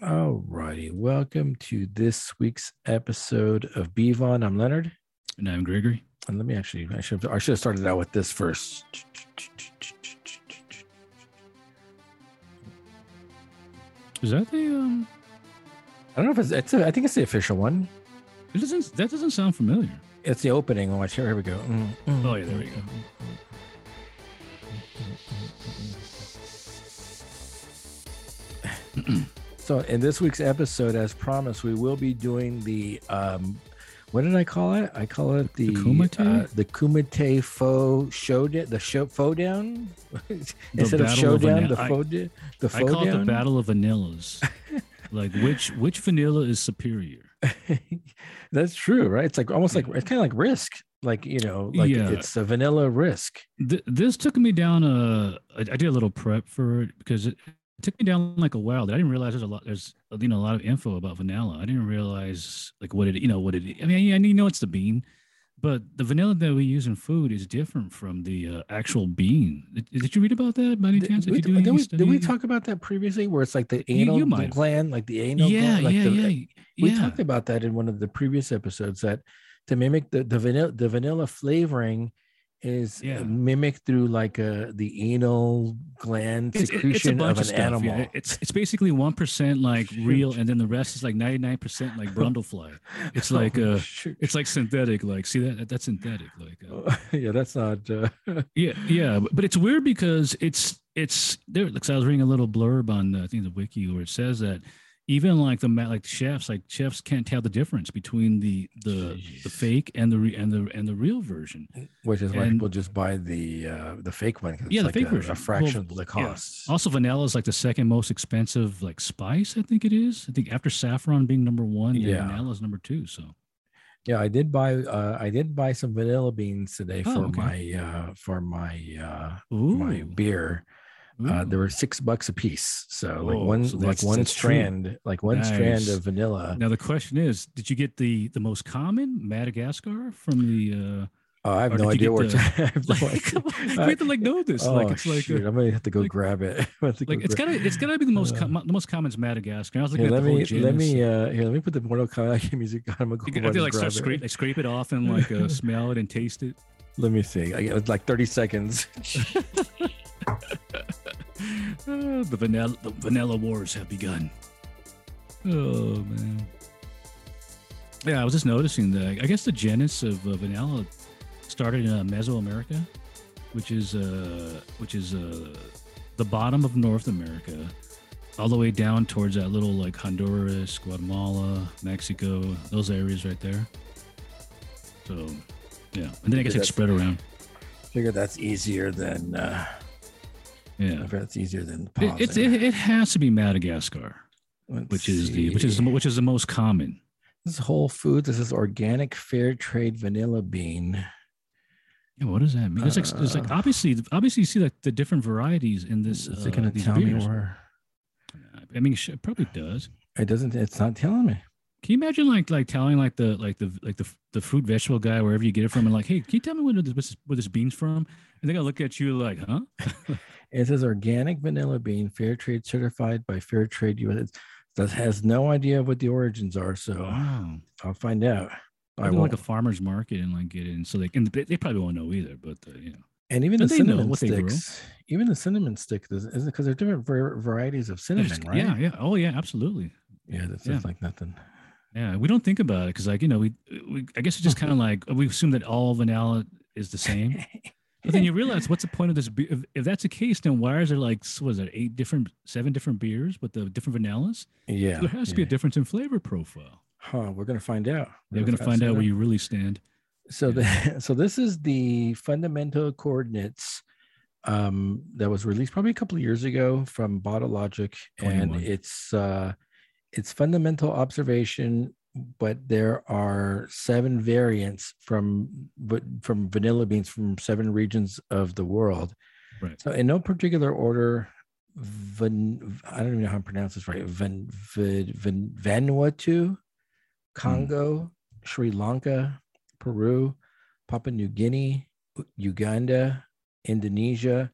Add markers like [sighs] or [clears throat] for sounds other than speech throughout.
All righty. Welcome to this week's episode of Bevon. I'm Leonard. And I'm Gregory. And let me actually, I should, have, I should have started out with this first. Is that the um? I don't know if it's, it's a, I think it's the official one. It doesn't. That doesn't sound familiar. It's the opening. Watch here. Here we go. Mm, mm, Oh yeah, there we go. So, in this week's episode, as promised, we will be doing the um, what did I call it? I call it the The Kumite? uh, the Kumite faux showdown, the show faux down [laughs] instead of of showdown, the Vanilla- I- faux the I faux call it the battle of vanillas. [laughs] like which which vanilla is superior? [laughs] That's true, right? It's like almost like it's kind of like Risk, like you know, like Yeah. it's a vanilla Risk. Th- this took me down a. I I did a little prep for it because it, it took me down like a while. I didn't realize there's a lot. There's you know a lot of info about vanilla. I didn't realize like what it you know what it. I mean, I you know it's the bean, but the vanilla that we use in food is different from the uh, actual bean. Did, did you read about that by any chance? Did, we, Did you do did any we, did we talk about that previously? Where it's like the anal you might have. gland, like the anal Yeah, gland, like yeah, the, yeah. we yeah. talked about that in one of the previous episodes that to mimic the the vanilla the vanilla flavoring is Yeah. mimicked through like a the anal gland It's, secretion it's a bunch of of, an stuff. animal. It's it's basically one percent like [laughs] real, and then the rest is like ninety nine percent like brundlefly. It's like Oh, uh, shoot. it's like synthetic. Like see that that's synthetic. Like uh, [laughs] yeah, that's not. Uh, [laughs] yeah, yeah. But, but it's weird because it's it's there. Like I was reading a little blurb on the, I think the wiki where it says that even like the ma- like chefs like chefs can't tell the difference between the the the fake and the re, and the and the real version. which is why people just buy the uh, the fake one. 'cause it's Yeah, the like fake a, version. a fraction Well, of the yeah. cost. Also, vanilla is like the second most expensive like spice. I think it is. I think after saffron being number one, yeah, Yeah. vanilla is number two. So Yeah, I did buy. Uh, I did buy some vanilla beans today Oh, for okay. my uh, for my uh, ooh, my beer. Uh, there were six bucks a piece, so like Oh, one so like one strand, like one strand of vanilla. now the question is, did you get the the most common Madagascar from the? Oh, [laughs] I have no [laughs] idea where. To, I have uh no like, idea. we have to like know this. oh, like it's like. shoot, uh, I'm gonna have to go like- grab it. [laughs] Have go like it's gotta it's gotta be the most Uh, com- the most common is Madagascar. I was looking Here, at let the me genus. let me uh here let me put the Mortal Kombat music on. I'm gonna go You could- I feel like start scrape, it. like scrape it off and like uh, smell it and taste it. Let me see. I got like 30 seconds. Uh, [laughs] the vanilla the vanilla wars have begun. Oh man. Yeah, I was just noticing that. I guess the genus of uh, vanilla started in uh, Mesoamerica, which is uh, which is uh, the bottom of North America, all the way down towards that little like Honduras, Guatemala, Mexico, those areas right there. So, yeah, and then I guess it spread around. Figure that's easier than uh Yeah, that's easier than it, it's it, it has to be Madagascar. Let's which is the which is the, which is the most common. this is Whole Foods. This is organic fair trade vanilla bean. Yeah, what does that mean? It's like, there's like Uh, obviously obviously you see like the different varieties in this. Is uh, it gonna these tell me beers. where I mean, it probably does. it doesn't it's not telling me. Can you imagine like like telling like the like the like the the fruit vegetable guy wherever you get it from and like, hey, can you tell me where this where this bean's from? And they're gonna look at you like, huh? [laughs] It says organic vanilla bean, fair trade certified by Fair Trade US. That has no idea what the origins are, so Wow. I'll find out. I won't. like a farmer's market and like get. And so they and they they probably won't know either, but uh, you know. and even But the cinnamon they sticks, even the cinnamon stick, is isn't because there's different varieties of cinnamon, right? Yeah, yeah. Oh yeah, absolutely. yeah, that's Yeah. like nothing. Yeah, we don't think about it because, like, you know, we, we I guess it's just kind of [laughs] like we assume that all vanilla is the same. But then you realize, what's the point of this? If, if that's the case, then why is there like was it eight different, seven different beers with the different vanillas? Yeah, there has to be a difference in flavor profile. Huh, we're gonna find out. They're going to find out where you really stand. So the [laughs] so this is the fundamental coordinates um that was released probably a couple of years ago from Bottle Logic, and it's uh it's fundamental observation, but there are seven variants from from vanilla beans from seven regions of the world. Right. So in no particular order, Van, I don't even know how to pronounce this right. Van, Van, Van, Vanuatu, Congo, hmm. Sri Lanka, Peru, Papua New Guinea, Uganda, Indonesia,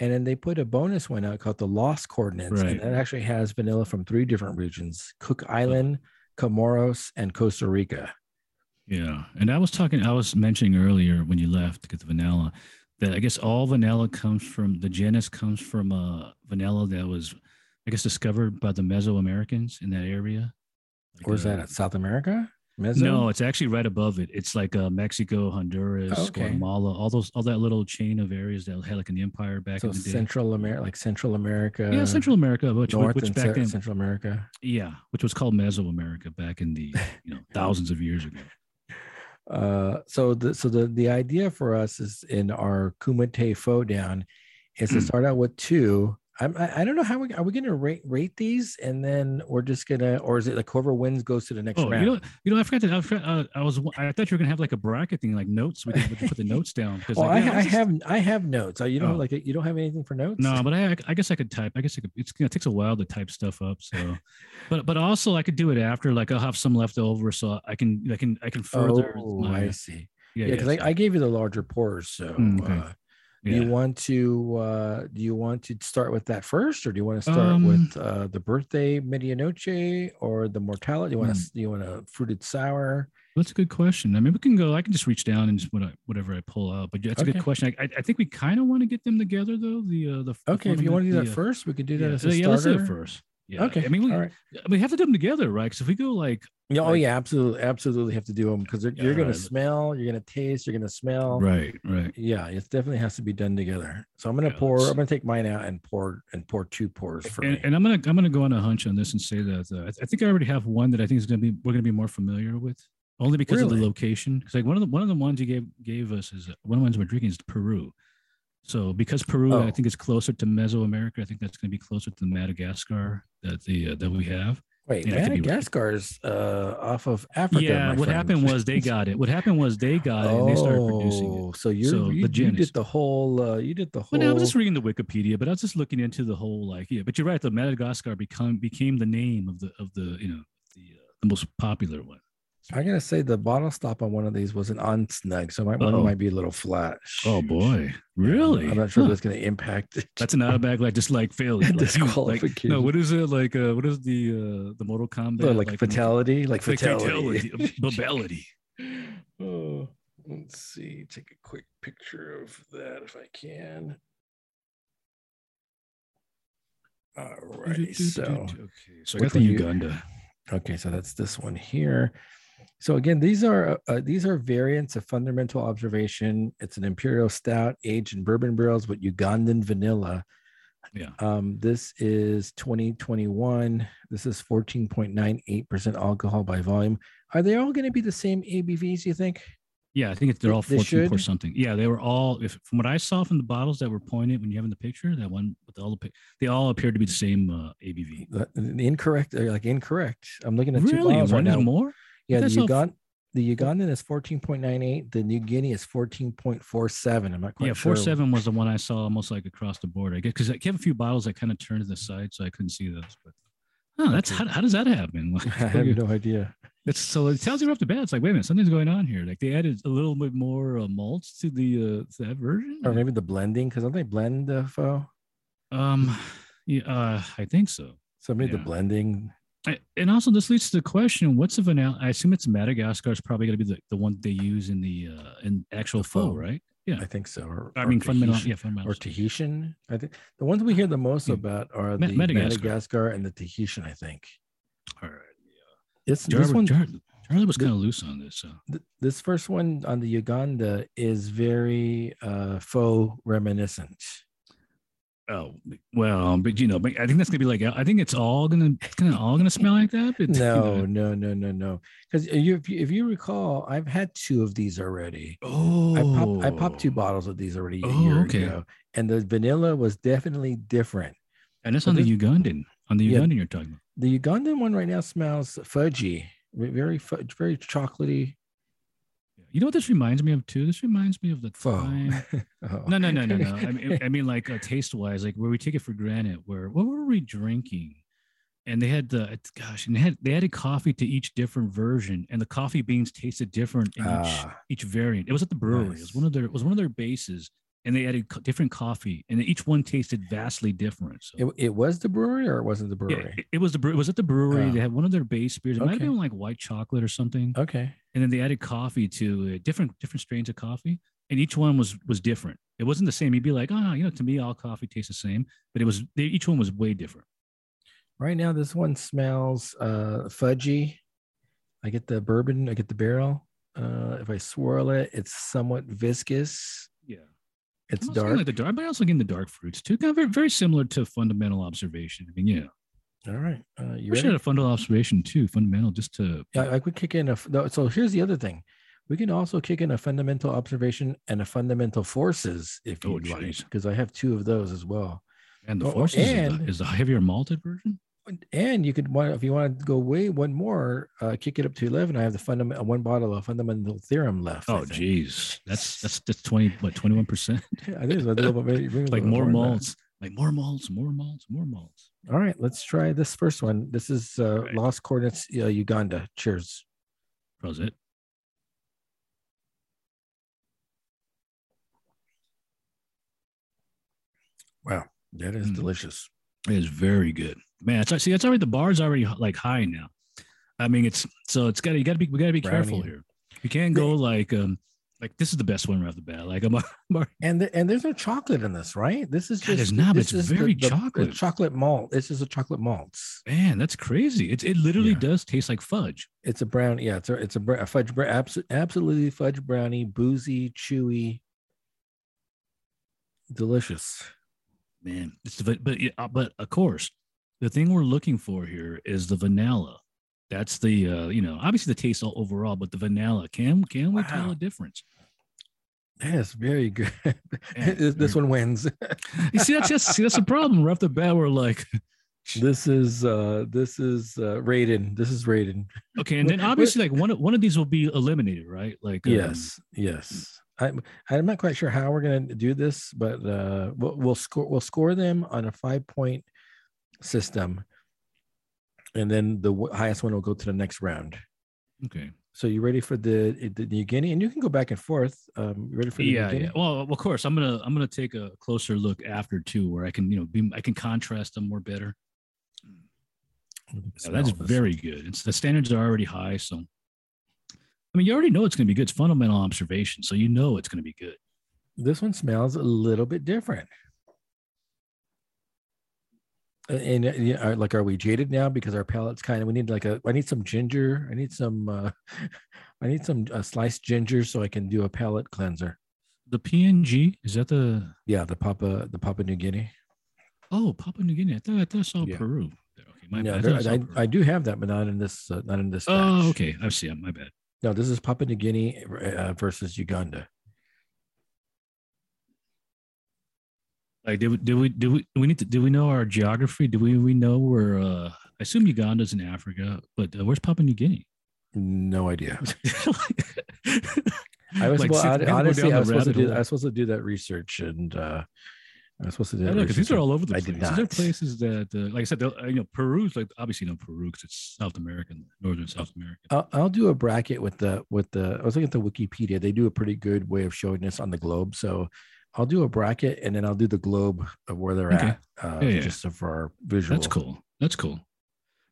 And then they put a bonus one out called the Lost Coordinates, Right. and that actually has vanilla from three different regions: Cook Island, Comoros, and Costa Rica. Yeah, and I was talking, I was mentioning earlier when you left to get the vanilla that I guess all vanilla comes from the genus comes from uh, vanilla that was, I guess, discovered by the Mesoamericans in that area. Like, Where's uh, that? At South America? Meso? No, it's actually right above it. It's like uh, Mexico, Honduras, Oh, okay. Guatemala, all those, all that little chain of areas that had like an empire back so in the day. Central America, like Central America. yeah, Central America, which, North which back then, Central America. yeah, which was called Mesoamerica back in the you know thousands of years ago. [laughs] Uh, so the so the the idea for us is in our Kumite Fo down is to Mm. start out with two. I'm, I I don't know how we are we going to rate rate these and then we're just gonna or is it like whoever wins goes to the next Oh, round? you know, you know, I forgot to. I, forgot, uh, I was. I thought you were gonna have like a bracket thing, like notes. We can put the [laughs] notes down. well, like, I, yeah, I just- have I have notes. Uh, You don't Oh. like you don't have anything for notes? No, but [laughs] I, I guess I could type. I guess I could. It's, you know, it takes a while to type stuff up. So, but but also I could do it after. Like I'll have some left over, so I can I can I can further. Oh, my, I see. yeah, Yeah, because so- I, I gave you the larger pours. So, Mm, okay. uh, yeah. you want to uh, do you want to start with that first, or do you want to start Um, with uh, the birthday medianoche or the mortality? You want Hmm. to do you want a fruited sour? That's a good question. I mean, we can go. I can just reach down and just what I, whatever I pull out. But that's a good question. I, I, think we kind of want to get them together though. The uh, the Okay, if you want to do that the, uh, first, we could do that yeah, as a yeah, let's do starter. it first. Yeah. Okay, I mean, we, right. we have to do them together, right? Because if we go like oh like- yeah, absolutely, absolutely have to do them because you're going right. to smell, you're going to taste, you're going to smell. right, right. Yeah, it definitely has to be done together. So I'm going to Yeah, pour. I'm going to take mine out and pour and pour two pours for and, me. and I'm gonna I'm gonna go on a hunch on this and say that uh, I, th- I think I already have one that I think is gonna be we're gonna be more familiar with, only because of the location. Because like one of the one of the ones you gave gave us is uh, one of the ones we're drinking is Peru. So because Peru I Oh. think is closer to Mesoamerica, I think that's gonna be closer to Madagascar that the uh, that we have. Wait, yeah, I could right. Uh, off of Africa. yeah, what friend. happened was they [laughs] got it. What happened was they got it and they started producing it. Oh, So you're So you, the you did the whole uh, you did the whole Well, no, I was just reading the Wikipedia, but I was just looking into the whole like yeah. But you're right. The Madagascar become became the name of the of the you know the uh, the most popular one. I'm gonna say the bottle stop on one of these was an unsnug, so my one might be a little flat. Oh boy, really? I'm not sure Huh. if that's gonna impact it. That's an automatic like just like failure. [laughs] Like, Disqualification. no, what is it like? Uh, what is the uh, the Mortal Kombat? Oh, like, fatality, like Like fatality. fatality, [laughs] oh, let's see. Take a quick picture of that if I can. Alrighty, so okay, so I got the Uganda. Okay, so that's this one here. So again, these are uh, these are variants of fundamental observation. It's an imperial stout aged in bourbon barrels with Ugandan vanilla. Yeah. Um, this is 2021. This is 14.98% alcohol by volume. Are they all going to be the same ABVs? You think? Yeah, I think it's, they're all They 14 or something. Yeah, they were all, if from what I saw from the bottles that were pointed when you have in the picture, that one with all the, they all appeared to be the same uh, ABV. The, the incorrect, uh, like incorrect. I'm looking at two Really? bottles One right now. more? Yeah, the That's Ugandan, the Ugandan is 14.98. The New Guinea is 14.47. I'm not quite Yeah, sure. four seven was the one I saw almost like across the board. I guess because I have a few bottles that kind of turned to the side, so I couldn't see those. But oh, that's how, how does that happen? [laughs] Like, [laughs] I have no idea. It's so it tells you off the bat. It's like wait a minute, something's going on here. Like they added a little bit more uh, malts to the uh, to that version. Or maybe the blending, because don't they blend the faux? Um, yeah, uh, I think so. So maybe the blending. And also this leads to the question: What's the vanilla? I assume it's Madagascar is probably going to be the, the one they use in the uh, in actual faux, faux. right? Yeah. I think so. Or, I or mean, fundamental. Yeah, fundamental. Or Tahitian. I think the ones we hear the most Hmm. about are Ma- the Madagascar. Madagascar. and the Tahitian. I think All right. it's Charlie, this one. Charlie, Charlie was kind of loose on this. So. th- this first one on the Uganda is very uh, faux reminiscent. Oh well, but you know, but I think that's gonna be like I think it's all gonna it's gonna all gonna smell like that. But, you No, know. no, no, no, no. Because you, if you, if you recall, I've had two of these already. Oh, I popped I popped two oh. bottles of these already a Oh, year okay. ago, and the vanilla was definitely different. and it's but on the Ugandan. On the Yeah. Ugandan, you're talking about. The Ugandan one right now smells fudgy, very very chocolatey. You know what this reminds me of too? This reminds me of the Faux. time. [laughs] Oh. No, no, no, no, no. [laughs] I mean, I mean, like uh, taste wise, like where we take it for granted. Where what were we drinking? And they had the gosh, and they had they added coffee to each different version, and the coffee beans tasted different in each Ah, each variant. It was at the brewery. It was one of their it was one of their bases and they added co- different coffee, and each one tasted vastly different. So It, it was the brewery or it wasn't the yeah, brewery? it, it was the bre- it was at the brewery. Oh. They had one of their base beers. It might have Okay. been like white chocolate or something, okay. and then they added coffee to it, different different strains of coffee, and each one was was different. It wasn't the same. You'd be like, oh, you know, to me, all coffee tastes the same, but it was they, each one was way different. Right now, this one smells uh, fudgy. I get the bourbon. I get the barrel. Uh, if I swirl it, it's somewhat viscous. It's I'm dark. Like the dark, but also getting the dark fruits too. Kind of very, very similar to fundamental observation. I mean, yeah, All right. Uh, you we should have a fundamental observation too. Fundamental, just to Yeah, I could kick in a. no, So here's the other thing. We can also kick in a fundamental observation and a fundamental forces if Oh, you like, geez. because I have two of those as well. and the Oh, forces is, the, is the heavier malted version. And you could, want if you want to go way one more, uh, kick it up to eleven. I have the fundamental one bottle of fundamental theorem left. Oh, think. geez, that's that's that's twenty what twenty one percent. I think it's a little bit maybe- maybe Like little more than malts, like more malts, more malts, more malts. All right, let's try this first one. This is uh, Right. Lost Coordinates, uh, Uganda. Cheers. How's it? Wow, that is Mm. delicious. It is very good, man. It's see, it's already the bar's already like high now. I mean, it's so it's got to you got to be we got to be careful here. You can't go like um like this is the best one right off the bat. Like I'm, I'm And the, and there's no chocolate in this, right? This is God, just there's not, this it's is the- very the- the chocolate. chocolate malt. This is a chocolate malts. man, that's crazy. It it literally Yeah. does taste like fudge. It's a brown. Yeah, it's a it's a, a fudge. Absolutely fudge brownie, boozy, chewy, delicious. man. It's but yeah, uh, but of course, the thing we're looking for here is the vanilla. That's the uh, you know obviously the taste all overall, but the vanilla can can we tell a difference? Is very good. Yeah, [laughs] this very- one wins. You see that's just see that's the problem. Right off the bat, we're like, [laughs] this is uh this is uh Raiden. This is Raiden. okay, and then obviously like one of one of these will be eliminated, right? Like um, Yes, yes. I'm I'm not quite sure how we're gonna do this, but uh, we'll, we'll score we'll score them on a five point system, and then the w- highest one will go to the next round. okay. So you ready for the the New Guinea? And you can go back and forth. Um, you ready for the Yeah, New Guinea? yeah. Well, of course, I'm gonna I'm gonna take a closer look after too, where I can you know be I can contrast them more better. Yeah, that's very good. It's the standards are already high, so I mean you already know it's to be good. It's fundamental observation, so you know it's to be good. This one smells a little bit different. And uh, yeah, are- like, are we jaded now because our palate's kind of? We need like a. I need some ginger. I need some. uh [laughs] I need some uh, sliced ginger so I can do a palate cleanser. The PNG is that the Yeah, the Papa, the Papua New Guinea. oh Papua New Guinea? I thought I, thought I saw Yeah. Peru. Okay, my No, bad. I, I. I do have that, but not in this. Uh, not in this. Oh, batch. okay. I see. My bad. No, this is Papua New Guinea uh, versus Uganda. Like, did we, did we, did we, we need to, do we know our geography? Do we, we know where, uh, I assume Uganda's in Africa, but uh, where's Papua New Guinea? No idea. I [laughs] I was well, hon- honestly, I was supposed to do. I I was supposed to do that research, and uh, I was supposed to do. that because these are all over the I place. did These are not. places that, uh, like I said, you know, Peru's like obviously you know Peru because it's South American, northern South American. I'll, I'll do a bracket with the with the. I was looking at the Wikipedia. They do a pretty good way of showing this on the globe. So I'll do a bracket, and then I'll do the globe of where they're Okay. at, uh, Yeah, yeah. just for our visual. That's cool. That's cool.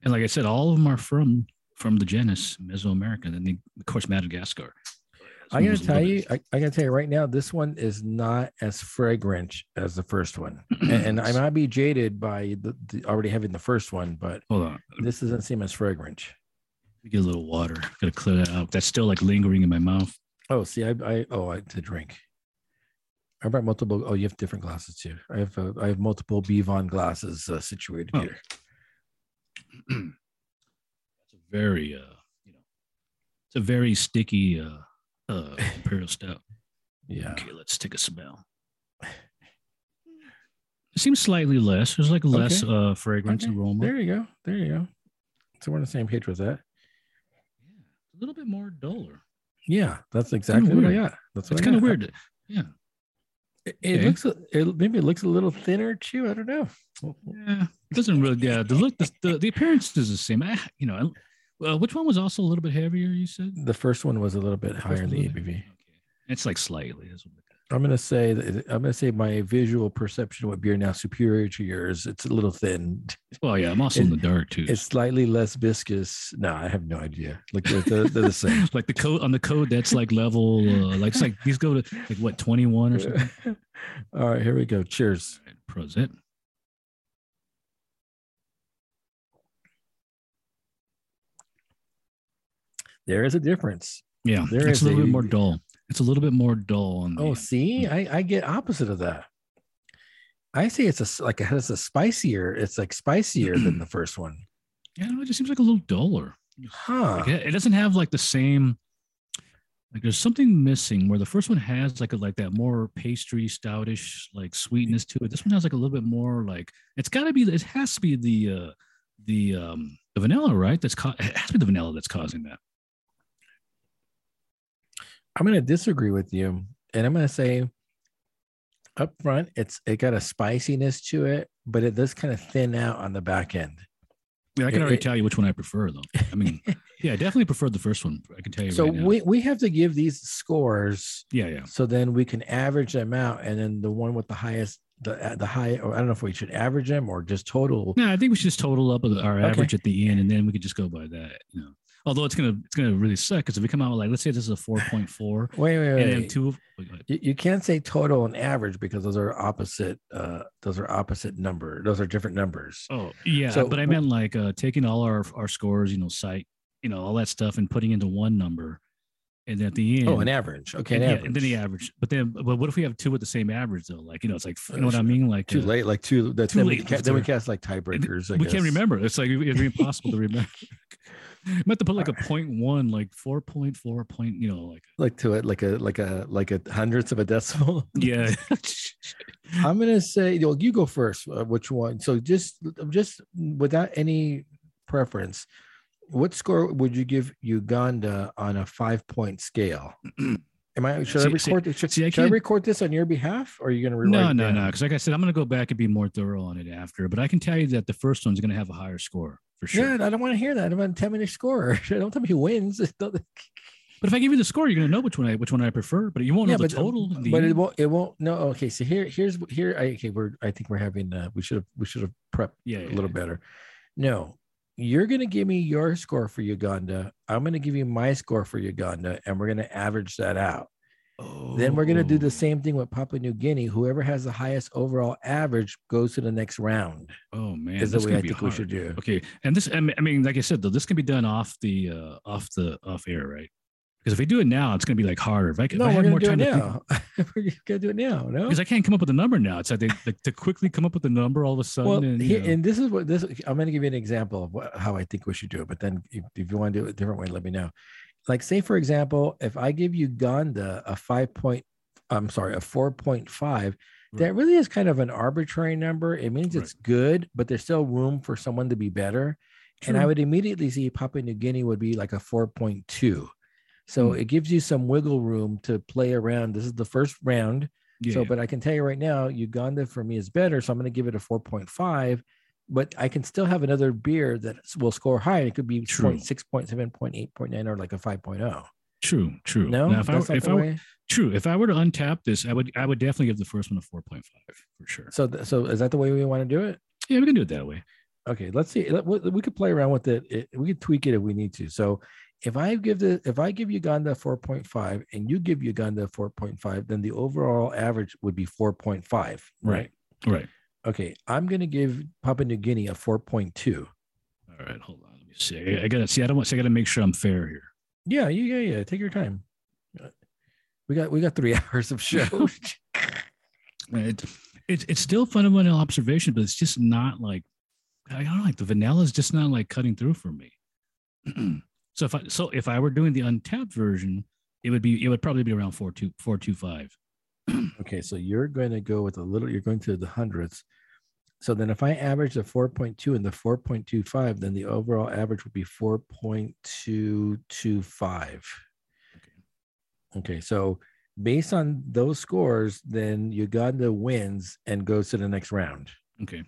And like I said, all of them are from from the genus Mesoamerica, and then of course Madagascar. I gotta tell you, I, I gotta tell you right now, this one is not as fragrant as the first one, [clears throat] and, and I might be jaded by the, the already having the first one, but Hold on, this doesn't seem as fragrant. Let me get a little water. Gotta clear that out. That's still like lingering in my mouth. Oh, see, I, I oh, I to drink. I brought multiple. Oh, you have different glasses too. I have uh, I have multiple Bevon glasses uh, situated Oh. here. [clears throat] It's a very, uh, you know, it's a very sticky uh, uh, [laughs] imperial stout. Yeah, Okay, let's take a smell. It seems slightly less. There's like less uh, fragrance Okay, aroma. there you go. There you go. So we're on the same page with that. Yeah, a little bit more duller. Yeah, that's exactly what I got. That's what It's kind of weird. Yeah. It, it Okay. looks it, maybe it looks a little thinner too. I don't know. Yeah, it doesn't really. Yeah, the look, the, the, the appearance is the same. I, you know, I- well, which one was also a little bit heavier? You said The first one was a little bit higher in the? ABV. Okay. It's like slightly. That's what I'm gonna say that I'm gonna say my visual perception of what beer now superior to yours. It's a little thin. [laughs] Well, yeah, I'm also in the dark too. It's slightly less viscous. No, I have no idea. Like they're, they're, they're the same. [laughs] like the code on the code that's like level uh, like it's like these go to like what 21 or something. [laughs] All right, here we go. Cheers. Prosit. There is a difference. Yeah, There it's is a little a- bit more dull. It's a little bit more dull on the. Oh, see, I, I get opposite of that. I say it's a like it has a spicier. It's like spicier than the [clears throat] first one. yeah, no, it just seems like a little duller. Huh? Like, it, it doesn't have like the same. Like there's something missing where the first one has like a like that more pastry stoutish like sweetness to it. This one has like a little bit more like it's got to be it has to be the uh the um the vanilla right that's ca- it has to be the vanilla that's causing that. I'm going to disagree with you, and I'm going to say up front, it's it got a spiciness to it, but it does kind of thin out on the back end. Yeah, I can It- already it- tell you which one I prefer though. I mean, [laughs] yeah, I definitely prefer the first one. I can tell you. So right now. we we have to give these scores yeah, yeah. so then we can average them out, and then the one with the highest the uh, the high or I don't know if we should average them or just total. No, I think we should just total up our Okay. average at the end, and then we could just go by that. You know, although it's gonna it's gonna really suck because if we come out with like let's say this is a four point four, Wait, wait, and wait. two. wait, ahead. You, you can't say total and average because those are opposite. Uh, those are opposite number. Those are different numbers. Oh yeah, So but I meant like uh, taking all our our scores, you know, site, you know, all that stuff, and putting into one number, and at the end. Oh, an average. Okay, an and, yeah, average. and then the average. But then, but what if we have two with the same average though? Like you know, it's like you know what I mean? Like Too uh, late. Like two. That's too then, late. We ca- then we cast like tiebreakers. I we guess. can't remember. It's like it'd be [laughs] impossible to remember. [laughs] I'm meant to put like a point one, like four point four point, you know, like Like to it, like a like a like a hundredths of a decimal. [laughs] yeah. I'm gonna say, you, you go first. Uh, which one? So just just without any preference, what score would you give Uganda on a five point scale? Am I should I See- see- record this? Should, see, I should I record this on your behalf, or are you gonna rewrite? no, it no, down? no. Because like I said, I'm gonna go back and be more thorough on it after. But I can tell you that the first one's gonna have a higher score for sure. Yeah, I don't want to hear that. I want to tell me the score. Don't tell me who wins. [laughs] But if I give you the score, you're gonna know which one I which one I prefer. But you won't know the but total. in the but it won't. It won't. No. Okay. So here, here's here. I, okay, we're. I think we're having. Uh, we should have. We should have prepped yeah, a yeah, little yeah. better. No, you're going to give me your score for Uganda. I'm going to give you my score for Uganda, and we're going to average that out. Then we're going to do Oh. the same thing with Papua New Guinea. Whoever has the highest overall average goes to the next round. Oh man, Is the way I be think we hard. should do. Okay, and this, I mean, I mean, like I said, though, this can be done off the uh off the off air, right? Because if we do it now, it's gonna be like harder. If I, if No, I we're had going more to do it time to think, now. [laughs] we're going to do it now. No. because I can't come up with a number now. It's like they like to quickly come up with a number all of a sudden. Well, and, here, and this is what this. I'm going to give you an example of what, how I think we should do it. But then, if, if you want to do it a different way, let me know. Like, say for example, if I give you Uganda a five point, I'm sorry, a four point five, that really is kind of an arbitrary number. It means Right. it's good, but there's still room for someone to be better. And I would immediately see Papua New Guinea would be like a four point two. So Hmm. it gives you some wiggle room to play around. This is the first round. yeah, So, yeah. but I can tell you right now, Uganda for me is better. So I'm going to give it a 4.5, but I can still have another beer that will score high. It could be True. 0.6, 0.7, 0.8, or like a 5.0. true, true. No, Now, if I, that's were- not if I way. true, if I were to untap this, I would I would definitely give the first one a four point five for sure. So, th- so is that the way we want to do it? Yeah, we can do it that way. Okay, let's see. We could play around with it. it. We could tweak it if we need to. So, if I give the if I give Uganda 4.5 and you give Uganda 4.5, then the overall average would be 4.5, right? Right. Okay, I'm going to give Papua New Guinea a 4.2. All right, hold on. Let me see. I, I gotta see. I don't want. I gotta make sure I'm fair here. Yeah, yeah, yeah. Take your time. We got we got three [laughs] hours of show. [laughs] It, it, it's still fundamental observation, but it's just not like I don't know, like the vanilla is just not like cutting through for me. [clears throat] so if I so if I were doing the Untappd version, it would be it would probably be around four two four two five. [clears throat] okay, so you're going to go with a little. You're going to the hundredths. So then, if I average the 4.2 and the 4.25, then the overall average would be 4.225. Okay, okay, so based on those scores, then Uganda wins and goes to the next round. Okay.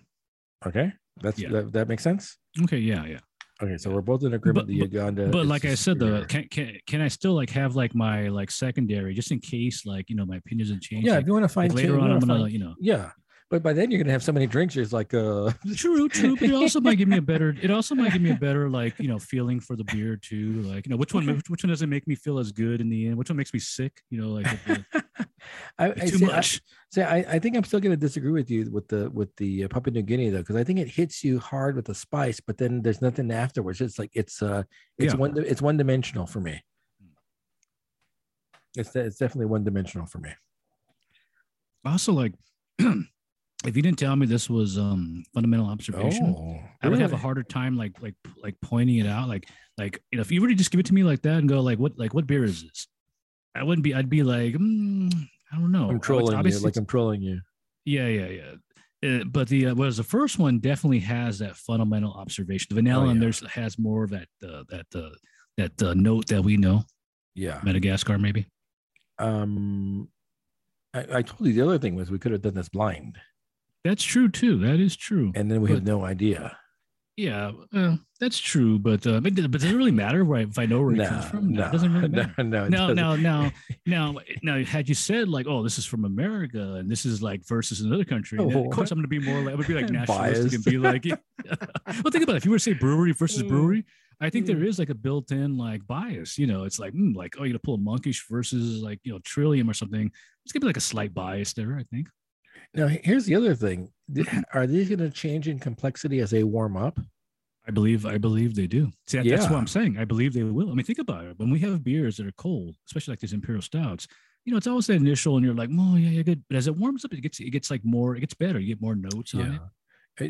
Okay, that's Yeah. that, that makes sense. Okay. Yeah. Yeah. Okay, so we're both in agreement. But- the Uganda, but like I said, though, can can can I still like have like my like secondary just in case like you know my opinions have changed? yeah, like, if you want to find like later on, I'm gonna you know. yeah, but by then you're gonna have so many drinks. It's like uh, [laughs] True, true, but it also might give me a better. It also might give me a [laughs] better, like you know, feeling for the beer too. Like you know, which one, Okay. which, one doesn't make me feel as good in the end? Which one makes me sick? You know, like, the- [laughs] I, like I too see, I- much. See, I, I think I'm still going to disagree with you with the with the uh, Papua New Guinea though, because I think it hits you hard with the spice, but then there's nothing afterwards. It's like it's uh it's Yeah. one it's one dimensional for me. It's it's definitely one dimensional for me. also like, [clears throat] if you didn't tell me this was um fundamental observation, Oh, I would have a harder time like like like pointing it out. Like like you know, if you were to just give it to me like that and go like, what like what beer is this? I wouldn't be. I'd be like, mm, I don't know. I'm trolling you, like I'm trolling you. Yeah, yeah, yeah. Uh, but the uh, was the first one definitely has that fundamental observation. The vanilla Oh, and there's has more of that uh, that uh, that uh, note that we know. Yeah. Madagascar, maybe. Um, I, I told you the other thing was we could have done this blind, That's true too. That is true. and then we have no idea. Yeah, uh, that's true. But uh, but, but does it really matter where I, if I know where it No, comes from? no, it doesn't really [laughs] matter. no, no, doesn't. now, [laughs] now, now, now, had you said like, "Oh, this is from America," and this is like versus another country, then, Oh. of course I'm going to be more like, I would be like [laughs] nationalistic and be like, well, think about it. If you were to say brewery versus Mm. brewery, I think there Mm. like a built-in like bias. You know, it's like, mm, like, oh, you're gonna pull a monkish versus like you know Trillium or something. It's gonna be like a slight bias there. I think. Now, here's the other thing: [clears throat] are these going to change in complexity as they warm up? I believe I believe they do. See, that- that's what I'm saying. I believe they will. I mean, think about it. When we have beers that are cold, especially like these imperial stouts, you know, it's always that initial, and you're like, oh yeah, yeah, good. But as it warms up, it gets it gets like more, it gets better. You get more notes on it.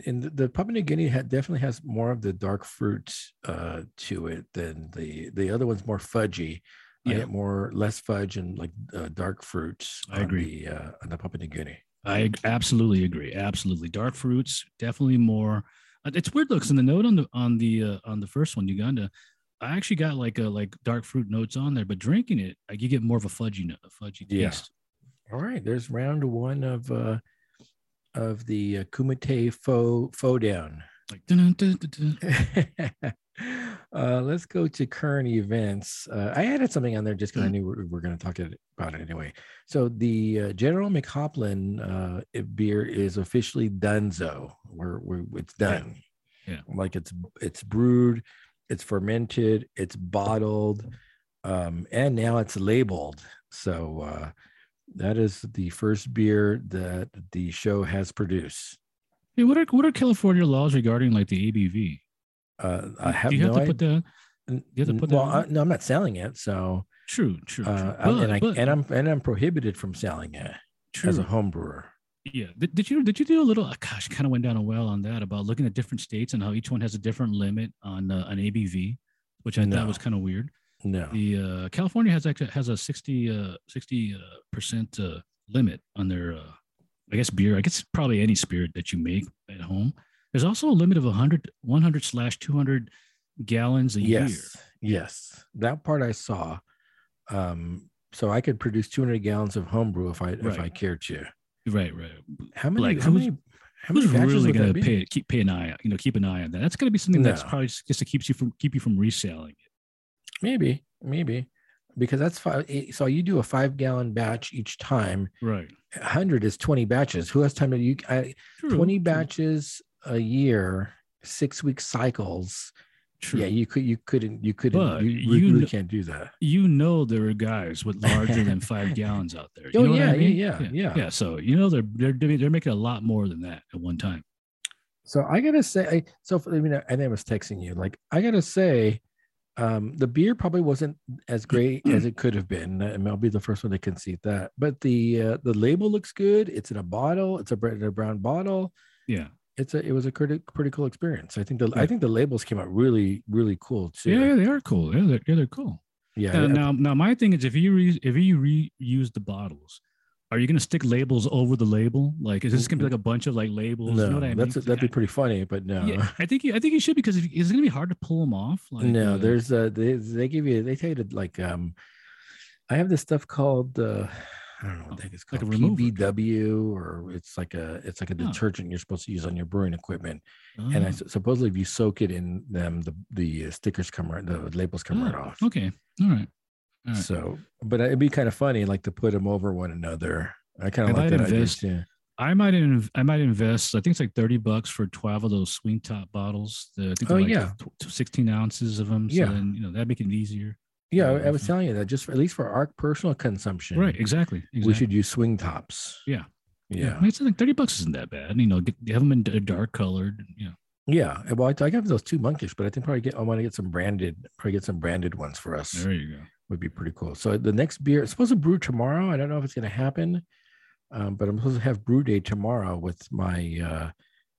And- the, Papua New Guinea definitely has more of the dark fruits uh, to it than the the other one's more fudgy. I Yeah. get more less fudge and like uh, dark fruits. I agree. The, uh, on the Papua New Guinea. I absolutely agree. Absolutely, dark fruits definitely more. uh, It's weird looks in the note on the on the uh, on the first one, Uganda. I actually got like a like dark fruit notes on there, but drinking it, like you get more of a fudgy note, a fudgy Yeah. taste. All right, there's round one of uh, of the uh, Kumite faux faux down. Like dun, dun, dun, dun. Uh, let's go to current events. Uh, I added something on there just because I Mm. knew we were going to talk about it anyway. So the uh, General McHoplin uh, beer is officially donezo. We're, we're it's Yeah. done. Yeah. like it's it's brewed, it's fermented, it's bottled, um, and now it's labeled. So uh, that is the first beer that the show has produced. Hey, what are what are California laws regarding like the ABV? Uh, I have Do you have no to put that? idea. you have to put well? I, no, I'm not selling it. So, True, true, true. uh, I'm- and I But- and I'm and I'm prohibited from selling it true. as a home brewer. Yeah. Did, did you did you do a little? uh, Gosh, kind of went down a well on that about looking at different states and how each one has a different limit on uh, an ABV, which I No. thought was kind of weird. No, The uh, California has actually has a 60 uh, 60 uh, percent uh, limit on their uh, I guess beer. I guess probably any spirit that you make at home. There's also a limit of 100 100 slash 200 gallons a year. yes, yes, that part I saw. Um, so I could produce 200 gallons of homebrew if I if I cared to. Right, right. How many? Like, how who's- many? How many really going to pay keep pay an eye, you know, keep an eye on that? That's going to be something that's probably just just to keeps you from keep you from reselling it. Maybe, maybe, because that's five. eh, So you do a five gallon batch each time. Right. hundred is twenty batches. Who has time to you? I, Twenty batches a year, six week cycles. True. Yeah, you could, you couldn't, you couldn't, But you, you really can't do that. you know there are guys with larger than five [laughs] gallons out there. You Oh, know what I yeah, yeah, yeah, yeah. yeah. So you know they're they're doing they're making a lot more than that at one time. So I gotta say, I, so I mean, I I was texting you. Like, I gotta say, um, the beer probably wasn't as great [clears throat] as it could have been. I mean, I'll be the first one to concede that. But the uh, the label looks good. It's in a bottle. It's a, br- in a brown bottle. Yeah. It's a it was a pretty pretty cool experience. I think the I think the labels came out really really cool too. Yeah, they are cool. Yeah, they're, yeah, they're cool. yeah. Now, now, now, my thing is, if you re, if you reuse the bottles, are you going to stick labels over the label? Like, is this going to be like a bunch of like labels? no, you know I mean? that's that'd be pretty funny, but no. Yeah, I think you, I think you should because if, it's going to be hard to pull them off. Like, no, uh, there's uh they they give you they tell you to like um I have this stuff called uh I don't know what the heck it's Like called. a remover. PBW or it's like a it's like a Oh. detergent you're supposed to use on your brewing equipment. And I Oh, supposedly if you soak it in them, the the uh, stickers come right, the labels come right oh, off. Okay. All right. All right. So, but it'd be kind of funny, like to put them over one another. I kind of like that idea invest- too. I might inv- I might invest. I think it's like thirty bucks for twelve of those swing top bottles. The, I think Oh, like yeah. tw- sixteen ounces of them. So Yeah. then you know that'd make it easier. Yeah, I, I was telling you that just for, at least for our personal consumption, Right. Exactly. exactly. we should use swing tops. Yeah. Yeah. I mean, it's like thirty bucks isn't that bad. You know, get, have them in dark colored. You know. Yeah. Well, I, I got those two monkish, but I think probably get I want to get some branded, probably get some branded ones for us. There you go. Would be pretty cool. So the next beer, it's supposed to brew tomorrow. I don't know if it's going to happen, um, but I'm supposed to have brew day tomorrow with my uh,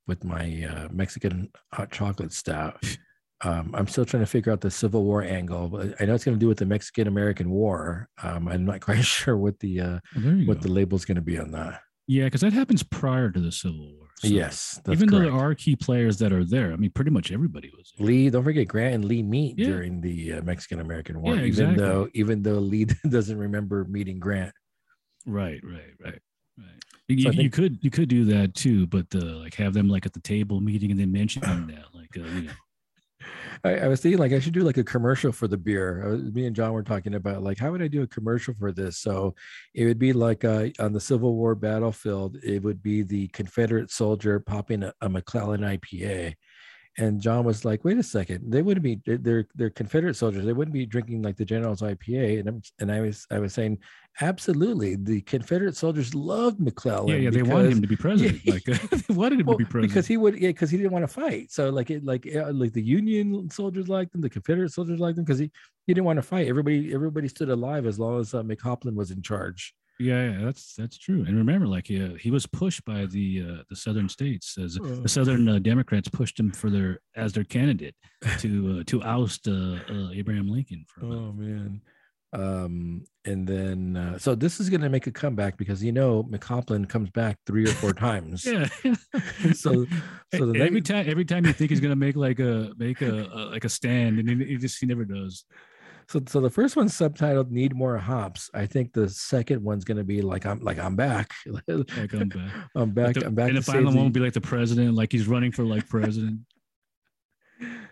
with my uh, Mexican hot chocolate stout. [laughs] Um, I'm still trying to figure out the Civil War angle. But I know it's going to do with the Mexican American War. Um, I'm not [laughs] quite sure what the uh, what go. the label's going to be on that. yeah, because that happens prior to the Civil War. So yes, even though there are key players that are there, I mean, pretty much everybody was there. Lee, don't forget Grant and Lee meet Yeah. during the uh, Mexican American War. Yeah, even though even though Lee [laughs] doesn't remember meeting Grant. Right, right, right, right. You, So I you think- could you could do that too, but uh, like have them like at the table meeting and then mentioning that, like uh, you know, I, I was thinking like I should do like a commercial for the beer. Was- me and John were talking about like how would I do a commercial for this? So it would be like uh, on the Civil War battlefield, it would be the Confederate soldier popping a, a McClellan IPA. And John was like, "Wait a second, they wouldn't be they're- they're they're Confederate soldiers. They wouldn't be drinking like the General's IPA." And I'm, and I was I was saying, absolutely, the Confederate soldiers loved McClellan. yeah, [laughs] yeah, [laughs] they wanted him to be president. Like uh, they wanted him well, to be president because he would yeah because he didn't want to fight so like it like like the union soldiers liked him the confederate soldiers liked him because he he didn't want to fight everybody everybody stood alive as long as uh, McHoplin was in charge Yeah, yeah, that's that's true. And remember, like he, uh, he was pushed by the uh, the southern states as the southern uh, Democrats pushed him for their as their candidate [laughs] to uh, to oust uh, uh, Abraham Lincoln. For oh man um and then uh, so this is going to make a comeback because you know McHoplin comes back three or four times yeah. [laughs] so so the every next, time every time you think he's gonna make like a make a, a like a stand, and he, he just he never does. so so the first one's subtitled need more hops i think the second one's going to be like i'm like i'm back [laughs] Like I'm back. i'm back Like the- i'm back and the final one will be like the president, like he's running for like president.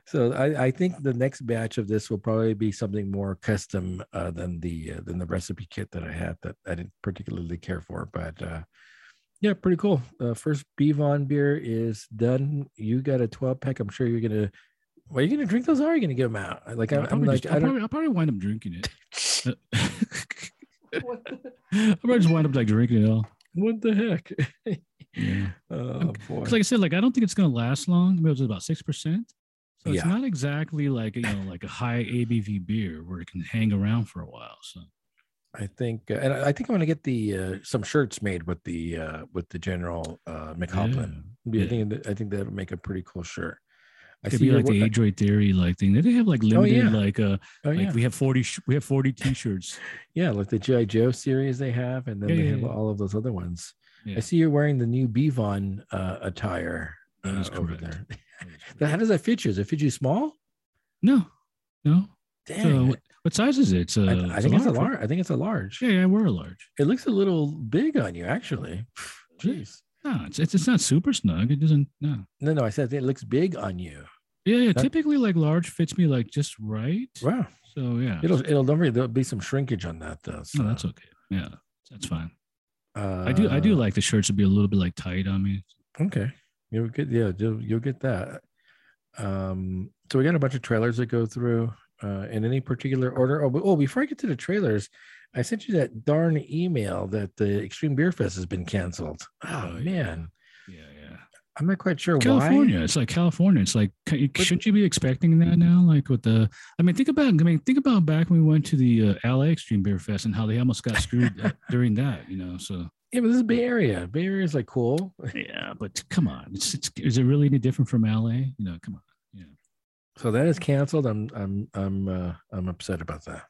So I, I think the next batch of this will probably be something more custom uh, than the uh, than the recipe kit that I had that I didn't particularly care for. But uh, yeah, pretty cool. Uh, first Bevon beer is done. You got a 12 pack. I'm sure you're gonna. Well, you gonna drink those? Or are you gonna give them out? Like I, I'll I'm like just- I I'll, don't. probably, I'll probably wind up drinking it. [laughs] [laughs] I'll probably just wind up like drinking it all. What the heck? Yeah. [laughs] oh boy. 'Cause like I said, like I don't think it's gonna last long. Maybe it was about six percent. So it's Yeah. not exactly like you know like a high ABV beer where it can hang around for a while. So I think, uh, and I think I'm gonna get the uh, some shirts made with the uh, with the General uh, McHoplin. Yeah, I think that- I think that'll make a pretty cool shirt. I it could see be like the wor- Adroit Theory like thing. They have like limited yeah. like uh Oh like yeah, we have forty sh- we have forty T-shirts. yeah, like the GI Joe series they have, and then Yeah, they have all of those other ones. I see you're wearing the new Bevon uh, attire That uh, over correct. [laughs] Now, How does that fit you? Does it fit you small? No, no. Dang, So what, size is it? It's a, I, I it's think it's a large. I think it's a large. Yeah, yeah, we're a large. It looks a little big on you, actually. [sighs] Jeez. No, it's, it's it's not super snug. It doesn't. No. No, no, I said it looks big on you. Yeah, yeah. That- typically, like large fits me like just right. Wow. So yeah. It'll it'll don't worry, there'll be some shrinkage on that though. So, no, that's okay. Yeah, that's fine. uh, I do I do like the shirts to be a little bit like tight on me. Okay, you'll get yeah, you'll, you'll get that. Um, so we got a bunch of trailers that go through uh, in any particular order. Oh, but, oh, before I get to the trailers, I sent you that darn email that the Extreme Beer Fest has been canceled. Oh, Oh, man, Yeah, yeah. I'm not quite sure why. California. why. It's like California. It's like shouldn't you be expecting that now? Like with the, I mean, think about. I mean, think about back when we went to the uh, LA Extreme Beer Fest and how they almost got screwed uh, [laughs] during that. You know, so Yeah, but this is Bay Area. Bay Area is like cool. [laughs] yeah. But come on, it's, it's is it really any different from LA? You know, come on. Yeah. So that is canceled. I'm I'm I'm uh, I'm upset about that.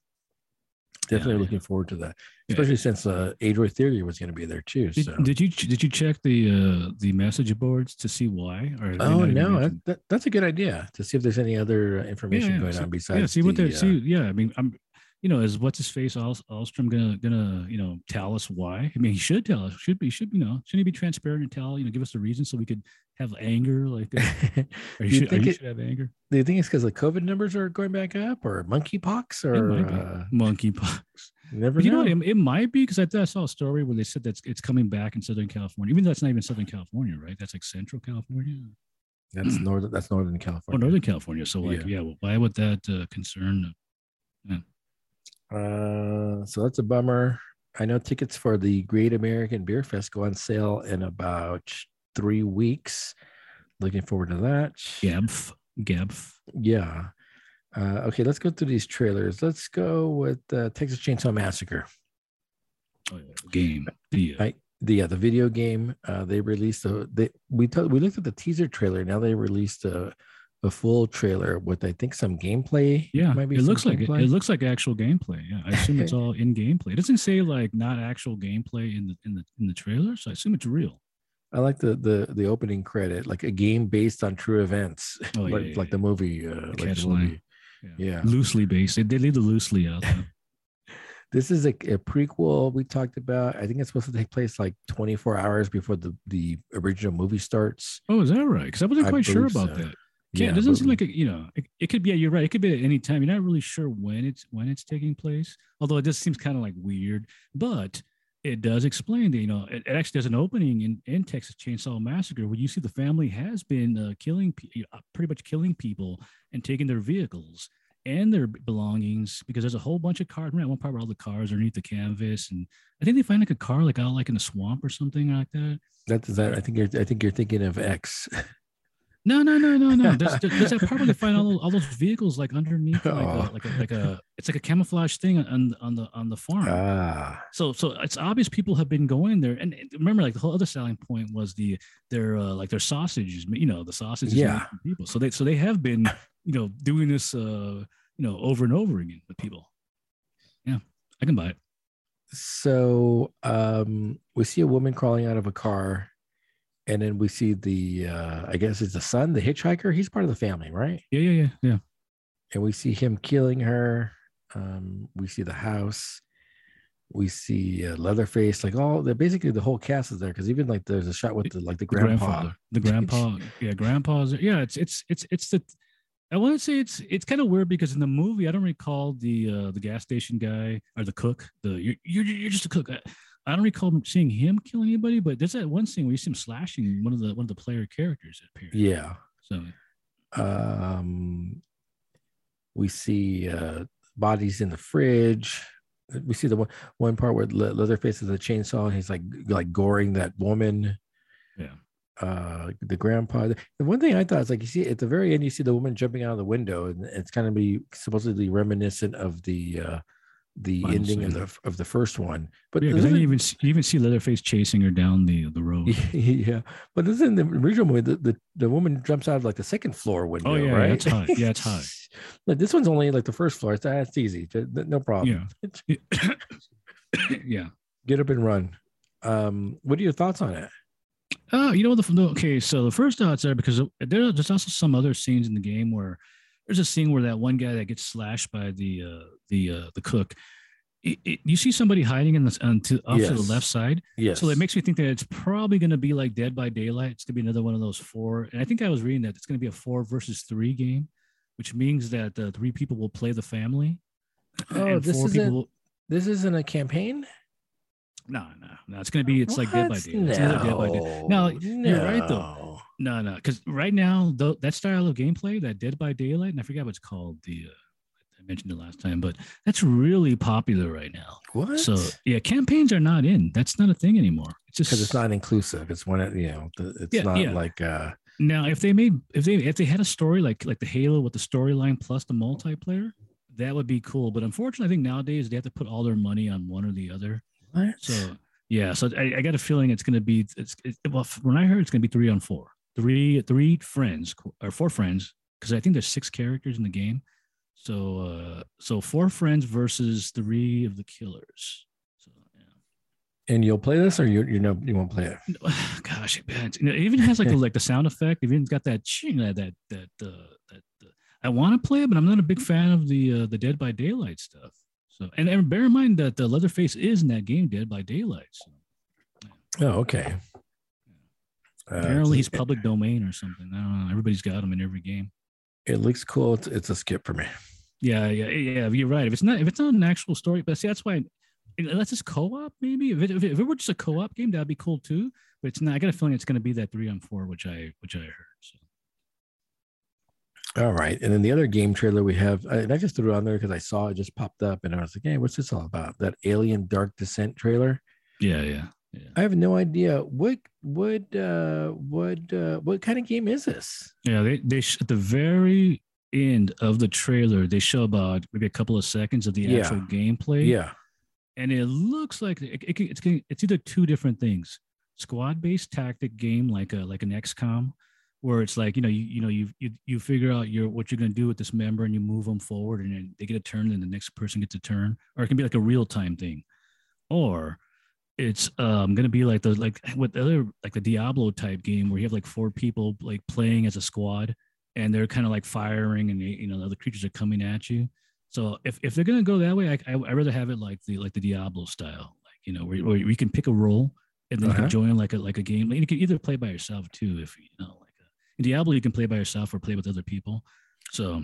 Definitely yeah. looking forward to that, especially since uh, Adroit Theory was going to be there too. Did, so. did you did you check the uh the message boards to see why? They Oh no, that, that, that's a good idea to see if there's any other uh, information going see- on besides. yeah, see what the, they're uh, see. Yeah, I mean, I'm you know, is what's his face All, Alström gonna gonna you know tell us why? I mean, he should tell us. Should be should you know? Shouldn't he be transparent and tell you know give us the reason so we could have anger like that? [laughs] Or you, should, or you it- should have anger. Do you think it's because the COVID numbers are going back up, or monkeypox, or uh, Monkeypox. [laughs] you never But you know, know? what, it, it might be because I, I saw a story where they said that it's coming back in Southern California, even though it's not even Southern California, right? That's like Central California that's northern. That's Northern or California. Northern California. So, like, Yeah. yeah, well, why would that uh, concern? Uh, so that's a bummer. I know tickets for the Great American Beer Fest go on sale in about three weeks. Looking forward to that. GABF, GABF. Yeah. Uh, okay, let's go through these trailers. Let's go with uh, Texas Chainsaw Massacre. Oh, yeah, game. The, uh, I, the yeah, the video game. Uh, they released a they we t- we looked at the teaser trailer. Now they released a a full trailer with I think some gameplay. yeah, Might be it looks like it, gameplay. it looks like actual gameplay. Yeah, I assume it's [laughs] all in gameplay. It doesn't say like not actual gameplay in the in the in the trailer, so I assume it's real. I like the the the opening credit, like a game based on true events, Oh, yeah, [laughs] like, yeah, like yeah. the movie. Uh, like the movie. Yeah. loosely based. They, they leave the loosely out. [laughs] This is a, a prequel we talked about. I think it's supposed to take place like 24 hours before the the original movie starts. Oh, is that right? Because I wasn't I quite sure about so. that. Yeah, it doesn't but- seem like a, you know. It, it could be. Yeah, you're right. It could be at any time. You're not really sure when it's when it's taking place. Although it just seems kind of like weird, but it does explain that you know it, it actually does an opening in in Texas Chainsaw Massacre where you see the family has been uh, killing pretty much killing people and taking their vehicles and their belongings because there's a whole bunch of cars. Remember one part where all the cars are underneath the canvas, and I think they find like a car like out like in a swamp or something like that. That's that. I think you're. I think you're thinking of X. [laughs] No, no, no, no, no. There's, [laughs] there's that part where they find all, all those vehicles like underneath, like, Oh. a, like, a, like a, it's like a camouflage thing on on the on the farm. ah, so, so it's obvious people have been going there. And remember, like the whole other selling point was the their uh, like their sausages. You know, the sausages. Yeah. people. So they so they have been you know doing this uh you know over and over again with people. Yeah, I can buy it. so um, we see a woman crawling out of a car, and then we see the. Uh, I guess it's the son, the hitchhiker. He's part of the family, right? Yeah, yeah, yeah, yeah. and we see him killing her. Um, we see the house. We see uh, Leatherface, like all the basically the whole cast is there because even like there's a shot with the like the The grandpa. grandfather, the grandpa, [laughs] yeah, grandpa's. Yeah, it's it's it's it's the. I want to say it's it's kind of weird because in the movie I don't recall the uh the gas station guy or the cook. The you're you're, you're just a cook. I, I don't recall seeing him kill anybody, but there's that one scene where you see him slashing one of the one of the player characters that appear. Yeah. So Um, we see uh, bodies in the fridge. We see the one one part where Le- Leatherface has a chainsaw and he's like like goring that woman. Yeah. Uh, the grandpa. The one thing I thought is like you see at the very end, you see the woman jumping out of the window, and it's kind of be supposedly reminiscent of the uh, the Final ending of the of the first one. But yeah, because then doesn't you it- even see, you even see Leatherface chasing her down the the road. [laughs] yeah, but this in the original movie, the, the, the woman jumps out of like the second floor window. Oh, yeah, right? it's high. Yeah, it's high. [laughs] like this one's only like the first floor. It's that's easy. No problem. Yeah. [coughs] yeah. Get up and run. Um, what are your thoughts on it? Uh, you know the, the okay. So the first thoughts are because there, there's also some other scenes in the game where there's a scene where that one guy that gets slashed by the uh, the uh, the cook. It, it, you see somebody hiding in the on to, off to the left side, Yes. so that makes me think that it's probably going to be like Dead by Daylight. It's going to be another one of those four. And I think I was reading that it's going to be a four versus three game, which means that uh, three people will play the family. Oh, and this four isn't- people. Will, this isn't a campaign. no, no, no. It's going to be. It's like Dead by What? Daylight. It's Dead by Daylight. No, you're right, though. No. No, because right now though that style of gameplay, that Dead by Daylight, and I forget what it's called. The uh, I mentioned it last time, but that's really popular right now. What? So yeah, campaigns are not in. That's not a thing anymore. It's just because it's not inclusive. It's one. of- You know, the- it's Yeah, not yeah. like. uh now. If they made if they if they had a story like like the Halo with the storyline plus the multiplayer, that would be cool. But unfortunately, I think nowadays they have to put all their money on one or the other. What? So yeah, so I, I got a feeling it's going to be it's it, well when I heard it's going to be three on four, three three friends or four friends because I think there's six characters in the game. So uh so four friends versus three of the killers. So yeah. and you'll play this, or you you know you won't play it. [sighs] Gosh, man, it's- you know, it even has like a, like the sound effect. It even got that ching, that that that uh, that. Uh, I want to play it, but I'm not a big fan of the uh, the Dead by Daylight stuff. So and, and bear in mind that the Leatherface is in that game Dead by Daylight. So Oh, okay. Uh, apparently he's public domain or something. I don't know. Everybody's got him in every game. it looks cool. It's, it's a skip for me. Yeah, yeah, yeah. You're right. If it's not if it's not an actual story, but see that's why unless it's co-op, maybe if it, if it, if it were just a co-op game, that'd be cool too. But it's not. I got a feeling it's going to be that three on four, which I which I heard. So. All right. And then the other game trailer we have, uh, and I just threw it on there because I saw it just popped up and I was like, hey, what's this all about? That Alien Dark Descent trailer. Yeah, yeah, yeah. I have no idea what what uh what uh what kind of game is this? Yeah, they they sh- at the very end of the trailer, they show about maybe a couple of seconds of the Yeah. actual gameplay. Yeah. and it looks like it, it, it's it's either two different things: squad-based tactic game like a like an XCOM, where it's like you know you you know you you you figure out your what you're gonna do with this member and you move them forward and then they get a turn and the next person gets a turn, or it can be like a real time thing, or it's um gonna be like the like what the other like the Diablo type game where you have like four people like playing as a squad and they're kind of like firing and you know the other creatures are coming at you. So if, if they're gonna go that way, I I would rather have it like the like the Diablo style, like you know where, where you can pick a role and then you Uh-huh. can join like a like a game. You can either play by yourself too, if you know like a, in Diablo you can play by yourself or play with other people. So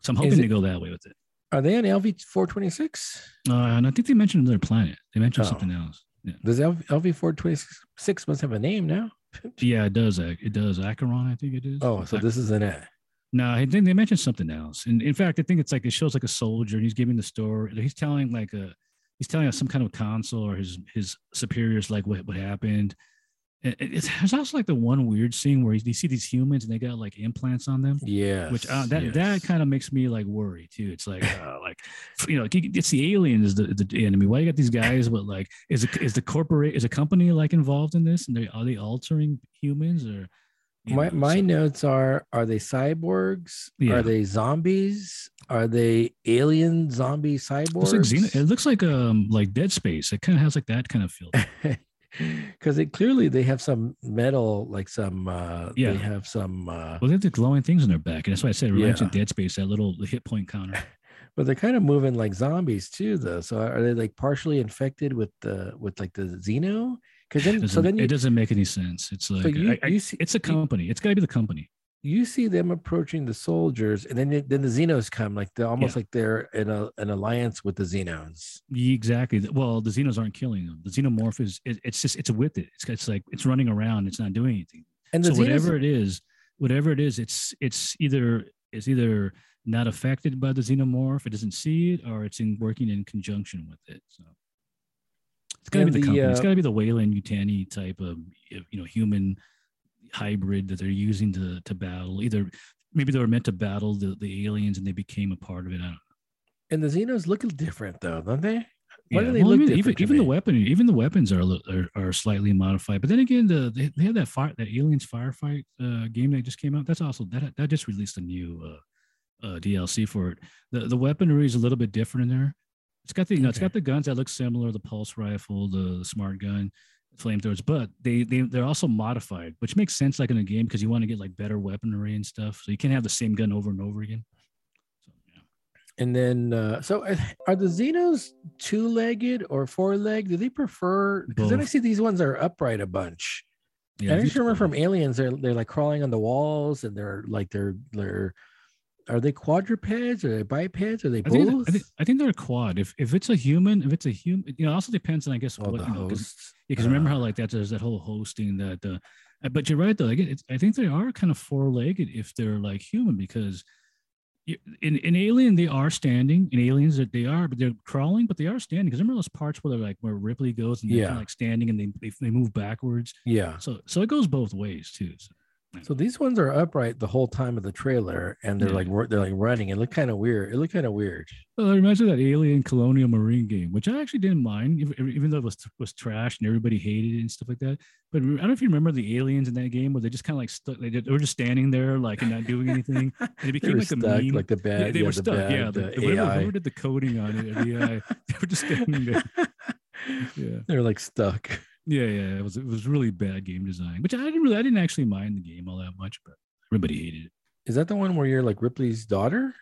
so I'm hoping it- go that way with it. Are they on LV four twenty six? Uh, and I think they mentioned another planet. They mentioned Oh. something else. Yeah. Does LV four twenty six must have a name now? yeah, it does. It does. Acheron, I think it is. Oh, so this is an it. No, I think they mentioned something else. And in fact, I think it's like it shows like a soldier and he's giving the story. He's telling like a he's telling us some kind of council or his his superiors like what what happened. And it- it's, also like the one weird scene where you see these humans and they got like implants on them. Yeah. Which uh, that that kind of makes me like worry too. It's like [laughs] uh, like you know it's the aliens the, the enemy. Why you got these guys? But like is it is the corporate is a company like involved in this? And they are they altering humans or my know, my notes are are they cyborgs? Yeah. Are they zombies? Are they alien zombie cyborgs? Like Xeno- it looks like um like Dead Space. It kind of has like that kind of feel. [laughs] [laughs] because it clearly they have some metal like some uh Yeah. they have some uh Well, they have the glowing things in their back, and that's why I said it reminds me of Yeah. Dead Space, that little hit point counter. [laughs] but they're kind of moving like zombies too though so are they like partially infected with the with like the xeno because then so then you, it doesn't make any sense. It's like so you, I- I- you see it's a company. It's got to be the company. You see them approaching the soldiers and then then the xenos come like they're almost Yeah. like they're in a, an alliance with the xenos Exactly. Well, the Xenos aren't killing them. The Xenomorph is it, it's just it's with it. It's it's like it's running around. It's not doing anything. and the so xenos whatever it is, whatever it is, it's it's either it's either not affected by the Xenomorph. It doesn't see it, or it's in working in conjunction with it. So it's got to And be the, the, company. it's uh, got to be the Weyland Yutani type of you know human hybrid that they're using to to battle. Either maybe they were meant to battle the, the aliens and they became a part of it. I don't know. and the xenos look different though don't they why Yeah, do they well, look even, even, different to even the weapon, even the weapons are, are are slightly modified. But then again, the they, they have that fire, that aliens firefight uh, game that just came out. That's also that that just released a new uh, uh, DLC for it. The the weaponry is a little bit different in there. It's got the you know it's Okay. got the guns that look similar, the pulse rifle, the, the smart gun, flamethrowers, but they they they're also modified, which makes sense like in a game because you want to get like better weaponry and stuff. So you can't have the same gun over and over again. So, yeah. And then, uh, so uh, are the Xenos two legged or four legged? Do they prefer? Because then I see these ones are upright a bunch. Yeah, I just remember from Aliens, they're they're like crawling on the walls, and they're like they're they're. Are they quadrupeds? Are they bipeds? Are they I think, both? I, think, I think they're a quad. If if it's a human, if it's a human, you know, it also depends on I guess oh, what the you know, 'cause- hosts. because remember Uh, how like that there's that whole hosting that. Uh, uh, but you're right though. Like it's, I think they are kind of four legged if they're like human because you, in in Alien they are standing. In Aliens that they are, but they're crawling, but they are standing. Because remember those parts where they're like where Ripley goes and they're Yeah. kinda like standing and they, they they move backwards. yeah. So so it goes both ways too. So, So these ones are upright the whole time of the trailer, and they're Yeah. like they're like running. It looked kind of weird. It looked kind of weird. Well, I remember that Alien Colonial Marine game, which I actually didn't mind, ev- ev- even though it was was trash and everybody hated it and stuff like that. But I don't know if you remember the aliens in that game where they just kind of like stuck. They, they were just standing there, like and not doing anything. And it [laughs] They became were like a meme. like the yeah, bad. they yeah, were the stuck. bad, yeah, the, the the, whoever, AI. whoever did the coding on it, the AI, [laughs] they were just standing there. [laughs] Yeah, They're like stuck. Yeah, yeah. It was it was really bad game design, which I didn't really I didn't actually mind the game all that much, but everybody hated it. Is that the one where you're like Ripley's daughter?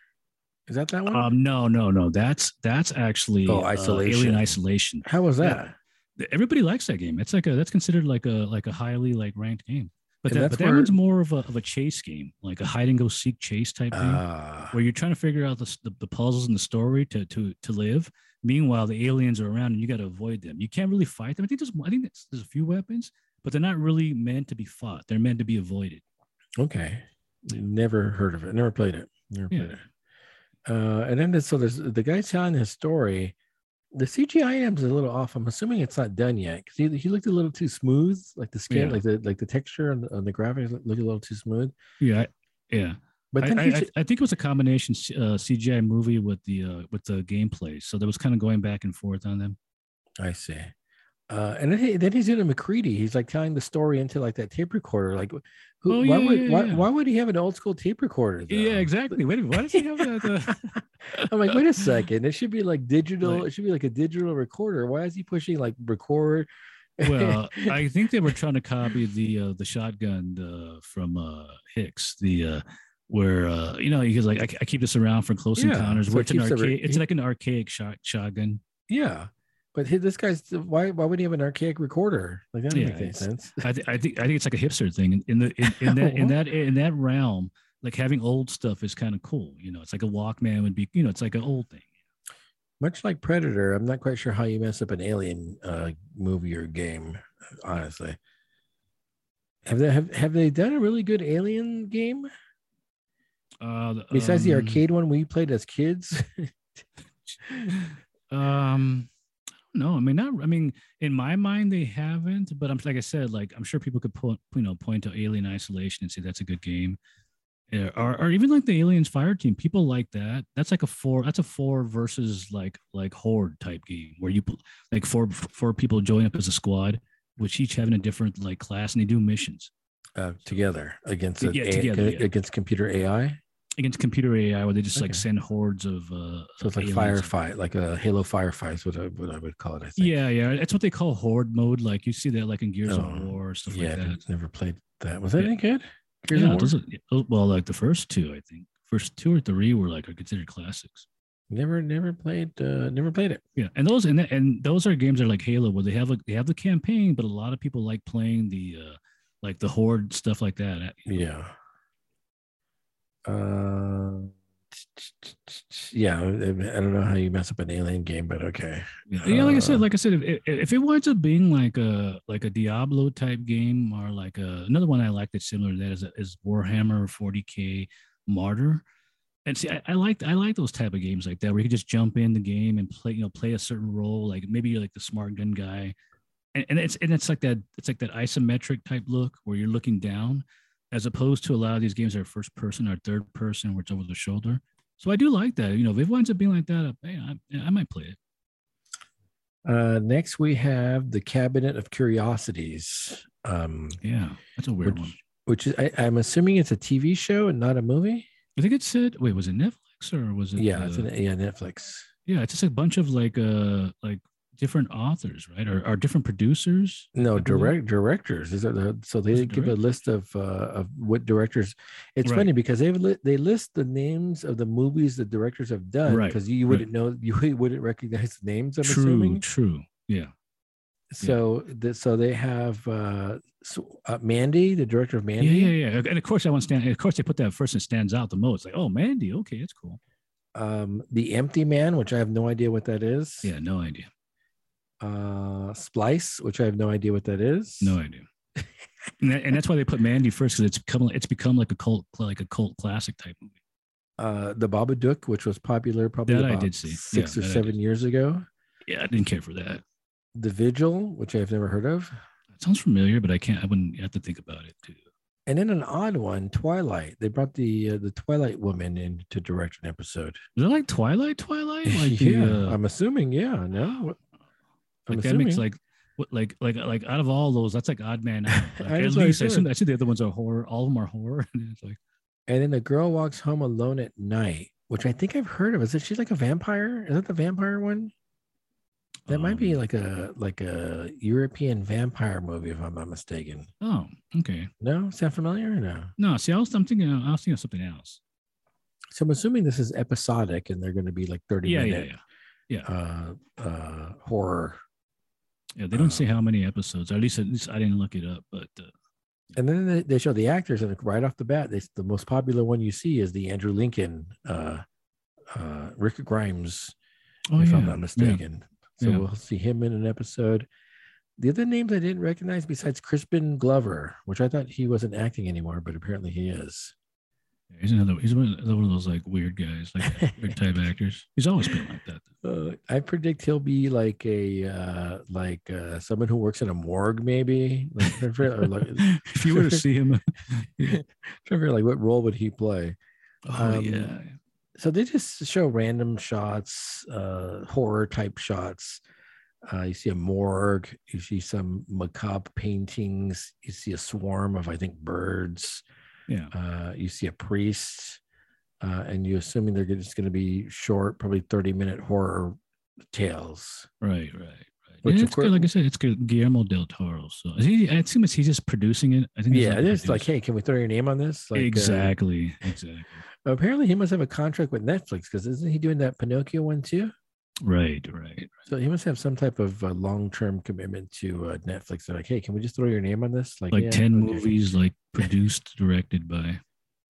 Is that that one? Um, no, no, no. That's that's actually Oh, uh, Isolation. Alien Isolation. How was yeah. that? Everybody likes that game. It's like a that's considered like a like a highly like ranked game. But that, that's but that one's more of a of a chase game, like a hide and go seek chase type game, Uh, where you're trying to figure out the, the the puzzles in the story to to to live. Meanwhile, the aliens are around and you got to avoid them. You can't really fight them. I think there's I think there's, there's a few weapons, but they're not really meant to be fought. They're meant to be avoided. okay. Never heard of it. Never played it. Never Yeah. played it. Uh, and then there's, so there's the guy telling his story. The CGI is a little off. I'm assuming it's not done yet because he, he looked a little too smooth, like the skin, Yeah. like the like the texture on the, on the graphics looked a little too smooth. Yeah, yeah. But I, then I, he, I, think it was a combination uh, CGI movie with the uh, with the gameplay, so there was kind of going back and forth on them. I see. Uh, and then, he, then he's in a McCready. He's like telling the story into like that tape recorder. Like, who? Oh, why would yeah, why, yeah. why would he have an old school tape recorder? Though? Yeah, exactly. Wait. Why does he have that? Uh, [laughs] I'm like, wait a second. It should be like digital. Like- it should be like a digital recorder. Why is he pushing like record? well, [laughs] I think they were trying to copy the uh, the shotgun uh, from uh, Hicks. The uh, where uh, you know he's like, I, I keep this around for close Yeah, encounters. so Where it's an re- It's like an archaic shot shotgun. yeah, but this guy's why? Why would he have an archaic recorder? Like that Yeah, make any sense. I, th- I think I think it's like a hipster thing in, in the [laughs] in, in that in that in that realm. Like having old stuff is kind of cool. You know, it's like a Walkman would be. You know, it's like an old thing. Much like Predator, I'm not quite sure how you mess up an alien uh, movie or game. Honestly, have they have, have they done a really good alien game Uh, besides the um, arcade one we played as kids? [laughs] Um, no, I mean not. I mean, in my mind, they haven't. But I'm like I said, like I'm sure people could point, you know, point to Alien Isolation and say that's a good game, Yeah, or or even like the Aliens Fire Team. People like that. That's like a four. That's a four versus like like horde type game where you like four four people join up as a squad, which each having a different like class and they do missions uh, together against Yeah, a- yeah. against computer AI. Against computer AI, where they just like send hordes of. uh So it's like firefight, like a Halo firefight is what I, what I would call it. I think. Yeah, yeah, that's what they call horde mode. Like you see that like in Gears Oh, of War stuff yeah, like that. I've never played that. Was that Yeah. any good? Gears of yeah, War? those are, well, like the first two, I think, first two or three were like are considered classics. Never, never played. Uh, never played it. Yeah, and those and and those are games that are like Halo, where they have like they have the campaign, but a lot of people like playing the uh like the horde stuff like that. Uh, Yeah. Uh, yeah. I don't know how you mess up an alien game, but okay. Yeah, like I Uh, said, like I said, if if- if it winds up being like a like a Diablo type game or like a, another one I like that's similar to that is is Warhammer 40k Martyr. And see, I, I like I like those type of games like that where you can just jump in the game and play, you know, play a certain role. Like maybe you're like the smart gun guy, and, and it's and it's like that it's like that isometric type look where you're looking down, as opposed to a lot of these games that are first person or third person where it's over the shoulder. So I do like that. You know, if it winds up being like that, hey, I, I might play it. Uh, next we have the Cabinet of Curiosities. Um, Yeah, that's a weird which, one. which is I, I'm assuming it's a TV show and not a movie. I think it said, wait, was it Netflix or was it? Yeah, it's uh, an, yeah Netflix. yeah, it's just a bunch of like uh like different authors, right? Or, or different producers. No, direct directors. Are the so they it give a list of uh, of what directors. It's Right. funny because they li- they list the names of the movies the directors have done Right, because you wouldn't know you [laughs] wouldn't recognize the names. I'm true, assuming. true. Yeah. So the, so they have uh, so, uh, Mandy, the director of Mandy. Yeah, yeah, yeah. And of course, I want stand. Of course, they put that first and stands out the most. Like, oh, Mandy. Okay, it's cool. Um, the Empty Man, which I have no idea what that is. Yeah, no idea. Uh, Splice, which I have no idea what that is. No idea. and, that, and that's why they put Mandy first because it's become it's become like a cult like a cult classic type movie. Uh, the Babadook, which was popular probably That I did see. six Yeah, or seven years ago. Yeah, I didn't care for that. The Vigil, which I've never heard of. It sounds familiar, but I can't. I wouldn't have to think about it too. And then an odd one, Twilight. They brought the uh, the Twilight woman in to direct an episode. Is it like Twilight? Twilight? [laughs] Like the, yeah, uh, I'm assuming. Yeah, no, I'm like that makes like what like like like out of all those, that's like odd man out. [laughs] Like, I at least I say assume it. I see the other ones are horror. All of them are horror. [laughs] And it's like And then the girl walks home alone at night, which I think I've heard of. Is it she's like a vampire? Is that the vampire one? That might be um, like a like a European vampire movie, if I'm not mistaken. Oh, okay. No, sound familiar or no? No, see, I was I'm thinking I was thinking of something else. So I'm assuming this is episodic, and they're going to be like 30 Yeah, yeah, minute yeah. uh, uh, horror. Yeah, they don't say Um, how many episodes. Or at least, at least I didn't look it up, but uh, And then they, they show the actors, and right off the bat, they, the most popular one you see is the Andrew Lincoln, uh, uh, Rick Grimes, oh if yeah, I'm not mistaken. So Yeah. we'll see him in an episode. The other names I didn't recognize besides Crispin Glover, which I thought he wasn't acting anymore, but apparently he is. Yeah, he's another. He's one of those like weird guys, like weird type [laughs] actors. He's always been like that. Uh, I predict he'll be like a uh, like uh, someone who works in a morgue, maybe. Like, or like, [laughs] if you were to see him, trying to figure, like what role would he play? oh Um, yeah, so they just show random shots, uh, horror type shots. Uh, you see a morgue, you see some macabre paintings, you see a swarm of, I think, birds. Yeah. Uh, you see a priest, uh, and you're assuming they're just going to be short, probably 30 minute horror tales. Right, right, right. Which, of it's course- good, like I said, it's good. Guillermo del Toro. So is he, I assume it's he's just producing it. I think. Yeah, not it's like, hey, can we throw your name on this? Like, uh, exactly, exactly. apparently, he must have a contract with Netflix because isn't he doing that Pinocchio one too? Right, right. So he must have some type of uh, long-term commitment to uh, Netflix. They're like, hey, can we just throw your name on this? Like yeah, ten okay. movies, like [laughs] produced, directed by.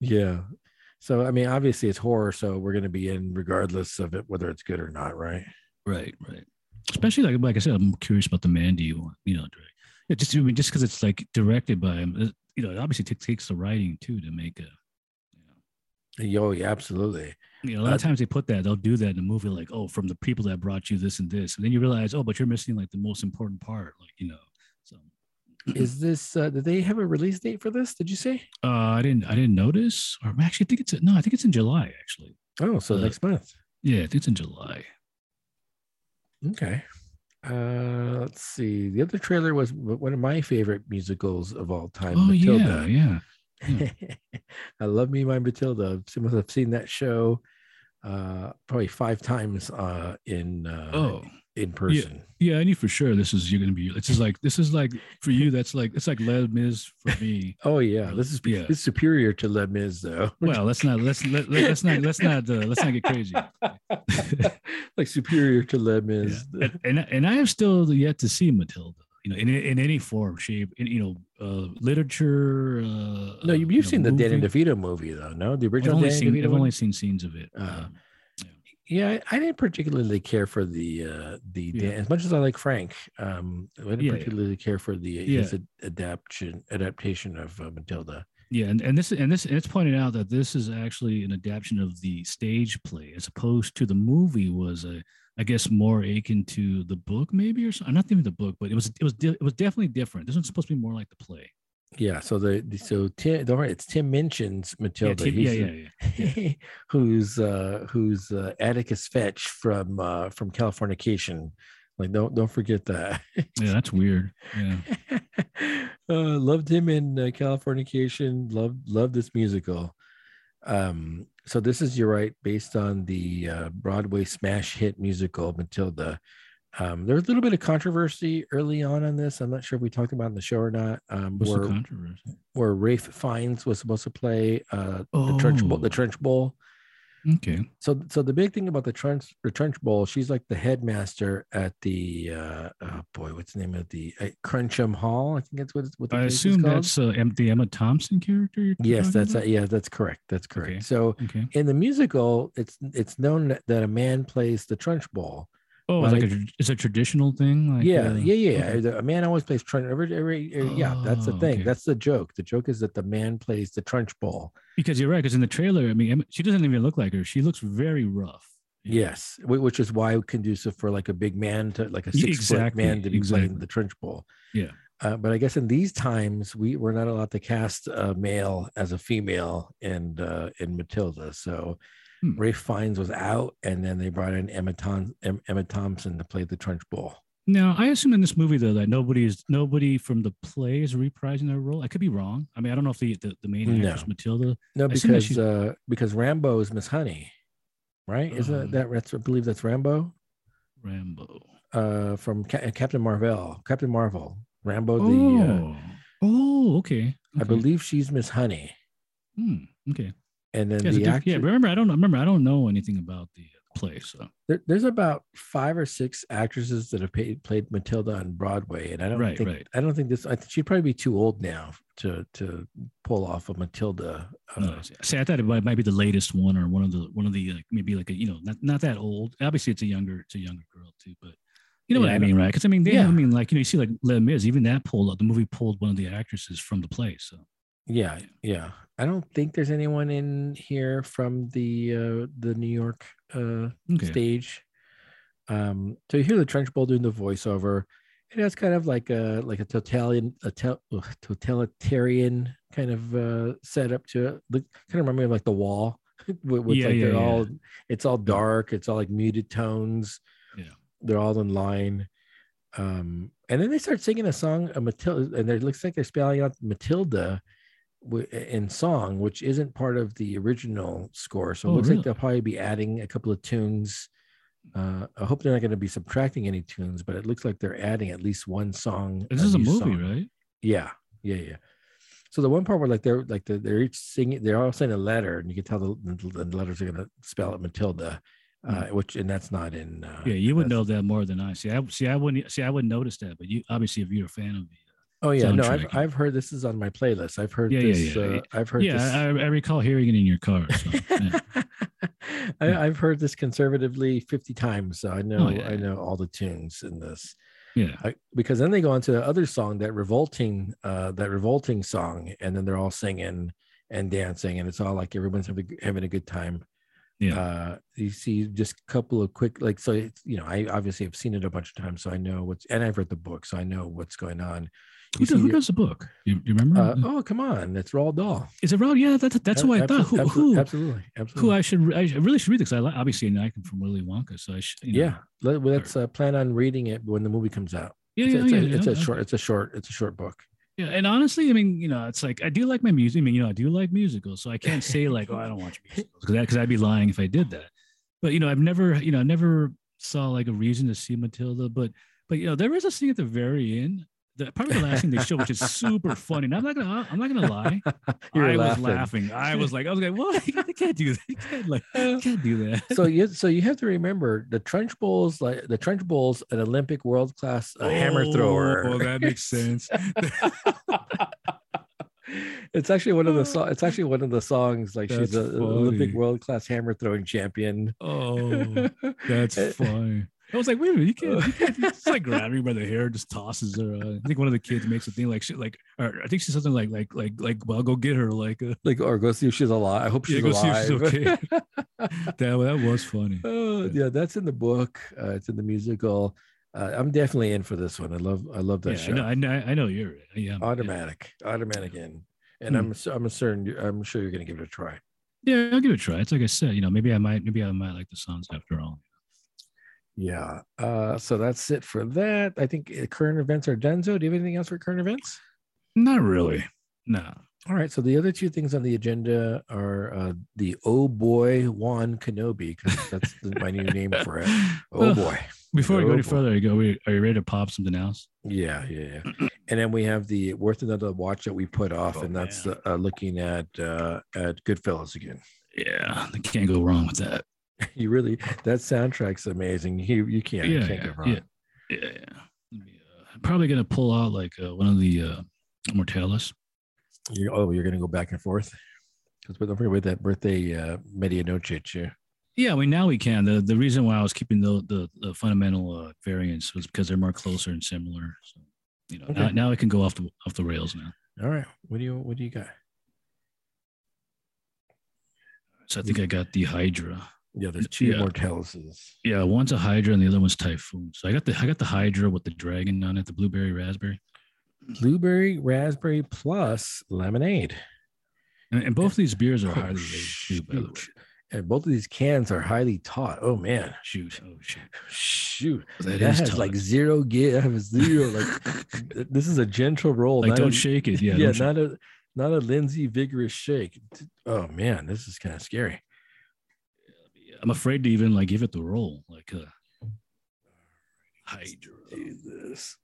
Yeah. So I mean, obviously it's horror, so we're going to be in regardless of it whether it's good or not, right? Right, right. Especially like like I said, I'm curious about the Mandy one. You know, direct. Yeah, just I mean, just because it's like directed by him, you know, it obviously takes takes the writing too to make a. Yo, yeah, absolutely. you know, a lot Uh, of times they put that they'll do that in a movie, like oh, from the people that brought you this and this, and then you realize, oh, but you're missing like the most important part, like you know. So, Is this? Uh, did they have a release date for this? Did you say? uh, I didn't I didn't notice, or actually, I think it's no, I think it's in July actually. Oh, so Uh, next month. Yeah, I think it's in July. Okay. Uh, let's see. The other trailer was one of my favorite musicals of all time. Oh yeah, Matilda. Yeah. [laughs] I love me my Matilda. Some of us have seen that show uh probably five times uh in uh Oh, in person. Yeah, I knew for sure this is you're gonna be. This is like this is like for you. That's like it's like Les Mis for me. [laughs] Oh yeah, this is Yeah. this is superior to Les Mis though. Well, let's not let's let, let's not let's not uh, let's not get crazy. [laughs] like superior to Les Mis. And, and and I have still yet to see Matilda. You know, in in any form, shape, in, you know, uh, literature. Uh, No, you, uh, you've know, seen the Danny movie. DeVito movie though, no? The I've original only Danny seen DeVito. I've one? only seen scenes of it. Uh, Um, Yeah, I, I didn't particularly care for the uh the Yeah. Dan- as much as I like Frank. Um, I didn't Yeah, yeah. particularly care for the Yeah. his ad- adaptation adaptation of uh, Matilda. Yeah, and, and this and this and it's pointed out that this is actually an adaptation of the stage play, as opposed to the movie was a, I guess, more akin to the book, maybe or something. Not even the book, but it was it was it was definitely different. This one's supposed to be more like the play. Yeah, so the, the so Tim, don't worry, it's Tim Yeah, Matilda. Tim- He's yeah, the- yeah, yeah. [laughs] who's uh who's uh, Atticus Fetch from uh from Californication. Like don't don't forget that. Yeah, that's weird. Yeah, [laughs] uh, loved him in uh, Californication. Loved loved this musical. Um, so this is you're right, based on the uh, Broadway smash hit musical Matilda. Um, there was a little bit of controversy early on on this. I'm not sure if we talked about it in the show or not. Um, what's the where controversy? where Ralph Fiennes was supposed to play uh, the Trunchbull, the Oh. Trunchbull. Okay, So, so the big thing about the trench, the Trunchbull, she's like the headmaster at the, uh, oh boy, what's the name of the uh, Crunchem Hall? I think that's what, what the I assume that's uh, the Emma Thompson character. Yes, that's uh, yeah, that's correct. That's correct. Okay. So okay. in the musical, it's it's known that, that a man plays the Trunchbull. Oh, it's Like- like a, it's a traditional thing. Like, yeah, uh, yeah, yeah. okay. The- A man always plays trench. Every, every, every- yeah, that's the Oh, thing. okay. That's the joke. The joke is that the man plays the Trunchbull. Because you're right. Because in the trailer, I mean, she doesn't even look like her. She looks very rough. Yes, which is why conducive for like a big man to like a six foot man to be playing the Trunchbull. Yeah. Uh, but I guess in these times we we're not allowed to cast a male as a female in uh, in Matilda. So Hmm. Ray Fiennes was out, and then they brought in Emma, Em- Emma Thompson to play the Trunchbull. Now, I assume in this movie though that nobody is nobody from the play is reprising their role. I could be wrong. I mean, I don't know if the the, the main No. actress Matilda. No, I assume that because uh, because Rambeau is Miss Honey, right? Isn't Um, that that's I believe that's Rambeau Rambeau. uh, from Ca- Captain Marvel. Captain Marvel. Rambeau Oh, the. Uh, oh, okay. I believe she's Miss Honey. Hmm, okay. And then Yeah, the actor, yeah, remember I don't remember I don't know anything about the play. So there, there's about five or six actresses that have paid, played Matilda on Broadway, and I don't Right, think right. I don't think this. I think she'd probably be too old now to to pull off a Matilda. Uh, no, see, I thought it might, might be the latest one or one of the one of the like maybe like a you know not not that old. Obviously, it's a younger it's a younger girl too, but you know Yeah, what I mean, right? Because I mean, they, Yeah. I mean, like you know, you see like Les Mis, even that pulled out the movie pulled one of the actresses from the play. So yeah, yeah. I don't think there's anyone in here from the uh, the New York uh, okay, stage. Um, so you hear the Trunchbull doing the voiceover. It has kind of like a like a totalitarian a tel- totalitarian kind of uh, setup to it. Look, kind of remind me of like the wall. [laughs] with, Yeah, like yeah, they're yeah. all it's all dark. It's all like muted tones. Yeah. they're all in line. Um, and then they start singing a song, a Matilda, and it looks like they're spelling out Matilda in song, which isn't part of the original score. So it Oh, looks really? like they'll probably be adding a couple of tunes. Uh, I hope they're not going to be subtracting any tunes, but it looks like they're adding at least one song. this is a movie, song. right? Yeah, yeah, yeah. So the one part where like they're like they're, they're each singing, they're all saying a letter, and you can tell the, the, the letters are going to spell it Matilda, uh, which and that's not in. Uh, Hmm. Yeah, you would know that more than I. See, I see. I wouldn't see. I wouldn't notice that, but you obviously, if you're a fan of the, Oh yeah, no, I've. I've heard this is on my playlist. I've heard Yeah, yeah, this. yeah. Uh, I've heard yeah, this. I, I recall hearing it in your car. So, yeah. [laughs] I, I've heard this conservatively 50 times, so I know Oh, yeah, I know all the tunes in this. yeah. I, because then they go on to the other song, that revolting, uh, that revolting song, and then they're all singing and dancing, and it's all like everyone's having, having a good time. Yeah. Uh, you see just a couple of quick, like, so it's, you know, I obviously have seen it a bunch of times, so I know what's, and I've read the book, so I know what's going on. Who, do, who does the book? You, you remember? uh, oh, come on, it's Roald Dahl. Is it Rod? Yeah, that's that's who I thought. Who, who, absolutely, absolutely. who I should I really should read this. I like, obviously I like him from Willy Wonka, so I should. You know, yeah, let, let's uh, plan on reading it when the movie comes out. yeah, it's, yeah, it's, yeah, a, yeah, it's a short, it's a short, it's a short book. Yeah, and honestly, I mean, you know, it's like I do like my music. I mean, you know, I do like musicals, so I can't say like, oh, I don't watch musicals because because I'd be lying if I did that. But you know, I've never, you know, I never saw like a reason to see Matilda. But but you know, there is a scene at the very end. The, probably the last thing they show, which is super funny. And I'm not gonna, I'm not gonna lie. [laughs] You're I laughing. was laughing. I was like, I was like, what? [laughs] You can't do that. You can't like, you can't do that. so you, so you have to remember the Trunchbull's, like the Trunchbull's, an Olympic world class uh, hammer thrower. Oh, that makes sense. [laughs] it's actually one of the so- it's actually one of the songs like she's That's an Olympic world class hammer throwing champion. Oh, that's Uh, funny. I was like, wait a minute, you can't, you can't [laughs] just like grab her by the hair, just tosses her. Uh, I think one of the kids makes a thing like shit, like, or I think she's something like, like, like, like, well, go get her, like, uh, like or go see if she's alive. I hope Yeah, she's go see if alive. she's okay. [laughs] that that was funny. Oh, yeah, that's in the book. Uh, it's in the musical. Uh, I'm definitely in for this one. I love I love that Yeah, show. I know, I know, I know you're. Yeah, automatic, automatic in. And Hmm. I'm I'm certain I'm sure you're gonna give it a try. Yeah, I'll give it a try. It's like I said, you know, maybe I might, maybe I might like the songs after all. Yeah. Uh, so that's it for that. I think uh, current events are done. So, do you have anything else for current events? Not really. No. All right. So the other two things on the agenda are uh, the Oh Boy Juan Kenobi because that's my new name for it. Oh boy. Before we go Oh, any further, you go. Are you ready to pop something else? Yeah, yeah, yeah. and then we have the worth another watch that we put off, Oh, and that's uh, looking at uh, at Goodfellas again. Yeah, can't go wrong with that. [laughs] You really that soundtrack's amazing. You you can't you Yeah, can't yeah, go wrong. yeah. Yeah, yeah. Uh, I'm probably gonna pull out like uh, one of the uh, Mortalis. You, oh, you're gonna go back and forth because don't forget with that birthday uh, Medianoche. Yeah. Yeah, I mean now we can. The the reason why I was keeping the the, the fundamental uh, variants was because they're more closer and similar. So you know now, Okay. now it can go off the off the rails now. All right. What do you what do you got? So I think I got the Hydra. Yeah, there's two Yeah. Mortalises. Yeah, one's a Hydra and the other one's Typhoon. So I got the I got the Hydra with the dragon on it, the blueberry raspberry, Blueberry, raspberry plus lemonade. and, and both these beers are Oh, highly rated too. By the way. And both of these cans are highly taut. Oh man. shoot, oh shoot, Shoot. that, That is has tough. like zero give. That has zero. Like this is a gentle roll. like don't a- shake it. Yeah, Yeah, not a not a Lindsay vigorous shake. Oh man, this is kind of scary. I'm afraid to even like give it the roll. Like uh Hydra. Jesus.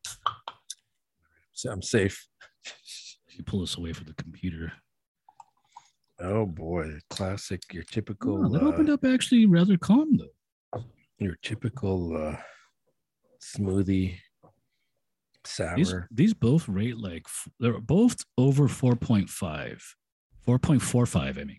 So I'm safe. [laughs] You pull this away from the computer. Oh boy, classic. Your typical. Oh, that uh, opened up actually rather calm though. Your typical uh, smoothie These sour. these both rate like they're both over 4.5. 4.45, I mean.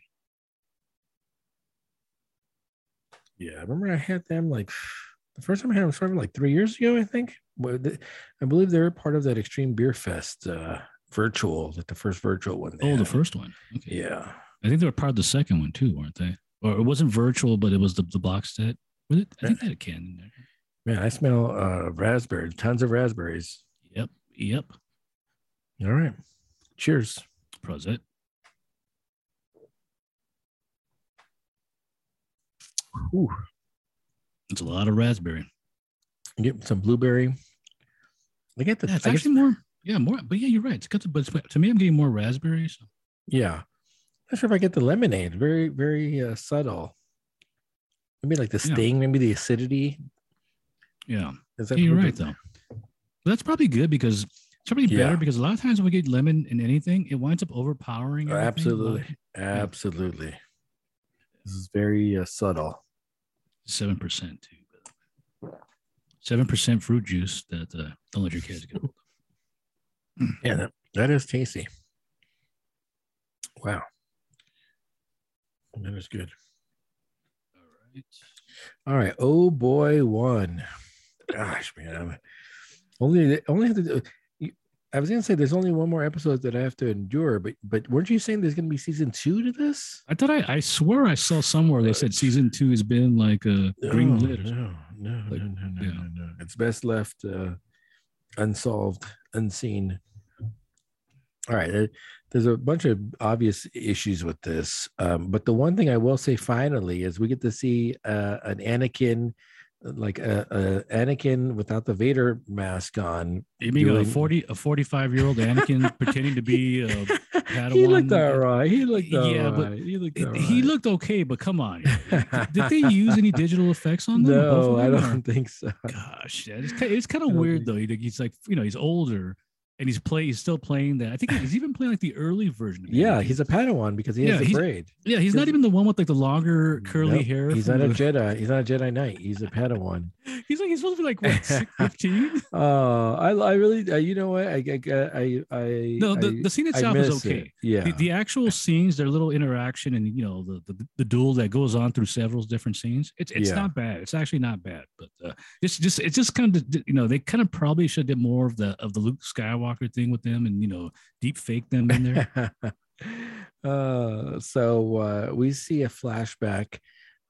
Yeah, I remember I had them like [sighs] the first time I had them was probably like three years ago. I think. I believe they were part of that Extreme Beer Fest uh, virtual, like the first virtual one. Oh, the first one. Okay. Yeah. I think they were part of the second one too, weren't they? Or it wasn't virtual, but it was the, the box set. Was it? I think they had a can in there. Man, I smell uh, raspberry, tons of raspberries. Yep. Yep. All right. Cheers. Prosit. Ooh. It's a lot of raspberry. Get some blueberry. I get the. Yeah, it's I guess- actually more. Yeah, more. But yeah, you're right. It's got the, but it's- to me, I'm getting more raspberries. yeah. Not sure if I get the lemonade. Very, very uh, subtle. Maybe like the Yeah. sting, maybe the acidity. Yeah. Is Yeah, you're right though. But that's probably good because it's probably better Yeah. because a lot of times when we get lemon in anything, it winds up overpowering. Oh, absolutely. Absolutely. This is very uh, subtle. Seven percent too. Seven percent fruit juice that uh, don't let your kids get. hold of. Yeah, that, that is tasty. Wow. That is good. All right. All right. Oh boy, one. Gosh, man. I'm only only have to do. I was gonna say there's only one more episode that I have to endure, but but weren't you saying there's gonna be season two to this? I thought I, I swear I saw somewhere they said season two has been like a green No, lit. No, no, Like, no, no, no, yeah. no, no. It's best left uh, unsolved, unseen. All right. There's a bunch of obvious issues with this. Um, but the one thing I will say finally is we get to see uh, an Anakin, like a, a Anakin without the Vader mask on. You mean a forty a forty five year old Anakin [laughs] pretending to be? a Padawan? he looked all right. He looked all Yeah, right. but he looked he looked okay, but come on, [laughs] did they use any digital effects on them? No, I don't think so. Gosh, yeah, it's kind, it's kind of weird think- though. He's like, you know, he's older and he's play. He's still playing that. I think he's even playing like the early version. Of Yeah, he's a Padawan because he Yeah, has the he's- braid. yeah. He's not even the one with like the longer curly Nope, hair. He's not a Jedi. He's not a Jedi Knight. He's a Padawan. [laughs] He's like he's supposed to be like what [laughs] 15? Oh, I, I really, uh, you know what? I, I, I, I No, the, I- the scene itself is miss it. okay. Yeah, The, the actual scenes, their little interaction, and you know the, the the duel that goes on through several different scenes. It's it's Yeah. not bad. It's actually not bad. But uh, it's just it's just kind of you know they kind of probably should have did more of the of the Luke Skywalker thing with them, and you know deep fake them in there. [laughs] uh, so uh, we see a flashback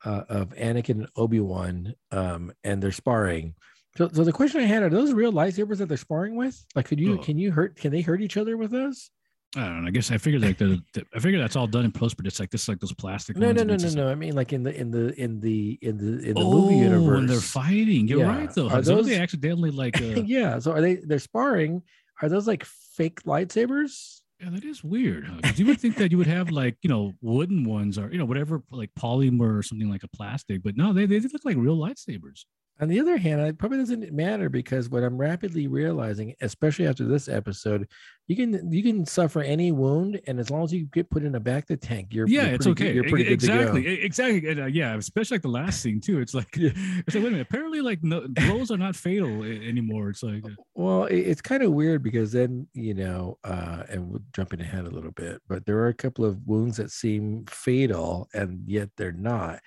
uh, of Anakin and Obi Wan, um, and they're sparring. So, so the question I had are those real lightsabers that they're sparring with? Like, could you Oh. can you hurt? Can they hurt each other with those? I don't know. I guess I figured like the, the I figured that's all done in post, but it's like this like those plastic. No, no, no, no, no. I mean, like in the in the in the in the in the oh, movie universe when they're fighting. You're Yeah. right though. Are So those- they accidentally like [laughs] uh, yeah. So are they? They're sparring. Are those like fake lightsabers? Yeah, that is weird. Huh? you would think that you would have like you know wooden ones or you know whatever like polymer or something like a plastic, but no, they they look like real lightsabers. On the other hand, it probably doesn't matter because what I'm rapidly realizing, especially after this episode, you can you can suffer any wound, and as long as you get put in a bacta tank, you're yeah, you're it's pretty good- okay. You're pretty good exactly, to go. e- exactly. And, uh, yeah, especially like the last scene too. It's like Yeah. it's like wait a minute. Apparently, like no, blows are not fatal anymore. It's like uh, Well, it's kind of weird because then you know, uh, and we're jumping ahead a little bit, but there are a couple of wounds that seem fatal, and yet they're not,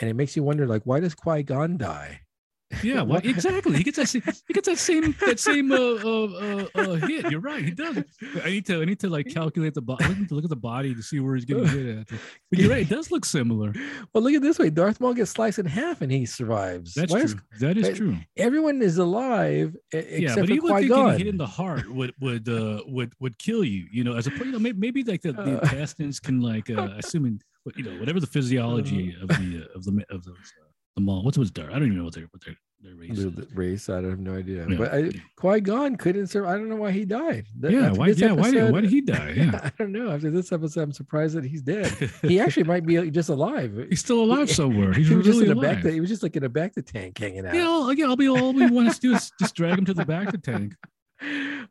and it makes you wonder, like, why does Qui Gon die? Yeah, well, exactly. He gets that same, he gets that same that same uh, uh, uh, uh, hit. You're right. He does. I need to I need to like calculate the body. To look at the body to see where he's getting hit at. But you're right. It does look similar. Well, look at this way: Darth Maul gets sliced in half, and he survives. That's Why true. is- that is true. everyone is alive except yeah, but for you Qui Gon. getting hit in the heart would would uh would would kill you. You know, as a you know maybe, maybe like the, the Uh. intestines can like uh, assuming you know whatever the physiology of the uh, of the of those uh, the Maul. What's what's dark? I don't even know what their what their their race. the, the race. I have no idea. Yeah, But I. Qui Gon couldn't survive. I don't know why he died. Th- Yeah, why? Yeah, why did, why did he die? [laughs] Yeah, I don't know. After this episode, I'm surprised that he's dead. [laughs] he actually might be just alive. he's still alive somewhere. He's [laughs] he was really just in a alive. back. He was just like in a bacta tank hanging out. yeah, all, yeah. I'll be all we want to do is just drag him to the back the tank.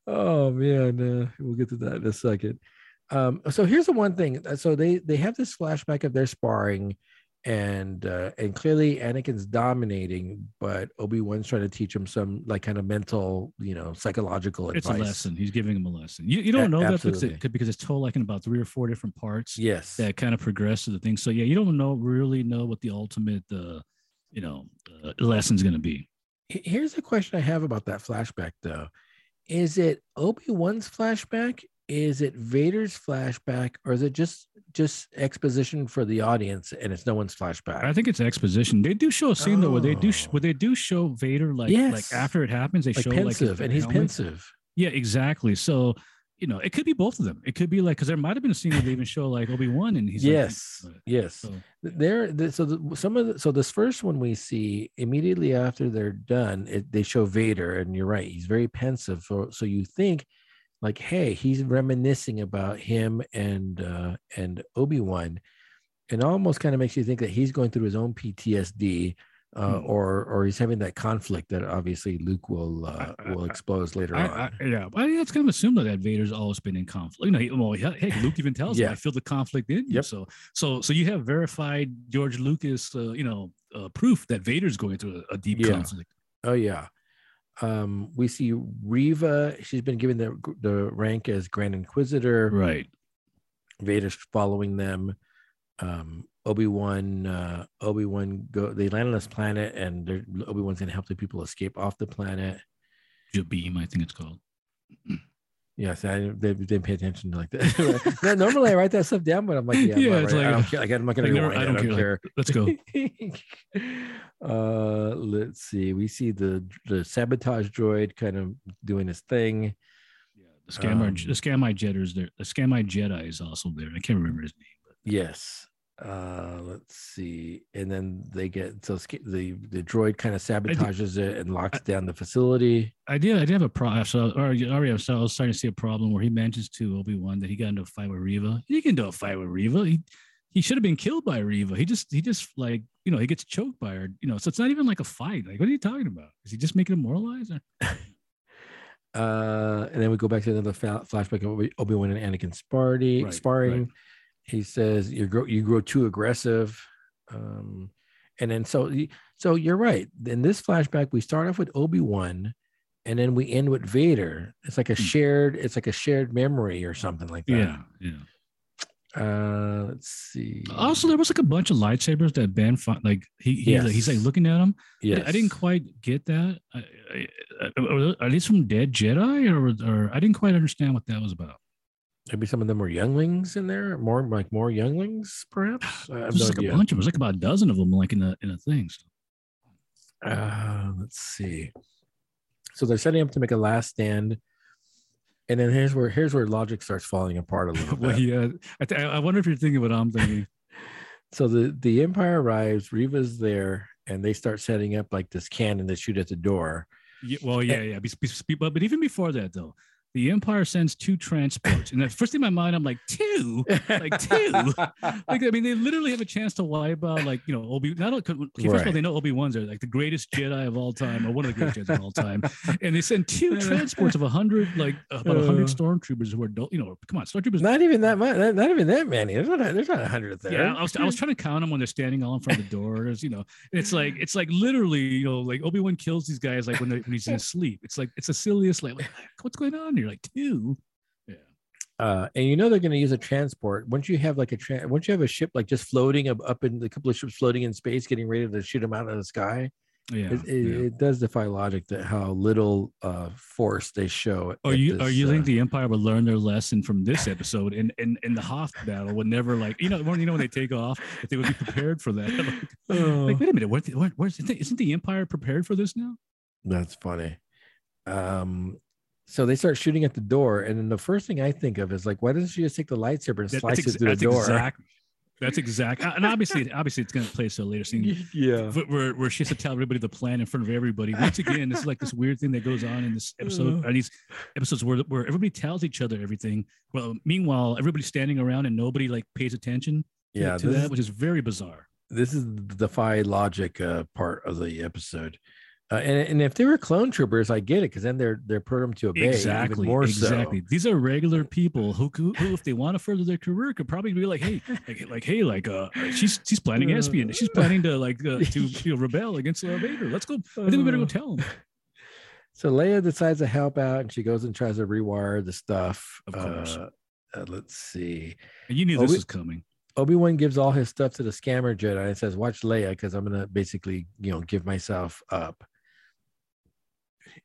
oh man, uh, we'll get to that in a second. Um, so here's the one thing. So they they have this flashback of their sparring, and uh, and clearly Anakin's dominating, but Obi Wan's trying to teach him some like kind of mental, you know, psychological It's advice. a lesson. He's giving him a lesson. You, you don't A- know that because, it, because it's told like in about three or four different parts Yes. that kind of progress to the thing. So yeah, you don't know really know what the ultimate uh, you know uh, lesson's going to be. Here's a question I have about that flashback, though. Is it Obi Wan's flashback? Is it Vader's flashback, or is it just just exposition for the audience and it's no one's flashback? I think it's exposition. They do show a scene though where they do Oh. where they do show Vader like Yes. like after it happens they like show like his pensive, and he's helmet. pensive. Yeah, exactly. So you know it could be both of them. It could be like because there might have been a scene where they even show like Obi Wan and he's like- yes, but- yes. so there the, so the, some of the, so this first one we see immediately after they're done it, they show vader and you're right he's very pensive so so you think like hey he's reminiscing about him and uh and obi-wan and almost kind of makes you think that he's going through his own ptsd uh, Hmm. or or he's having that conflict that obviously luke will uh, will expose later I, on I, yeah, I think that's kind of assumed that Vader's always been in conflict. You know, he, well, he- hey, Luke even tells him, "I feel the conflict in you." Yep. So, so, so you have verified George Lucas, uh, you know, uh, proof that Vader's going through a, a deep Yeah. conflict. Oh yeah. Um, we see Reva. She's been given the the rank as Grand Inquisitor. Right. Vader's following them. Um, Obi Wan. Uh, Obi Wan go. They land on this planet, and Obi Wan's gonna help the people escape off the planet. Beam, I think it's called. [clears throat] Yes, I they didn't pay attention to like that. [laughs] No, Normally, I write that stuff down, but I'm like, yeah, I'm Yeah, not I don't care. Like, I'm not gonna like, rewind I don't I don't care, care. Let's go. [laughs] uh let's see we see the the sabotage droid kind of doing his thing Yeah, the scammer, Um, the scamite Jedi's there. The scamite Jedi is also there. I can't remember his name. But yes uh let's see and then they get so the the droid kind of sabotages it and locks down the facility I did. I did have a problem. So, or already, I was, I was starting to see a problem where he mentions to Obi Wan that he got into a fight with Reva. He didn't get into a fight with Reva. He he should have been killed by Reva. He just he just like you know he gets choked by her. You know, so it's not even like a fight. Like, what are you talking about? Is he just making him moralize? Or? [laughs] uh and then we go back to another fa- flashback of Obi- obi-wan and anakin sparty Right, sparring right. He says you grow you grow too aggressive um and then so so you're right in this flashback we start off with obi-wan and then we end with vader it's like a Hmm. shared it's like a shared memory or something like that Yeah, yeah. uh let's see Also, there was like a bunch of lightsabers that Ben fi- like he, he like, he's like looking at them. yes I didn't quite get that. I, I, I, are these from dead Jedi or or I didn't quite understand what that was about. Maybe some of them were younglings in there more like more younglings perhaps I have There's no like idea. a bunch of them. There's like about a dozen of them, like in a in a thing. So. Uh, let's see. So they're setting up to make a last stand, and then here's where here's where logic starts falling apart a [laughs] little well, bit. yeah. I, th- I wonder if you're thinking what I'm thinking. [laughs] [laughs] So the the Empire arrives, Reva's there, and they start setting up like this cannon that shoot at the door. Yeah, well, yeah, yeah. Be, be- but, but even before that, though, the Empire sends two transports, and the first thing in my mind, I'm like, two. Like two? Like, I mean, they literally have a chance to wipe out, like, you know, Obi. Not only, okay, first of all, Right. they know Obi Wan's there, like the greatest Jedi of all time, or one of the greatest Jedi of all time, and they send two [laughs] transports of a hundred, like about a hundred Uh. stormtroopers who are, adult- you know, come on, stormtroopers. not even that much. Not, not even that many. There's not. a- There's not hundred there. Yeah, I was, I was trying to count them when they're standing all in front of the doors. You know, it's like it's like literally, you know, like Obi Wan kills these guys like when, they, when he's in [laughs] sleep. It's like it's the silliest. Like, like, what's going on here? Like two. Yeah. uh, and you know they're going to use a transport. Once you have like a tra- once you have a ship like just floating up, up in a couple of ships floating in space, getting ready to shoot them out of the sky. Yeah. it, it, yeah. it does defy logic that how little uh force they show. Or you or this, you uh, think the Empire would learn their lesson from this episode and and, and the Hoth battle would never like you know when you know when they take off if they would be prepared for that [laughs] like, Oh, like, wait a minute what, what where's the, isn't the Empire prepared for this now that's funny. Um, so they start shooting at the door, and then the first thing I think of is like, why doesn't she just take the lightsaber and That- slice that's, it through the door? exact that's exact and obviously obviously it's going to place a later scene [laughs] yeah. wh- where, where she has to tell everybody the plan in front of everybody. Once again, this is like this weird thing that goes on in this episode, Uh. or these episodes where, where everybody tells each other everything. Well, meanwhile, everybody's standing around and nobody like pays attention to, Yeah, to that, is- which is very bizarre. This is the defy logic uh, part of the episode. Uh, and, and if they were clone troopers, I get it because then they're they're programmed to obey exactly, more exactly. so. These are regular people who, who, who, if they want to further their career, could probably be like, hey, like, like hey, like, uh, she's she's planning espionage. She's [laughs] planning to like uh, to [laughs] you know, rebel against uh, Vader. Let's go. I think we better go tell him. So Leia decides to help out, and she goes and tries to rewire the stuff. Of course. Uh, uh, let's see. And you knew Oh, this was coming. Obi Wan gives all his stuff to the scammer Jedi and says, "Watch Leia, because I'm gonna basically, you know, give myself up."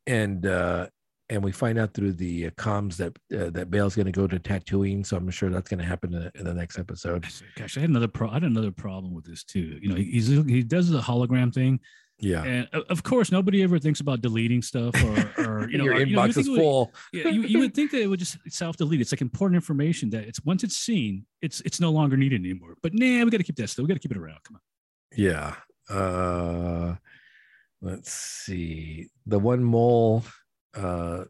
And uh, and we find out through the uh, comms that uh, that Bail's gonna go to Tatooine, so I'm sure that's gonna happen in, the- in the next episode. Gosh, I had another pro. I had another problem with this too. You know, he- he's he does the hologram thing, Yeah, and of course, nobody ever thinks about deleting stuff or, or [laughs] you know, your or, you know, you inbox is it would- full. yeah, you, you would think that it would just self delete. It's like important information that it's once it's seen, it's it's no longer needed anymore. But nah, we got to keep that still. We got to keep it around. Come on. Yeah. Uh let's see. The one mole uh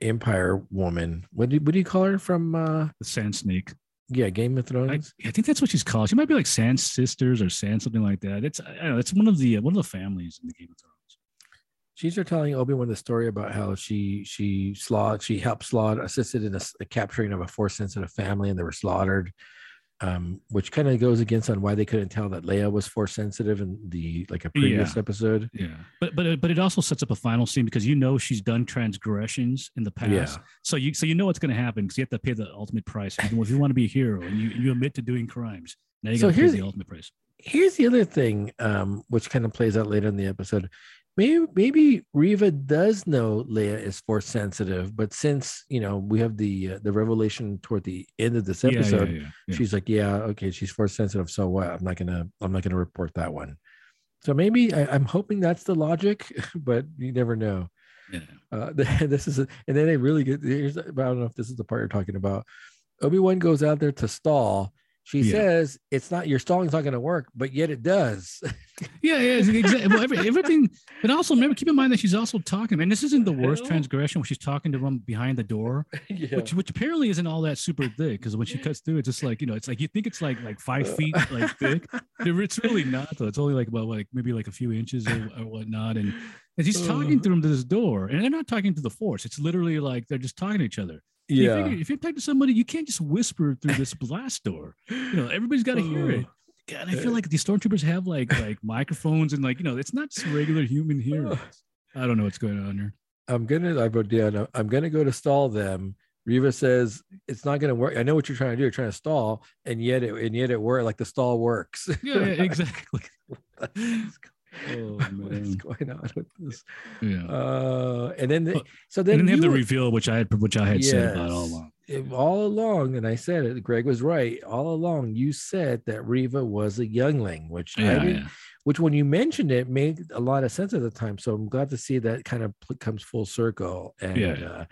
empire woman. What do what do you call her from uh The Sand Snake. yeah, Game of Thrones? I think that's what she's called. She might be like Sand Sisters or Sand something like that. It's I don't know. It's one of the one of the families in the Game of Thrones. She's are telling Obi-Wan the story about how she she slaughtered she helped slaughter assisted in a, a capturing of a force sensitive family and they were slaughtered. Um, which kind of goes against on why they couldn't tell that Leia was force sensitive in the like a previous Yeah. episode. Yeah, but but it- but it also sets up a final scene because you know she's done transgressions in the past. Yeah. So you so you know what's going to happen because you have to pay the ultimate price. If you, if you want to be a hero and you, you admit to doing crimes, now you So got to pay here's- the ultimate price. here's the other thing um which kind of plays out later in the episode maybe maybe reva does know leia is force sensitive but since you know we have the uh, the revelation toward the end of this Yeah, yeah, episode yeah, yeah. she's like yeah okay she's force sensitive so what i'm not gonna i'm not gonna report that one so maybe I, i'm hoping that's the logic [laughs] but you never know Yeah. uh, [laughs] this is, a, and then they really get. Here's, I don't know if this is the part you're talking about. Obi Wan goes out there to stall. She Yeah. says it's not your stalling's not going to work, but yet it does. [laughs] Yeah, yeah, exactly. Well, every, everything, but also remember, keep in mind that she's also talking. And this isn't the worst transgression when she's talking to him behind the door, [laughs] yeah. which which apparently isn't all that super thick. Because when she cuts through, it's just like you know, it's like you think it's like like five uh. feet like thick. [laughs] But It's really not though. It's only like about like maybe like a few inches or, or whatnot. And and she's talking to him to this door, and they're not talking to the force. It's literally like they're just talking to each other. You yeah. figure if you're talking to somebody, you can't just whisper through this blast door. You know, everybody's got to hear oh, it. God, I feel like these stormtroopers have like like microphones and like you know, it's not just regular human oh. hearing. I don't know what's going on here. I'm gonna. I wrote down. I'm gonna go to stall them. Reva says it's not gonna work. I know what you're trying to do. You're trying to stall, and yet it and yet it worked. Like the stall works. Yeah, yeah, [laughs] exactly. Oh [laughs] What's going on with this? yeah. Uh, and then the, Well, so then and then they have the were- reveal, which I had which I had said about all along. it- all along, and I said it. Greg was right. All along, you said that Reva was a youngling, which I Yeah, didn't, yeah. which when you mentioned it made a lot of sense at the time. So I'm glad to see that kind of pl- comes full circle. And Yeah. uh,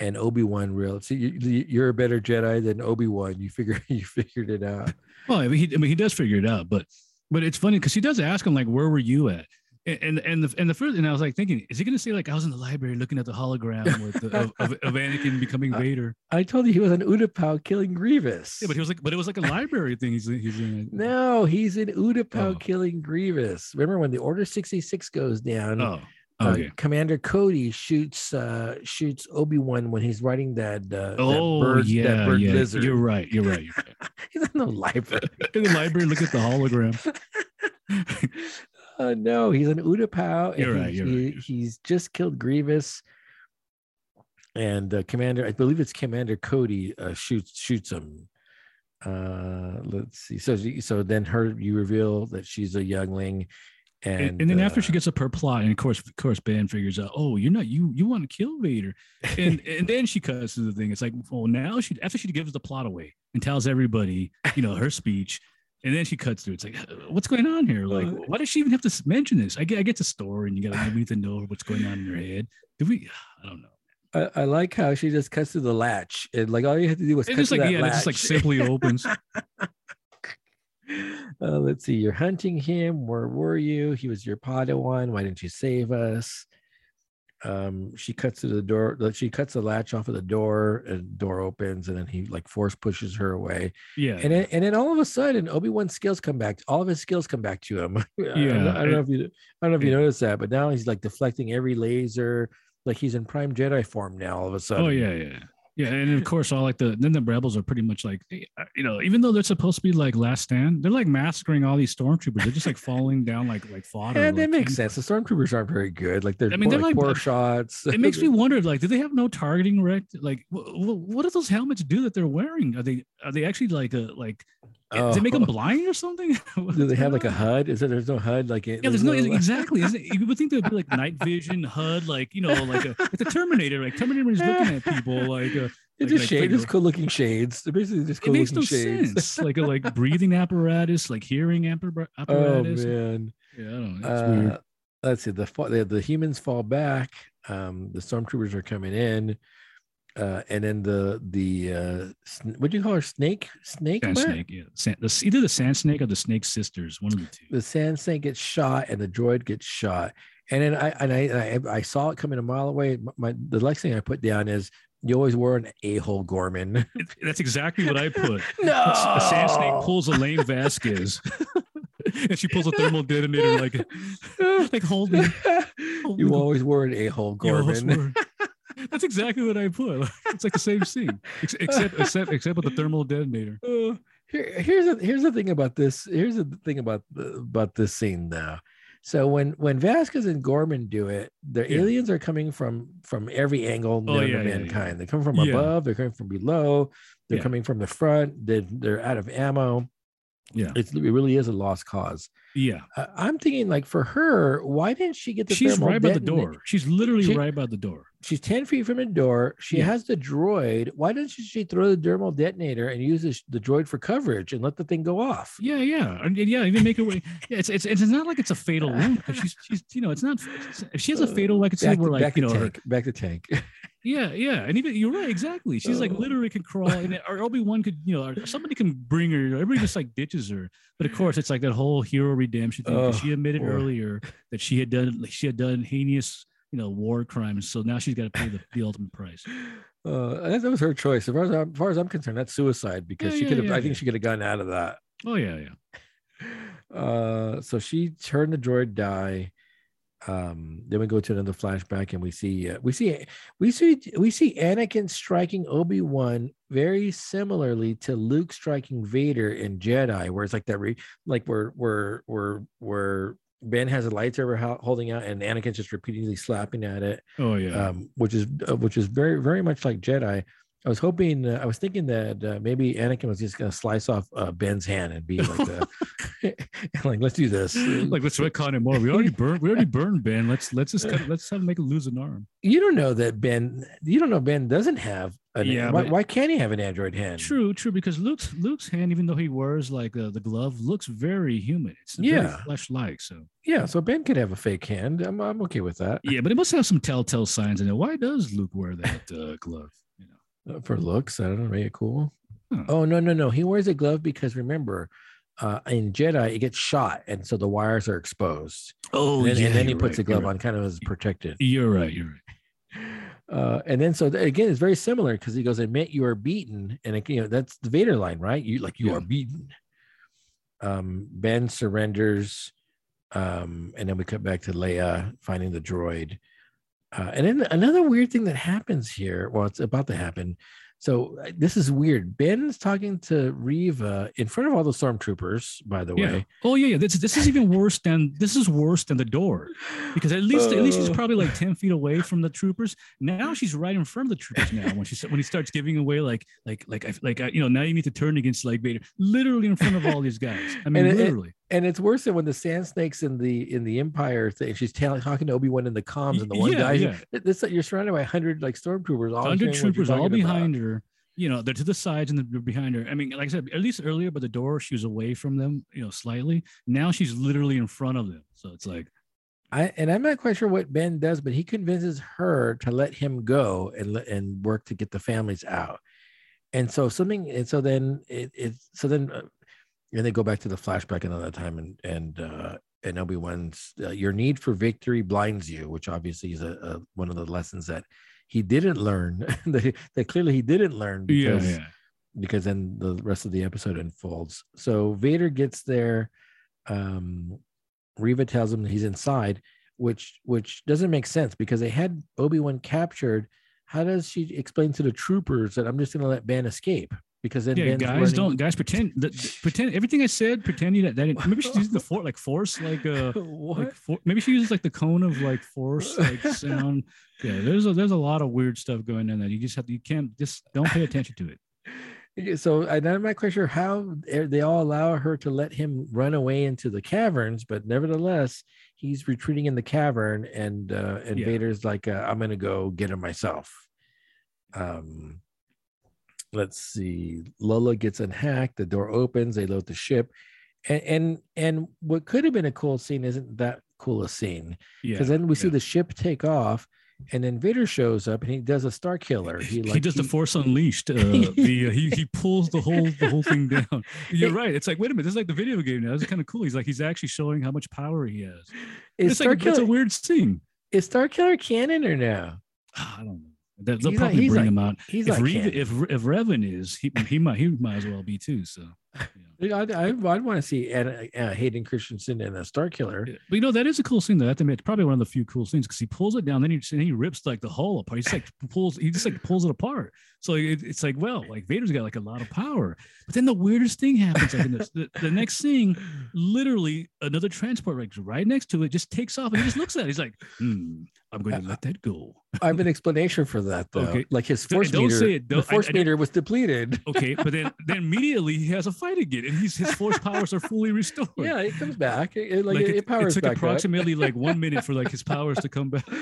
and Obi Wan real. See, you, you- you're a better Jedi than Obi Wan. You figure [laughs] you figured it out. Well, I mean, he, I mean, he does figure it out, but but it's funny because she does ask him like, "Where were you at?" And and the and the first, and I was like thinking, is he going to say like, "I was in the library looking at the hologram with the, of, of, of Anakin becoming Vader"? I told you he was an Utapau killing Grievous. Yeah, but he was like, but it was like a library thing. He's he's in. no, he's in Utapau Oh. killing Grievous. Remember when the Order 66 goes down? Oh, uh, okay. Commander Cody shoots uh, shoots Obi Wan when he's riding that uh, Oh that bird, yeah, that bird yeah. lizard. You're right. You're right. You're right. [laughs] He's in the library. in the library, look at the hologram. [laughs] uh, no, he's an Utapau. You're he- right, you're he- right. He's just killed Grievous, and uh, Commander, I believe it's Commander Cody, uh, shoots shoots him. Uh, let's see. So so then her you reveal that she's a youngling, and And, and then after she uh, gets up her plot, and of course, of course, Ben figures out, oh, you're not you. You want to kill Vader, and [laughs] and then she cuts to the thing. It's like, well, now she after she gives the plot away and tells everybody, you know, her speech, and then she cuts through. It's like, what's going on here? Like, Uh, why does she even have to mention this? I get, I get the story, and you got to need to know what's going on in your head. Did we? [sighs] I don't know. I, I like how she just cuts through the latch, and like all you have to do was It's cut just through like that yeah, it just like simply opens. [laughs] Uh, let's see. You're hunting him. Where were you? He was your Padawan. Why didn't you save us? um, she cuts to the door. She cuts the latch off of the door, and door opens, and then he like force pushes her away. Yeah. And then, and then all of a sudden, Obi Wan's skills come back. All of his skills come back to him. [laughs] I don't I don't know if you, I don't know if you Yeah. noticed that, but now he's like deflecting every laser. Like he's in Prime Jedi form now. All of a sudden. Oh yeah, yeah, yeah. And of course, all like the then the rebels are pretty much like uh, you know, even though they're supposed to be like Last Stand, they're like massacring all these stormtroopers. They're just like falling down like like fodder. Yeah, that like, makes sense. The stormtroopers aren't very good. Like they're, I mean, poor, they're like, like- poor shots. It makes me [laughs] wonder, like, do they have no targeting rect? Like, wh- wh- what do those helmets do that they're wearing? Are they are they actually like a like? Does it make them Oh. blind or something? [laughs] Do they have like a HUD? Is it there's no HUD? Like it, Yeah, there's no exactly. Isn't [laughs] it, you would think there'd be like night vision, HUD, like you know, like a like the Terminator, like Terminator is looking at people, like a, [laughs] It's like- just like- shades, just cool looking shades. They're basically just it cool makes no shades. sense. like a like breathing apparatus, like hearing appar- Oh apparatus. man. yeah, I don't know. It's weird. Uh, let's see. The, the the humans fall back. Um, the stormtroopers are coming in. Uh, and then the the uh, what do you call her? Snake, snake, Sand snake, yeah. Sand, the, either the sand snake or the snake sisters, one of the two. the sand snake gets shot and the droid gets shot. And then I and I and I, I saw it coming a mile away. M- My the next thing I put down is you always were an a hole Gorman. [laughs] That's exactly what I put. [laughs] no, The sand snake pulls Elaine Vasquez, [laughs] and she pulls a thermal detonator like like hold me. you always were an a hole You Gorman. That's exactly what I put. [laughs] It's like the same scene, ex- except except except with the thermal detonator. [laughs] Uh, here, here's the here's the thing about this. Here's the thing about the, about this scene though. So when when Vasquez and Gorman do it, the Yeah. aliens are coming from from every angle Oh, yeah, to yeah, mankind. They come from above. They're coming from below. They're coming from the front. They, they're out of ammo. Yeah, It's, it really is a lost cause. Yeah. I, I'm thinking like for her, why didn't she get the? She's right by the door. She's literally She- right by the door. She's ten feet from the door. She Yeah. has the droid. Why didn't she throw the thermal detonator and use the, the droid for coverage and let the thing go off? Yeah, yeah, and, and yeah. Even make her way. [laughs] Yeah, it's, it's it's not like it's a fatal [laughs] wound because she's she's you know it's not. If she has a fatal, I could say Back, we're like back you to know her- Bacta tank. [laughs] Yeah, yeah, and even you're right, exactly. She's like Oh. literally can crawl, and or Obi Wan could, you know, somebody can bring her. Everybody just like ditches her, but of course it's like that whole hero redemption thing. Oh, she admitted boy. earlier that she had done, like she had done heinous, you know, war crimes. So now she's got to pay the, the ultimate price. [laughs] Uh, that that was her choice. As far as, I'm, as far as I'm concerned, that's suicide because Yeah, she yeah, could have. yeah, I think she could have gotten out of that. Oh yeah, yeah. [laughs] Uh, so she turned the droid die. Um, then we go to another flashback, and we see uh, we see we see we see Anakin striking Obi Wan very similarly to Luke striking Vader in Jedi, where it's like that, re- like where where where where Ben has a lightsaber ho- holding out, and Anakin's just repeatedly slapping at it. Oh yeah. um, which is uh, which is very very much like Jedi. I was hoping, uh, I was thinking that uh, maybe Anakin was just gonna slice off uh, Ben's hand and be like, the, [laughs] [laughs] like let's do this. like let's retcon it more. We already burned. We already burned Ben. Let's let's just cut, let's have him make him lose an arm. you don't know that Ben. You don't know Ben doesn't have. An, Yeah, why, but- why can't he have an android hand? True, true. Because Luke's Luke's hand, even though he wears like uh, the glove, looks very human. It's Yeah. flesh-like. So Yeah, so Ben could have a fake hand. I'm I'm okay with that yeah, but it must have some telltale signs in it. Why does Luke wear that uh, glove? Uh, for looks. I don't know, make it cool. Huh. Oh no no no! He wears a glove because remember, uh, in Jedi it gets shot, and so the wires are exposed. Oh, and then, and then he puts right, the glove on, kind of as protected. You're right. You're right. [laughs] Uh, and then so again, it's very similar because he goes, "Admit you are beaten," and it, you know that's the Vader line, right? You like you Yeah. are beaten. Um, ben surrenders, um, and then we cut back to Leia finding the droid. Uh, and then another weird thing that happens here. Well, it's about to happen. So uh, this is weird. Ben's talking to Reva in front of all the stormtroopers. By the Yeah. way, Oh yeah, yeah. This this is even worse than this is worse than the door because at least at least she's Uh. probably like ten feet away from the troopers. Now she's right in front of the troopers. Now when she when he starts giving away like like like like uh, you know now you need to turn against like Vader, literally in front of all these guys. I mean And it- it- literally. And it's worse than when the sand snakes in the in the Empire thing. She's tell, talking to Obi Wan in the comms, and the one yeah, guy, yeah. this you're surrounded by hundred like stormtroopers, all Hundred hearing what you're troopers all talking about. behind her. You know, they're to the sides and they're behind her. I mean, like I said, at least earlier by the door, she was away from them, you know, slightly. Now she's literally in front of them. So it's like, I and I'm not quite sure what Ben does, but he convinces her to let him go and let and work to get the families out. And so something, and so then it, it so then, uh, and they go back to the flashback another time, and and uh, and Obi Wan's uh, your need for victory blinds you, which obviously is a, a one of the lessons that he didn't learn. [laughs] that, that clearly he didn't learn because yeah, yeah. because then the rest of the episode unfolds. So Vader gets there. Um, Reva tells him he's inside, which which doesn't make sense because they had Obi Wan captured. How does she explain to the troopers that I'm just going to let Ben escape? Because then Yeah, guys running- don't guys pretend that, pretend everything I said. Pretend you that, that maybe she's using the force like force like uh [laughs] what? like for, maybe she uses like the cone of like force like [laughs] sound. Yeah, there's a there's a lot of weird stuff going on that you just have to you can't just don't pay attention to it. So I'm not quite sure how they they all allow her to let him run away into the caverns, but nevertheless, he's retreating in the cavern, and uh, and Yeah. Vader's like, uh, "I'm gonna go get him myself." Um, let's see. Lola gets unhacked. The door opens. They load the ship, and and and what could have been a cool scene isn't that cool a scene Yeah, because then we see the ship take off, and then Vader shows up and he does a Star Killer. he, like, does the Force Unleashed. Uh, [laughs] the uh, he he pulls the whole the whole thing down. [laughs] You're right. It's like wait a minute. This is like the video game now. This is kind of cool. He's like he's actually showing how much power he has. Is It's Star like it's a weird scene. is Star Killer canon or no? I don't know. They- They'll He's probably he's bring not- him out. He's If, not Rev, if if Revan is, he he might he might as well be too. So, [laughs] yeah. I'd, I'd, want to see Ed, uh, Hayden Christensen and a Star Killer. But you know that is a cool scene. Though I have to admit, probably one of the few cool scenes because he pulls it down, then he then he rips like the hull apart. He's like [laughs] pulls, he just like pulls it apart. So it, it's like, well, like Vader's got like a lot of power. But then the weirdest thing happens. Like in this, the, the next scene, literally another transport like right next to it just takes off and he just looks at it. He's like, hmm, I'm going to let that go. I have an explanation for that though. Okay. Like his force don't meter, say it. the I- force I don't- meter was depleted. Okay, but then then immediately he has a fight again, and he's his force powers are fully restored. Yeah, it comes back. It, it- like, like it, it, powers it took back up. approximately [laughs] like one minute for like his powers to come back. [laughs]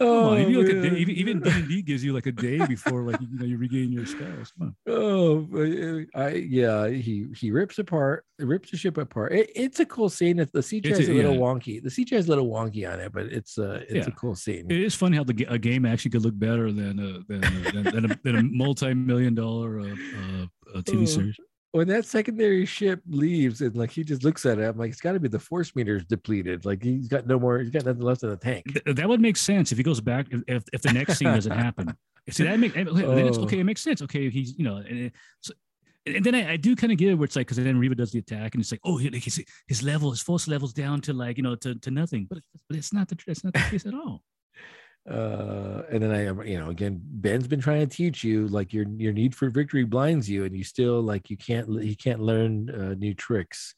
Oh, on, even, like a day, even D and D gives you like a day before like you know you regain your spells. Oh, uh, I yeah, he he rips apart, rips the ship apart. It, it's a cool scene. The CGI It's is a- a little yeah. wonky. The CGI is a little wonky on it, but it's uh it's a cool scene. It is funny how the a game actually could look better than a than a, than, than a, than a multi-million dollar uh, uh, uh, TV Oh. series. When that secondary ship leaves and like he just looks at it, I'm like, it's got to be the force meter's depleted. Like he's got no more, he's got nothing left in the tank. Th- that would make sense if he goes back if, if, the next scene doesn't happen. [laughs] See that make then it's Oh. okay. It makes sense. Okay, he's you know, and, it- so, and then I, I do kind of get it where it's like because then Reva does the attack and it's like oh his his level his force levels down to like you know to, to nothing, but but it's not the it's not the case at all. Uh, and then I, you know, again, Ben's been trying to teach you like your your need for victory blinds you, and you still like you can't you can't learn uh, new tricks.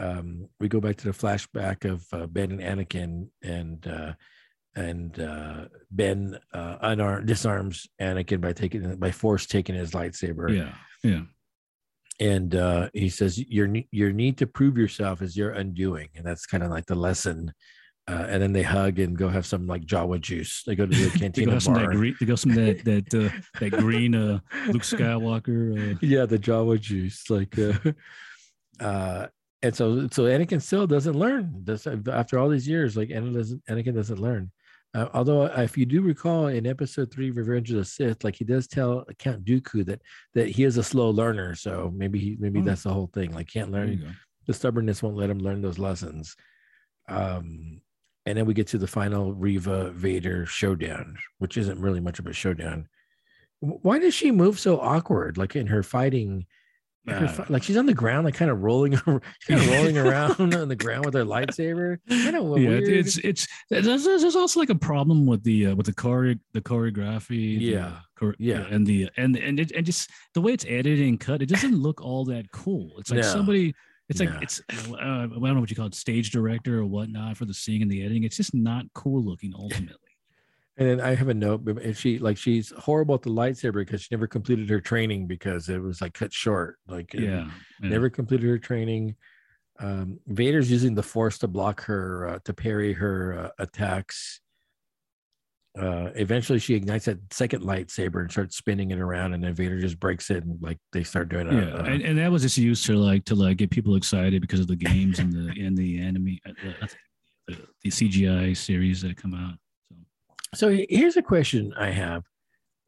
Um, we go back to the flashback of uh, Ben and Anakin, and uh, and uh, Ben uh, unarmed disarms Anakin by taking by force taking his lightsaber. Yeah, yeah. and uh, he says your your need to prove yourself is your undoing, and that's kind of like the lesson. Uh, and then they hug and go have some like Jawa juice. They go to the [laughs] They cantina go have some that green. They go some that that uh, that green uh, Luke Skywalker. Uh, yeah, the Jawa juice. Like, uh, [laughs] uh, and so so Anakin still doesn't learn. Does after all these years, like Anakin doesn't Anakin doesn't learn. Although, if you do recall in Episode Three, Revenge of the Sith, like he does tell Count Dooku that that he is a slow learner. So maybe he maybe Oh. that's the whole thing. Like can't learn the stubbornness won't let him learn those lessons. Um, and then we get to the final Reva Vader showdown, which isn't really much of a showdown. Why does she move so awkward? Like in her fighting, her Uh, fi- like she's on the ground, like kind of rolling, [laughs] kind of rolling around [laughs] on the ground with her lightsaber. Kind of yeah, weird. it's it's there's, also like a problem with the uh, with the chore the choreography. Yeah. chore- Yeah. and the and and it, and just the way it's edited and cut, it doesn't look all that cool. It's like No. somebody. It's like No. it's uh, I don't know what you call it, stage director or whatnot for the seeing and the editing. It's just not cool looking ultimately. And then I have a note. but If she like she's horrible at the lightsaber because she never completed her training because it was like cut short. Like Yeah, yeah. never completed her training. Um, Vader's using the Force to block her, uh, to parry her uh, attacks. Uh, eventually, she ignites that second lightsaber and starts spinning it around, and then Vader just breaks it, and like they start doing. it. yeah, and, and that was just used to like to like get people excited because of the games and the and the anime, uh, the, the CGI series that come out. So so here's a question I have: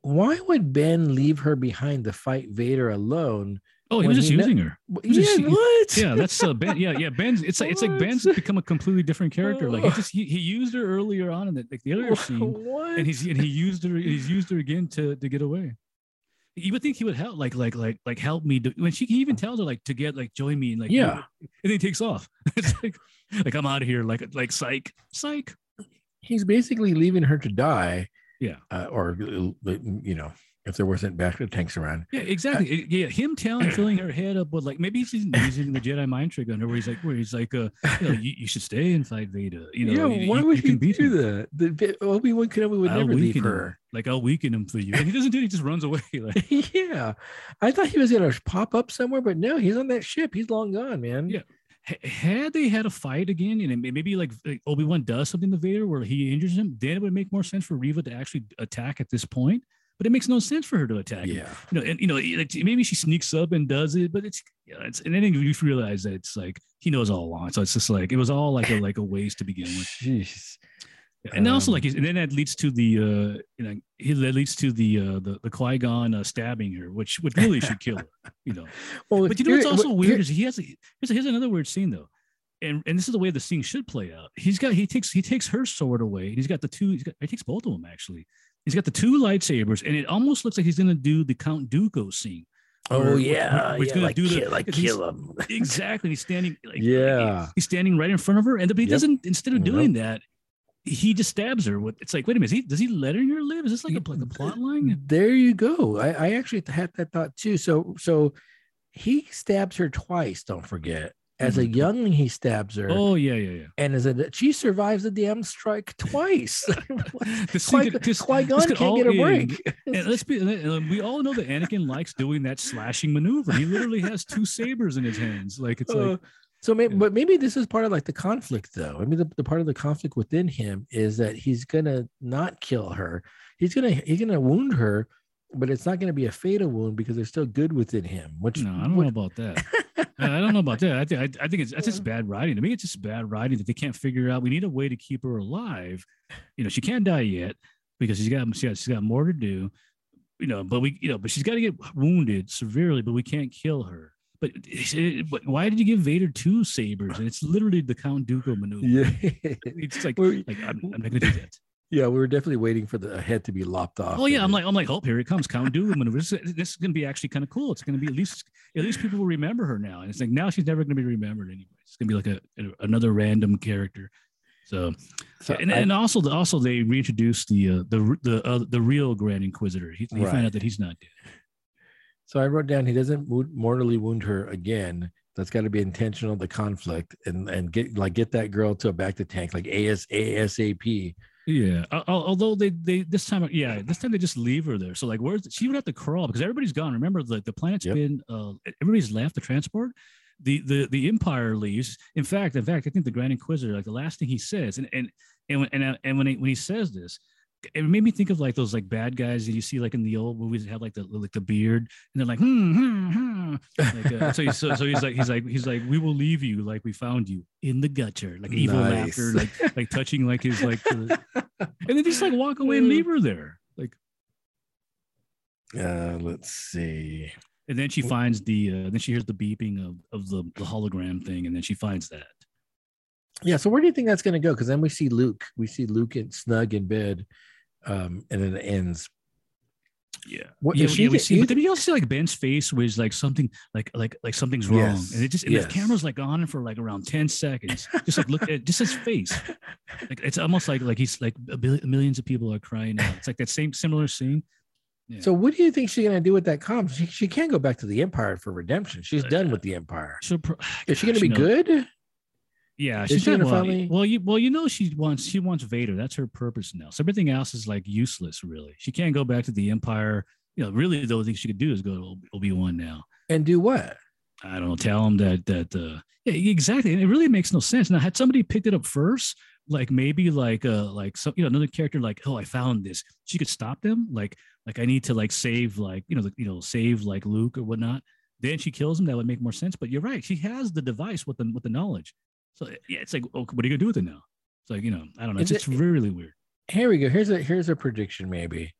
Why would Ben leave her behind to fight Vader alone Oh, he was just he met- using her. Yeah, just- what? Yeah, that's uh, Ben. Yeah, yeah. Ben's. It's like it's like Ben's become a completely different character. Like he just he, he used her earlier on in the, like the other scene, what? and he's and he used her. He's used her again to to get away. You would think he would help, like like like like help me. Do, when she he even tells her like to get like join me and like Yeah. and then he takes off. [laughs] it's like like I'm out of here. Like like psych psych. he's basically leaving her to die. Yeah. Uh, or you know, if there wasn't backup tanks around. Yeah, exactly. yeah, him telling, filling her head up with like maybe he's using the Jedi mind trick on her, where he's like, where he's like, uh, you, know, [laughs] you, you should stay and fight Vader. You know, yeah, you, why you- would you he can beat do him. that? The Obi Wan Kenobi would I'll never leave weaken him. her. Like I'll weaken him for you, and he doesn't do it. He just runs away. [laughs] Like [laughs] yeah, I thought he was gonna pop up somewhere, but no, he's on that ship. He's long gone, man. Yeah. Had they had a fight again, and it- maybe like, like Obi Wan does something to Vader where he injures him, then it would make more sense for Reva to actually attack at this point. But it makes no sense for her to attack. him. yeah. you know, and you know, like maybe she sneaks up and does it, but it's, you know, it's and then you realize that it's like he knows all along. So it's just like it was all like a like a waste to begin with. Jeez. And also Um, like, and then that leads to the, uh, you know, he that leads to the uh, the the Qui Gon uh, stabbing her, which which really should kill her. You know, [laughs] Well, but you know what's also weird is he has a, here's, here's another weird scene though. And, and this is the way the scene should play out. He's got he takes he takes her sword away. And he's got the two. He's got, he takes both of them actually. He's got the two lightsabers, and it almost looks like he's gonna do the Count Dooku scene. Oh yeah, he's yeah, gonna like, do the- like [laughs] kill him. [laughs] Exactly. He's standing. Like, Yeah. He's standing right in front of her, and but he Yep. doesn't. Instead of doing that, he just stabs her. With it's like, wait a minute, is he, does he letting her live? Is this like a, like a plot line? There you go. I, I actually had that thought too. So so he stabs her twice. Don't forget. As a Mhm. youngling, he stabs her, Oh yeah, yeah, yeah. and as a she survives the damn strike twice. [laughs] This Qui could- this- Gon can't all- get a break. [laughs] And let's be. We all know that Anakin likes doing that slashing maneuver. He literally has two sabers in his hands. Like it's Uh, like, so maybe, yeah. but maybe this is part of like the conflict, though. I mean, the, the part of the conflict within him is that he's gonna not kill her. He's gonna he's gonna wound her, but it's not gonna be a fatal wound because there's still good within him. Which no, I don't which- know about that. [laughs] I don't know about that. I think I, I think it's that's just bad writing. To me, it's just bad writing that they can't figure out. We need a way to keep her alive. You know, she can't die yet because she's got she got, she's got more to do. You know, but we you know, but she's got to get wounded severely. But we can't kill her. But, but why did you give Vader two sabers? And it's literally the Count Dooku maneuver. [laughs] yeah. It's like, like I'm, I'm not gonna do that. Yeah, we were definitely waiting for the head to be lopped off. Oh yeah, I'm it- like, I'm like, oh, here it comes, Count Dooku maneuver. This, is- this is gonna be actually kind of cool. It's gonna be at least, at least people will remember her now. And it's like now she's never gonna be remembered anyway. It's gonna be like a, a- another random character. So, so and, I- and also, the, also they reintroduced the uh, the the uh, the real Grand Inquisitor. He, he Right. found out that he's not dead. so I wrote down he doesn't wo- mortally wound her again. That's got to be intentional. The conflict and and get like get that girl to a bacta tank like AS ASAP. Yeah. Al- al- Although they they this time yeah this time they just leave her there. So like where's she would have to crawl because everybody's gone. Remember the the planet's Yep. been uh everybody's left the transport. The the the Empire leaves. In fact, in fact, I think the Grand Inquisitor like the last thing he says and and and when and, and when he, when he says this. It made me think of like those like bad guys that you see like in the old movies that have like the like the beard and they're like hmm, hmm, hmm. like uh, so, he's, so so he's like he's like he's like we will leave you like we found you in the gutter like evil Nice. laughter like like touching like his like the, [laughs] and then just like walk away and leave her there. Like, Uh, let's see. and then she finds the, uh, then she hears the beeping of, of the, the hologram thing, and then she finds that. Yeah. So where do you think that's going to go? Because then we see Luke. We see Luke and snug in bed, um, and then it ends. Yeah. What- yeah, she yeah, we get- see, you but then you also see like Ben's face was like something like like like something's wrong, Yes, and it just and yes. the camera's like on for like around ten seconds, just like look at just his face. Like it's almost like like he's like a billion, millions of people are crying out. It's like that same similar scene. Yeah. So what do you think she's going to do with that comp? She, she can't go back to the Empire for redemption. She's done with the Empire. So pro- [sighs] Is she going to be you know, good? Yeah, she's she gonna well, well, you well, you know she wants she wants Vader. That's her purpose now. So everything else is like useless, really. She can't go back to the Empire. You know, really the only thing she could do is go to Obi Wan now. And do what? I don't know. Tell him that that uh yeah, exactly. And it really makes no sense. Now, had somebody picked it up first, like maybe like uh like some you know another character like oh I found this, she could stop them. Like like I need to like save like you know the, you know save like Luke or whatnot. Then she kills him. That would make more sense. But you're right. She has the device with the with the knowledge. So yeah, it's like oh, what are you gonna do with it now? It's like you know I don't know. It's Is just it- really weird. Here we go. Here's a here's a prediction maybe.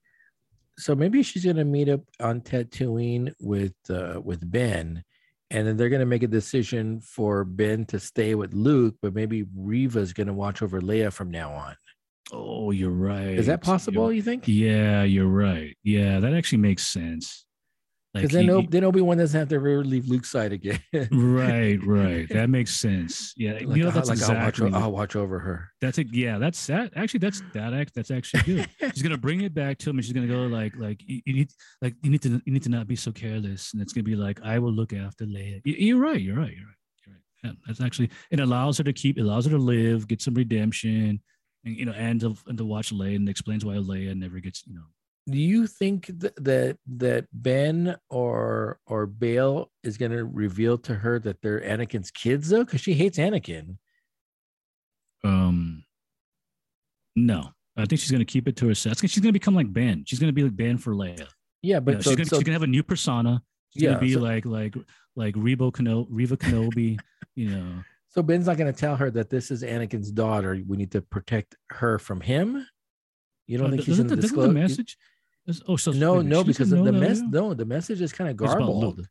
so maybe she's gonna meet up on Tatooine with uh, with Ben, and then they're gonna make a decision for Ben to stay with Luke, but maybe Reva's gonna watch over Leia from now on. Oh, you're right. Is that possible? You're- you think? yeah, you're right. Yeah, that actually makes sense. Because he- then, he- then Obi Wan doesn't have to ever leave Luke's side again. right, [laughs] right. That makes sense. Yeah, like, you know I'll- that's like exactly. I'll watch, I'll watch over her. That's it. Yeah, that's that. Actually, that's that. Act that's actually good. [laughs] she's gonna bring it back to him, and she's gonna go like, like you, you need, like you need to, you need to not be so careless, and it's gonna be like, I will look after Leia. You- You're right. You're right. You're right. You're right. Yeah, that's actually it allows her to keep, it allows her to live, get some redemption, and you know, and to, and to watch Leia, and explains why Leia never gets, you know. Do you think th- that that Ben or or Bail is going to reveal to her that they're Anakin's kids though? Because she hates Anakin. Um, no, I think she's gonna keep it to herself. She's gonna become like Ben. She's gonna be like Ben for Leia. Yeah, but Yeah, so, she's, gonna, so she's gonna have a new persona. She's Yeah, gonna be so- like like like Rebo Keno, Reva Kenobi. [laughs] you know, so Ben's not going to tell her that this is Anakin's daughter. We need to protect her from him. You don't Uh, think he's going to disclose? the message? Oh, so no, wait a minute, no, because the mess. No, the message is kind of garbled.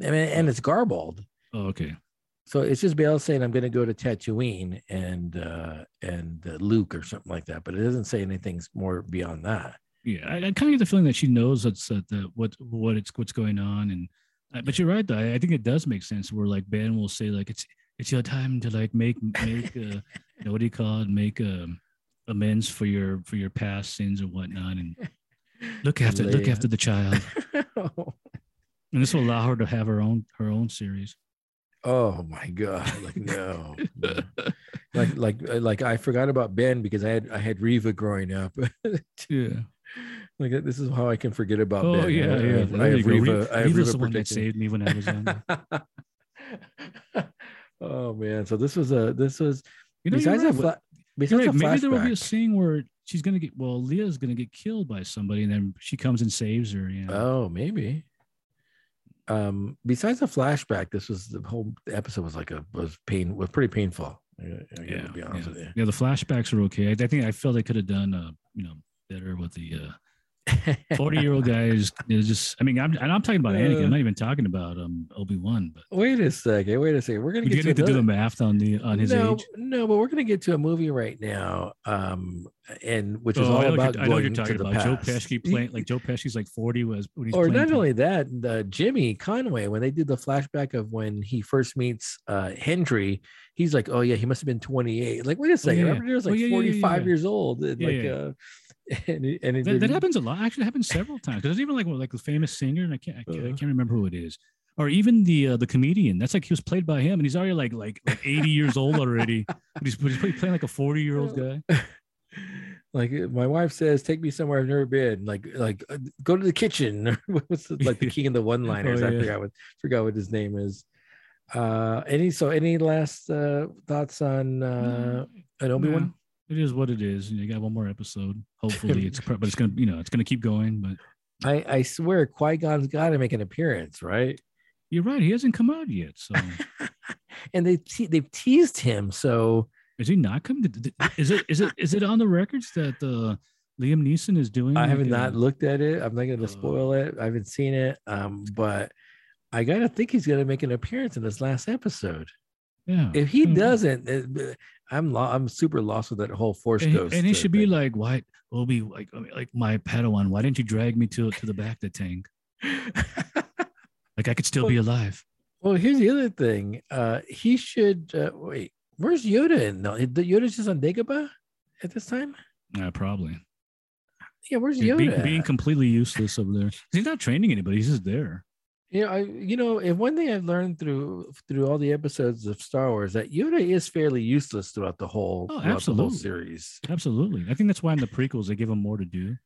I mean, and it's garbled. Oh, okay. So it's just Bail saying, "I'm going to go to Tatooine and uh, and uh, Luke or something like that," but it doesn't say anything more beyond that. Yeah, I, I kind of get the feeling that she knows that's uh, the what what it's what's going on, and uh, but you're right. Though I, I think it does make sense. Where like Ben will say like it's it's your time to like make make uh, [laughs] you know, what do you call it? Make um, amends for your for your past sins or whatnot, and look after look after the child. [laughs] And this will allow her to have her own her own series. oh my god! Like no, no. [laughs] like like uh, like I forgot about Ben because I had I had Reva growing up. [laughs] Yeah. like this is how I can forget about Oh Ben. yeah, I, yeah. I, I have. Reva. Re- I have Reva's Reva the one that saved me when I was young. oh man! So this was a this was You know, besides you're a right. fla- besides right. a Maybe there will be a scene where she's gonna get well, Leah's gonna get killed by somebody, and then she comes and saves her. You know? Oh, maybe. Um, besides the flashback, this was the whole episode was like a was pain was pretty painful. I, I yeah, be honest yeah. with Yeah, the flashbacks are okay. I, I think I felt they could have done, uh, you know, better with the uh, you. forty-year-old guy. Is, is just, I mean, I'm and I'm talking about Anakin. I'm not even talking about um Obi Wan. But wait a second. Wait a second. We're gonna get to do the math on the on his no, age. No, but we're gonna get to a movie right now, um, and which is Oh, I all about I know you're talking the about. Joe past. Pesci playing like Joe Pesci's like 40 was when he's or not only that, uh, Jimmy Conway, when they did the flashback of when he first meets uh, Henry, he's like, "Oh yeah, he must have been 28." Like, wait a second, yeah. remember he was Oh, like yeah, yeah, yeah, 45 yeah. years old, and Yeah, like, uh, [laughs] and he- and he that, that happens a lot. Actually, it happens several times. Because even like like a famous singer, and I can't I can't, I Uh. can't remember who it is, or even the uh, the comedian. That's like he was played by him, and he's already like like like 80 years old already. But he's, but he's playing like a 40 year old guy. [laughs] like uh, my wife says, "Take me somewhere I've never been." Like, like uh, go to the kitchen. [laughs] What's the, like the king of the one-liners? Oh, I forgot what forgot what his name is. Uh, any so any last uh, thoughts on uh, an Obi Wan? It is what it is. You got one more episode. Hopefully, it's [laughs] but it's gonna you know it's gonna keep going. But I I swear Qui Gon's got to make an appearance, right? you're right. He hasn't come out yet. So [laughs] And they te- they've teased him, so is he not coming? Did- Is it is it is it on the records that uh, Liam Neeson is doing? I like haven't a- not looked at it. I'm not going to Uh, spoil it. I haven't seen it, um, but I gotta think he's gonna make an appearance in this last episode. Yeah. If he doesn't, it- I'm lo- I'm super lost with that whole Force and, Ghost. and uh, should be like, why, Obi, like, like my Padawan, why didn't you drag me to to the back of the tank? Like I could still be alive. well, here's the other thing. Uh, he should uh, wait. Where's Yoda? In? No, the Yoda's just on Dagobah at this time. Yeah, probably. Yeah, where's Yoda? being, being completely useless over there. He's not training anybody. He's just there. You know, I you know, if one thing I've learned through through all the episodes of Star Wars that Yoda is fairly useless throughout the whole, Oh, throughout the whole absolutely. series. Absolutely. I think that's why in the prequels they give him more to do.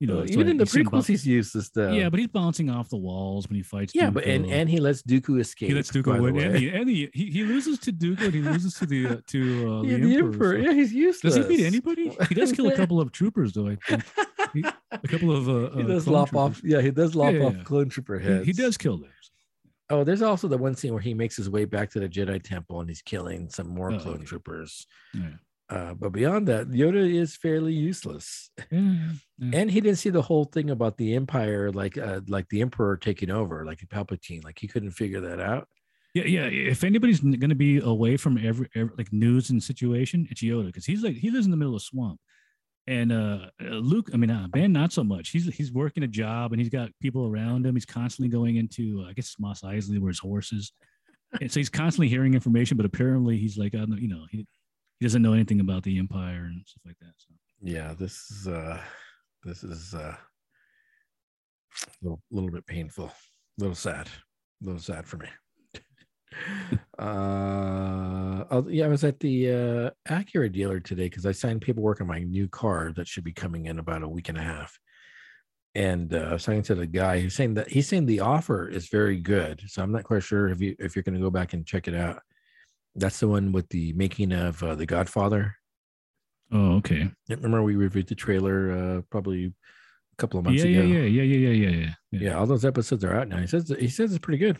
You know, Uh, even in the you see him prequels, he's useless though. yeah, but he's bouncing off the walls when he fights. yeah, but and and he lets Dooku escape. he lets Dooku win, and, he, and he, he he loses to Dooku, and he loses to the uh, to [laughs] uh, yeah, the, the Emperor. Emperor. so- Yeah, he's useless. Does he beat anybody? He does kill a [laughs] couple of troopers, though. I think He- a couple of uh, he uh, does lop off. Yeah, he does lop Yeah, off yeah. clone trooper He- heads. He, does kill those. Oh, there's also the one scene where he makes his way back to the Jedi Temple and he's killing some more Oh, clone yeah. troopers. Yeah. Uh, but beyond that, Yoda is fairly useless. Yeah. [laughs] And he didn't see the whole thing about the Empire, like uh, like the Emperor taking over, like Palpatine. Like he couldn't figure that out. Yeah, yeah. If anybody's going to be away from every, every like news and situation, it's Yoda because he's like he lives in the middle of the swamp, and uh Luke. I mean, uh, Ben not so much. He's he's working a job and he's got people around him. He's constantly going into uh, I guess Mos Eisley where his horses, and so he's constantly hearing information. But apparently, he's like, I don't, you know, he he doesn't know anything about the Empire and stuff like that. So Yeah, this is uh this is uh a little little bit painful, a little sad, a little sad for me. [laughs] uh yeah, I was at the uh Acura dealer today because I signed paperwork on my new car that should be coming in about a week and a half. And uh, I was talking to the guy who's saying that he's saying the offer is very good. So I'm not quite sure if you if you're going to go back and check it out. That's the one with the making of uh, the Godfather. oh okay. Remember we reviewed the trailer uh, probably a couple of months Yeah, ago. yeah, yeah, yeah, yeah, yeah, yeah, yeah. Yeah, all those episodes are out now. He says he says it's pretty good.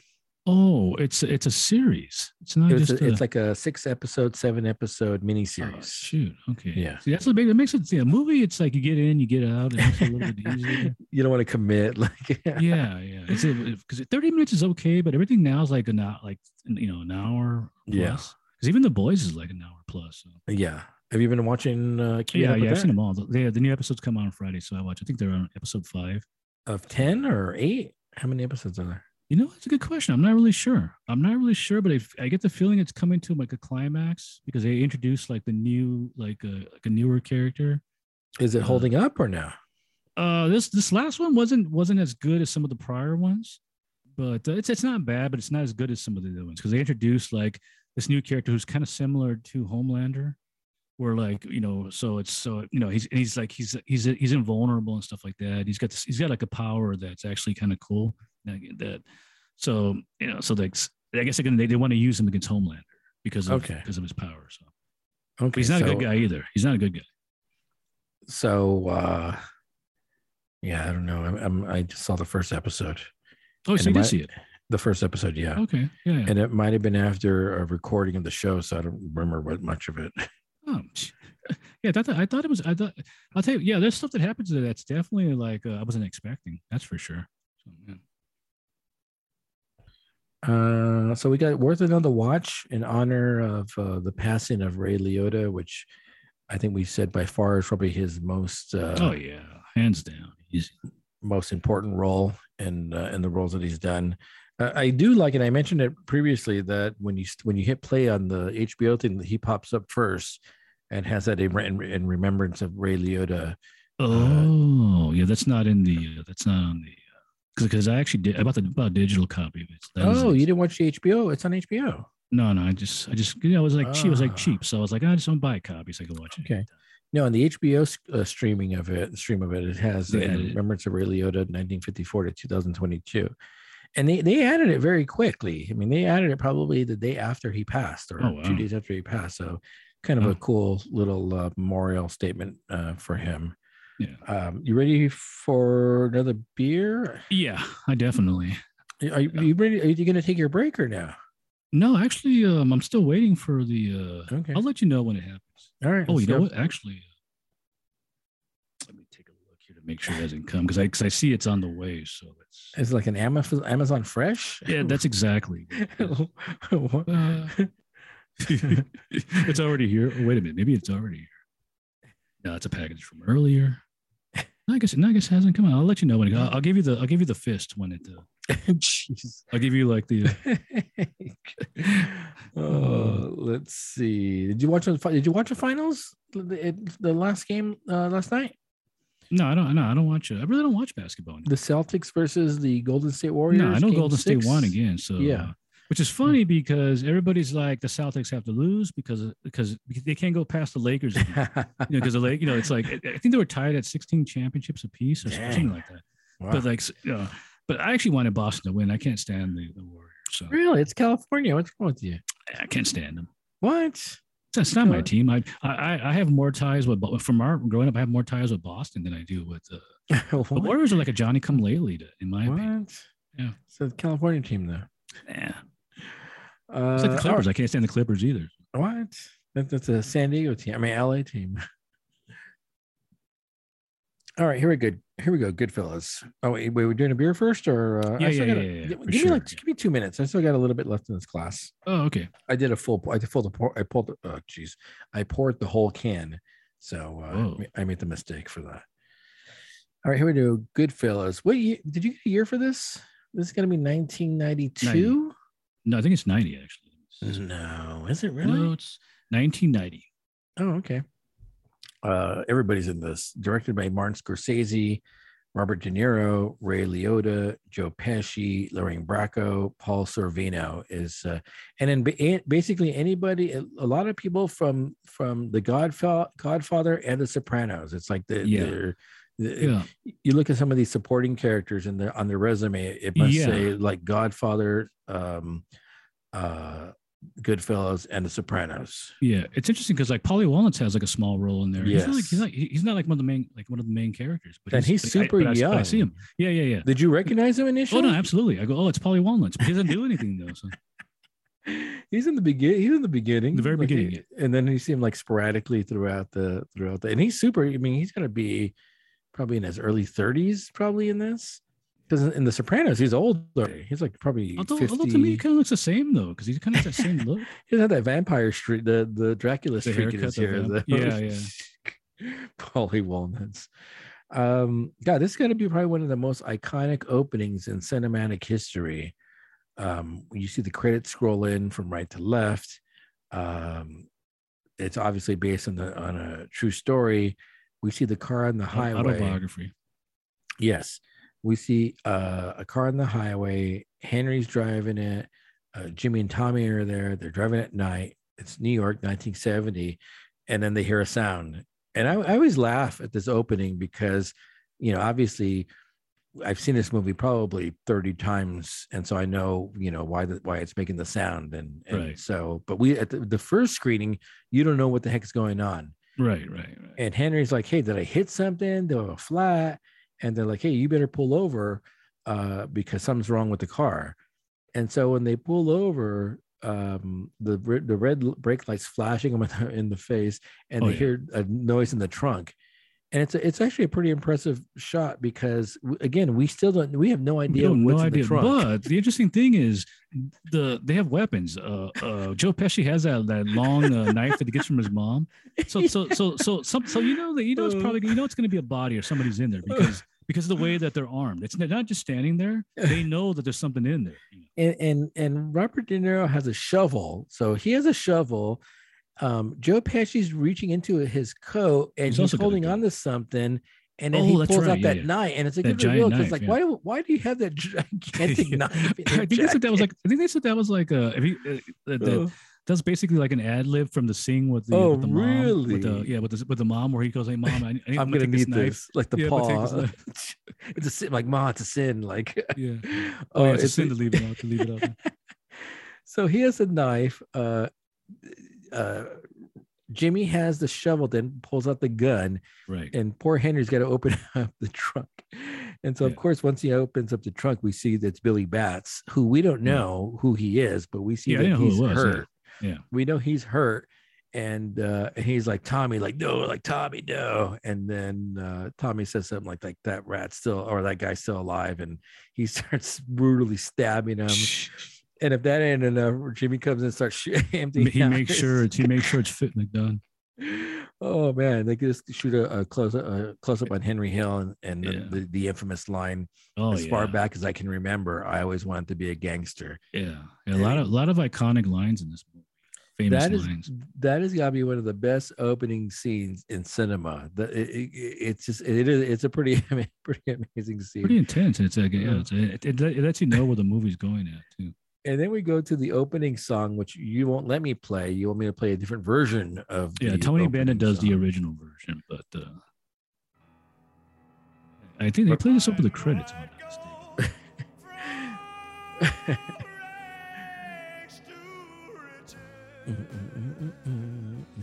Oh, it's it's a series. It's not It's, just a- a, it's like a six episode, seven episode oh, miniseries. shoot. Okay. Yeah. See, that's the big. That makes it. Yeah, movie. It's like you get in, you get out. It makes a little bit easier. [laughs] you don't want to commit, [laughs] like yeah, yeah. It's because 30 minutes is okay, but everything now is like an hour, like you know, an hour. Plus. Yeah. Because even the boys is like an hour plus. So. yeah. Have you been watching? Uh, Yeah, yeah. I've seen them all. The, the new episodes come out on Friday, so I watch. I think they're on episode five. of ten or eight. How many episodes are there? You know, it's a good question. I'm not really sure. I'm not really sure, but if I get the feeling it's coming to like a climax because they introduced like the new, like a like a newer character. Is it Uh, holding up or no? Uh, this this last one wasn't wasn't as good as some of the prior ones, but uh, it's it's not bad, but it's not as good as some of the other ones because they introduced like this new character who's kind of similar to Homelander, where like you know, so it's so you know he's he's like he's he's he's invulnerable and stuff like that. He's got this, he's got like a power that's actually kind of cool. Like that, so you know, so like I guess they're gonna, they they want to use him against Homelander because of Okay. because of his power. So Okay, but he's not a good guy either. He's not a good guy. So, uh, yeah, I don't know. I'm, I'm, I just saw the first episode. Oh, so you did might- see it? The first episode, yeah. Okay, yeah. yeah. And it might have been after a recording of the show, so I don't remember what much of it. [laughs] Oh, [laughs] yeah. That, I thought it was. I thought. I'll tell you. Yeah, there's stuff that happens there that's definitely like uh, I wasn't expecting. That's for sure. So, yeah. Uh, so we got worth another watch in honor of uh, the passing of Ray Liotta, which I think we said by far is probably his most uh, oh yeah, hands down. Easy. most important role in uh, in the roles that he's done. Uh, I do like, and I mentioned it previously that when you when you hit play on the HBO thing, he pops up first and has that in, in, in remembrance of Ray Liotta. Oh yeah, that's not in the. Uh, that's not on the. Because I actually did. I bought the bought a digital copy of it. That Oh, you didn't watch the HBO? It's on HBO. No, no. I just, I just, you know, it was like cheap. It was like cheap. So I was like, I just to buy a copy so I can watch it. Okay. No, on the HBO uh, streaming of it, stream of it, it has added it. remembrance of Ray Liotta, 1954 to 2022, and they they added it very quickly. I mean, they added it probably the day after he passed, or Oh, two wow. days after he passed. So, kind of a cool little uh, memorial statement uh, for him. Yeah. Um, you ready for another beer? Yeah, I definitely. Are you, are you ready? Are you going to take your break or no? No, actually, um, I'm still waiting for the. Uh, Okay. I'll let you know when it happens. All right. Oh, you know go. what? Actually, uh, let me take a look here to make sure it hasn't come because I because I see it's on the way. So it's It's like an Amazon Amazon Fresh. yeah, that's exactly. [laughs] Uh, [laughs] it's already here. Oh, wait a minute, maybe it's already here. No, it's a package from earlier. I guess no, I guess it hasn't come out. I'll let you know when it. I'll, I'll give you the. I'll give you the fist when it. Uh, [laughs] Jeez. I'll give you like the. [laughs] oh, let's see. Did you watch the Did you watch the finals? The, the last game uh, last night, No, I don't. No, I don't watch it. I really don't watch basketball. anymore. the Celtics versus the Golden State Warriors. No, I know Golden State won again. So Yeah. Which is funny because everybody's like the Celtics have to lose because because they can't go past the Lakers. [laughs] you know, because the Lake, you know, it's like I think they were tied at 16 championships apiece or something like that. Wow. But like, you know, but I actually wanted Boston to win. I can't stand the, the Warriors, so really, it's California. What's wrong with you? I can't stand them. What? That's not my team. I, I I have more ties with from our growing up. I have more ties with Boston than I do with uh, [laughs] the? Warriors. Are like a Johnny Come Lately, to, in my opinion. What? Yeah. So the California team, though. Yeah, Uh, it's like the Clippers. I can't stand the Clippers either. right. What? That, that's a San Diego team. I mean, LA team. [laughs] All right, here we go. Here we go. good Goodfellas. Oh, wait, wait, we're doing a beer first, or uh, Yeah, yeah, gotta- yeah, yeah, Give, give me like, give me two minutes. I still got a little bit left in this class. Oh, okay. I did a full. I did full. The pour. I pulled. the- Oh, jeez. I poured the whole can, so uh, I made the mistake for that. All right, here we go. Goodfellas. What year, did you get a year for this? This is going to be 1992. No, I think it's 90 actually. No, is it really? No, it's 1990. Oh, okay. Uh, everybody's in this. Directed by Martin Scorsese, Robert De Niro, Ray Liotta, Joe Pesci, Lorraine Bracco, Paul Sorvino is, uh, and then ba- basically anybody. A lot of people from from the Godfather, Godfather and the Sopranos. It's like the, Yeah. they're- Yeah. you look at some of these supporting characters in the on their resume. It must Yeah. say like Godfather, um, uh, Goodfellas, and the Sopranos. Yeah. It's interesting because like Paulie Walnuts has like a small role in there. He's not like he's not he's not like one of the main like one of the main characters. But And he's I- super I, but I see him. Yeah, yeah, yeah. Did you recognize him initially? Oh no, absolutely. I go, oh, it's Paulie Walnuts, but he doesn't do anything though. So [laughs] he's in the begin. He's in the beginning, The very like, beginning, yeah. and then you see him like sporadically throughout the throughout the. And he's super. I mean, he's gonna be probably in his early thirties, probably in this. Because in The Sopranos, he's older. He's like probably although, fifty. although to me, he kind of looks the same though, because he kind of has that same [laughs] look. he doesn't have that vampire streak, the the Dracula The streak in his hair. vamp- yeah, yeah. [laughs] Paulie Walnuts. Um, God, this is gonna be probably one of the most iconic openings in cinematic history. Um, you see the credits scroll in from right to left. Um, it's obviously based on the on a true story. We see the car on the highway. Autobiography. Yes, we see uh, a car on the highway. Henry's driving it. Uh, Jimmy and Tommy are there. They're driving at night. It's New York, 1970, and then they hear a sound. And I, I always laugh at this opening because, you know, obviously, I've seen this movie probably 30 times, and so I know, you know, why the, why it's making the sound. And, and Right. so, but we at the, the first screening, you don't know what the heck is going on. Right, right, right. And Henry's like, "Hey, did I hit something? They were flat." And they're like, "Hey, you better pull over uh, because something's wrong with the car." And so when they pull over, um, the the red brake lights flashing them in the, in the face, and Oh, they yeah. hear a noise in the trunk. And it's a, it's actually a pretty impressive shot because again, we still don't we have no idea what's no in idea. the trunk. But the interesting thing is, the they have weapons. Uh, uh, Joe Pesci has that that long uh, knife that he gets from his mom. So [laughs] so so so some so you know that you know it's probably you know it's going to be a body or somebody's in there because [laughs] because of the way that they're armed. It's not just standing there. They know that there's something in there. and and and Robert De Niro has a shovel, so he has a shovel. Um, Joe Pesci's reaching into his coat and He's he's, a holding on to something, and then Oh, he pulls right, out yeah, that yeah. knife, and it's a That good reveal because like yeah. why why do you have that [laughs] gigantic [laughs] knife? I think they said that was like I think they said that was like a if you, uh, that, that- Oh. that's basically like an ad lib from the scene with the, Oh, with the mom with the really? yeah with the with the mom where he goes hey mom I, I need, I'm gonna need knife." this, like the Yeah, paw. [laughs] it's a sin, like ma, it's a sin. Like Yeah. oh, Oh, yeah, it's a it's sin to leave it out to leave it out. so he has a knife. Uh, uh, Jimmy has the shovel, then pulls out the gun, Right. and poor Henry's got to open [laughs] up the trunk. And so, of course, once he opens up the trunk, we see that's Billy Batts, who we don't know who he is, but we see Yeah, that didn't know who he's was, yeah. hurt. Yeah. We know he's hurt. And uh, and he's like Tommy, like no, like Tommy, no. And then uh, Tommy says something like, like that rat's still, or that guy's still alive, and he [laughs] starts brutally stabbing him. And if that ain't enough, Jimmy comes in and starts [laughs] emptying. he makes sure it's, he makes sure it's fit and done. [laughs] Oh man, they just shoot a, a close a close up on Henry Hill and, and the- Yeah. the, the infamous line Oh as yeah. far back as I can remember, I always wanted to be a gangster. Yeah. yeah. A lot of a lot of iconic lines in this movie. Famous That is lines. that has got to be one of the best opening scenes in cinema. The, it, it- it's just it is it's a pretty [laughs] pretty amazing scene. Pretty intense. It's like yeah, it's, it, it, it lets you know where the movie's going at too. And then we go to the opening song, which you won't let me play. You want me to play a different version of Yeah, Tony Bennett does the original version, but uh I think they play this over the credits. [laughs]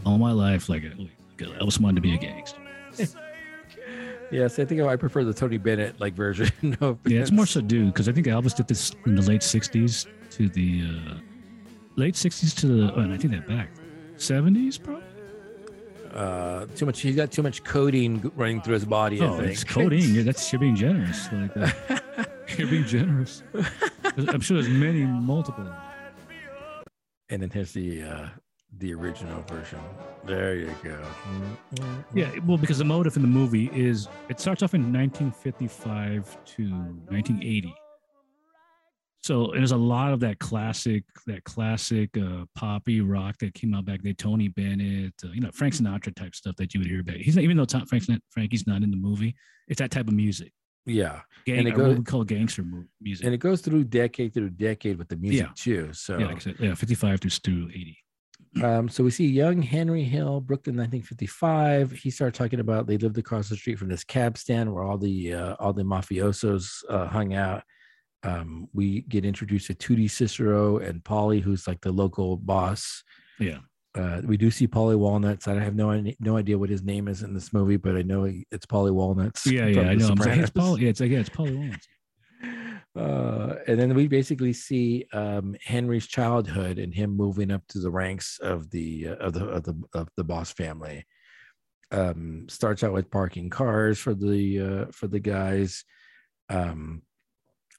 All my life, like, like I always wanted to be a gangster. [laughs] yes, I think I prefer the Tony Bennett like version [laughs] of Yeah, it's more subdued because I think Elvis did this in the late '60s to the uh, late '60s to the. Oh, and I think that back. seventies, probably. Uh, too much. He's got too much codeine running through his body. I Oh, it's codeine. [laughs] Yeah, that's you're being generous. Like that. [laughs] you're being generous. I'm sure there's many multiple. and then here's the uh, the original version. There you go. Yeah, well, because the motive in the movie is it starts off in 1955 to 1980. So there's a lot of that classic, that classic uh, poppy rock that came out back then. Tony Bennett, uh, you know, Frank Sinatra type stuff that you would hear back. He's not, even though Tom, Frank's not, Frankie's not in the movie. It's that type of music, Yeah, gang, And it or what we call gangster music. and it goes through decade through decade with the music Yeah. too. So yeah, like I said, yeah, 55 to through 80. Um, so we see young Henry Hill, Brooklyn, 1955. He started talking about they lived across the street from this cab stand where all the uh, all the mafiosos uh, hung out. Um, we get introduced to Tuddy Cicero and Paulie, who's like the local boss. Yeah. Uh, we do see Paulie Walnuts. I have no idea, no idea what his name is in this movie, but I know it's Paulie Walnuts. Yeah, yeah, I know. I'm saying it's Paulie. Yeah, it's like, yeah, it's Paul Owens. Uh, and then we basically see um, Henry's childhood and him moving up to the ranks of the uh, of the of the of the boss family. Um, starts out with parking cars for the uh, for the guys. Um,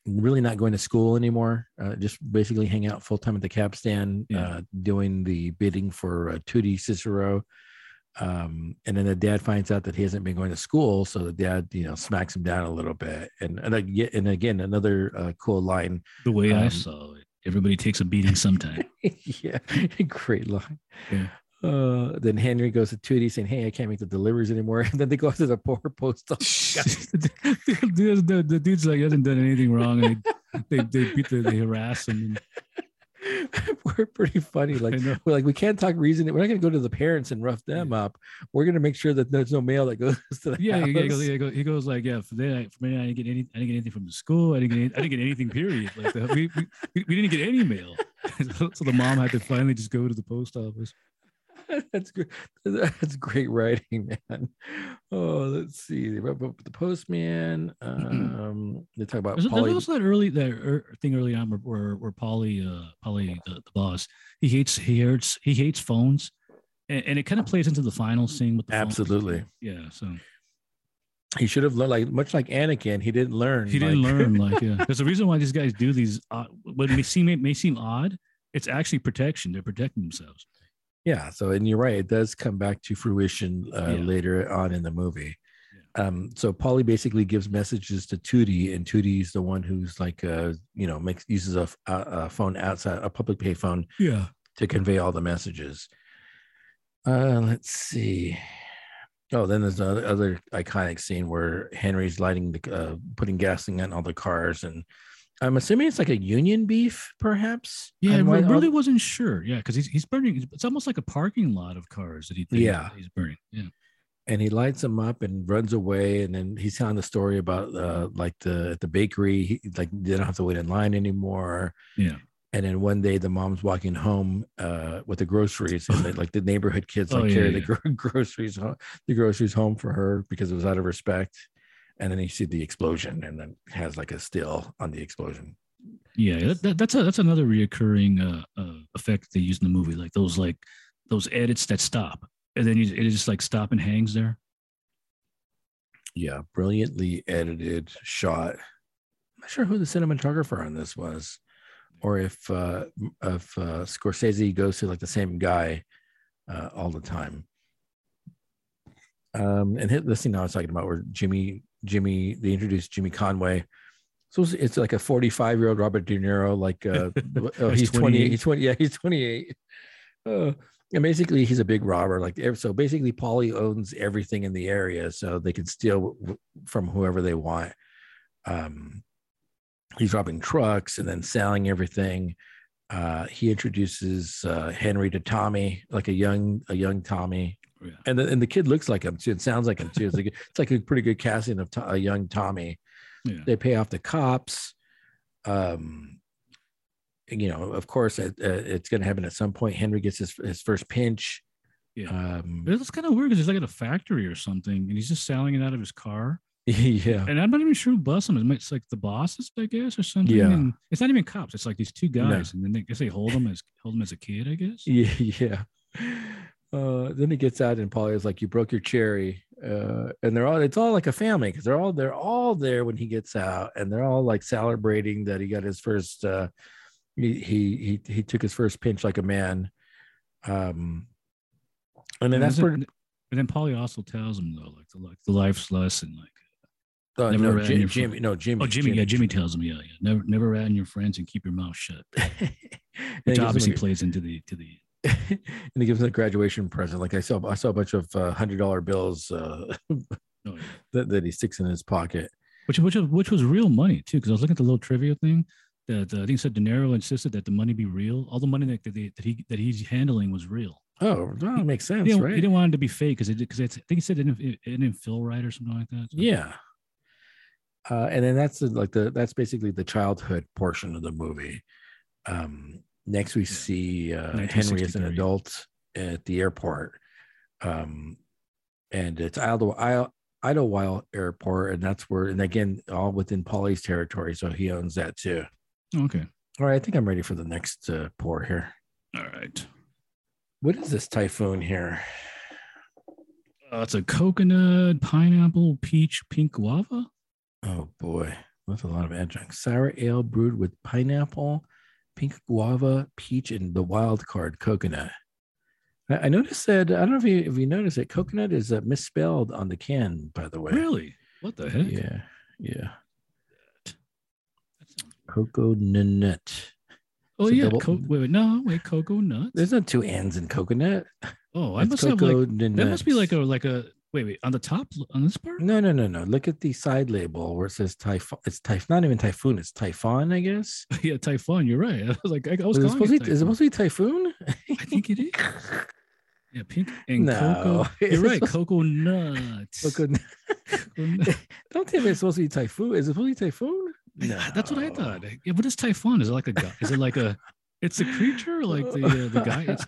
really not going to school anymore. Uh, just basically hang out full time at the cab stand, Yeah. uh, doing the bidding for uh, Tuddy Cicero. Um, and then the dad finds out that he hasn't been going to school, so the dad, you know, smacks him down a little bit. And and again, and again another uh, cool line. The way I Um, saw it, everybody takes a beating sometime. [laughs] yeah, [laughs] great line. Yeah. Uh, then Henry goes to Tuddy saying, "Hey, I can't make the deliveries anymore." [laughs] And then they go to the poor post office. the, the, the, dude's like he hasn't done anything wrong. And they, they, they beat the, they harass him. [laughs] We're pretty funny. [laughs] Like we're like we can't talk reason. We're not going to go to the parents and rough them up. We're going to make sure that there's no mail that goes [laughs] to the Yeah, he, house. goes, he, goes, he goes like, yeah, for that, for me, I didn't get any, I didn't get anything from the school. I didn't get, any, I didn't get anything. Period. Like the, we, we, we didn't get any mail. so the mom had to finally just go to the post office. [laughs] That's great. [laughs] That's great writing, man. Oh, let's see. They wrote about the postman. Um, they talk about There's, Paulie. also that early that er, thing early on where where, where Paulie uh Paulie the, the boss he hates he hates he hates phones, and, and it kind of plays into the final scene with the. Absolutely. Yeah, so He should have learned, like much like Anakin. He didn't learn. he didn't like- [laughs] learn like yeah. There's a reason why these guys do these. Uh, what may seem may seem odd. It's actually protection. They're protecting themselves. Yeah. So, and you're right. It does come back to fruition uh, Yeah. later on in the movie. Um, so Paulie basically gives messages to Tuddy, and Tuddy's the one who's like, uh, you know, makes uses a phone outside a public pay phone Yeah. to convey all the messages. Uh, let's see. Oh, then there's another other iconic scene where Henry's lighting the, uh, putting gasoline on all the cars, and I'm assuming it's like a union beef, perhaps. Yeah, I And why all- really wasn't sure. Yeah, because he's he's burning. It's almost like a parking lot of cars that he thinks Yeah. he's burning. Yeah. and he lights them up and runs away and then he's telling the story about uh like the at the bakery he, like they don't have to wait in line anymore Yeah. and then one day the mom's walking home uh with the groceries and they, like the neighborhood kids [laughs] like Oh, yeah, carry yeah. the gro- [laughs] groceries ho- the groceries home for her because it was out of respect and then you see the explosion and then it has like a still on the explosion. Yeah, that, that, that's a that's another reoccurring uh, uh, effect they use in the movie, like those like those edits that stop, and then you, it just like stop and hangs there. yeah brilliantly edited shot. I'm not sure who the cinematographer on this was or if uh if uh scorsese goes to like the same guy uh all the time. Um and hit this scene i was talking about where jimmy jimmy they introduced jimmy conway. So it's, it's like a 45 year old robert de niro like uh oh, [laughs] He's he's 28 28. he's 20 yeah he's 28 uh, and basically he's a big robber like so basically Paulie owns everything in the area so they can steal from whoever they want. Um he's robbing trucks and then selling everything. Uh he introduces uh henry to tommy like a young a young tommy Yeah. and the, and the kid looks like him too it sounds like him too it's like [laughs] it's like a pretty good casting of to, a young tommy Yeah. they pay off the cops um you know of course it, uh, it's going to happen at some point henry gets his, his first pinch Yeah. um It's kind of weird because he's like at a factory or something, and he's just selling it out of his car. [laughs] yeah And I'm not even sure who busts him. It's like the bosses, I guess, or something. Yeah. And it's not even cops. It's like these two No. guys, and then they guess they hold him as hold him as a kid, I guess. [laughs] yeah yeah Uh, then he gets out and Paulie is like, "You broke your cherry," uh, and they're all it's all like a family because they're all they're all there when he gets out, and they're all like celebrating that he got his first. Uh, he he he he took his first pinch like a man. Um, and then And that's where And then Paulie also tells him though, like the like the life's lesson, like uh, never no, Jim, Jimmy, no Jimmy. oh Jimmy, yeah, Jimmy tells him, yeah, yeah, never never rat on your friends and keep your mouth shut, [laughs] which obviously plays into the to the [laughs] and he gives him a graduation present. Like I saw, I saw a bunch of uh, hundred dollar bills uh, oh, [laughs] that, that he sticks in his pocket. which which was which was real money too, because I was looking at the little trivia thing that uh, I think said De Niro insisted that the money be real. All the money that that, they, that he that he's handling was real. Oh, that makes sense, He didn't, right? he didn't want it to be fake because it because I think he said it didn't, it, it didn't feel right or something like that. So- Yeah. Uh, and then that's the, like the that's basically the childhood portion of the movie. Um, next, we see uh, Henry as an adult at the airport, um, and it's Idle, Idle, Idlewild Airport, and that's where, and again, all within Paulie's territory, so he owns that too. Okay. All right, I think I'm ready for the next uh, pour here. All right. What is this typhoon here? Uh, it's a coconut, pineapple, peach, pink guava. Oh boy, that's a lot of adjuncts. Sour ale brewed with pineapple, pink guava, peach, and the wild card coconut. I, noticed that. I don't know if you if you noticed that coconut is uh, misspelled on the can. By the way, Really? What the heck? Yeah, yeah. Cocoa nut. Oh yeah. double- Co- wait, wait, no, wait, cocoa nuts. There's not two N's in coconut. oh, I It's must have like that must be like a like a wait, wait, on the top on this part? No, no, no, no. Look at the side label where it says typhoon. It's typh. Not even typhoon. It's typhon, I guess. [laughs] yeah, typhoon. You're right. [laughs] I was like, I, I was Is it, supposed it be, is it typhoon. supposed to be typhoon? I think it is. [laughs] Yeah, pink and No, cocoa. You're right, cocoa nuts. Cocoa Cocoa nut- Don't tell me it's supposed to be typhoon. Is it supposed to be typhoon? No, that's what I thought. Yeah, what is typhon? Is it like a? Is it like a? It's a creature, like the uh, the guy. It's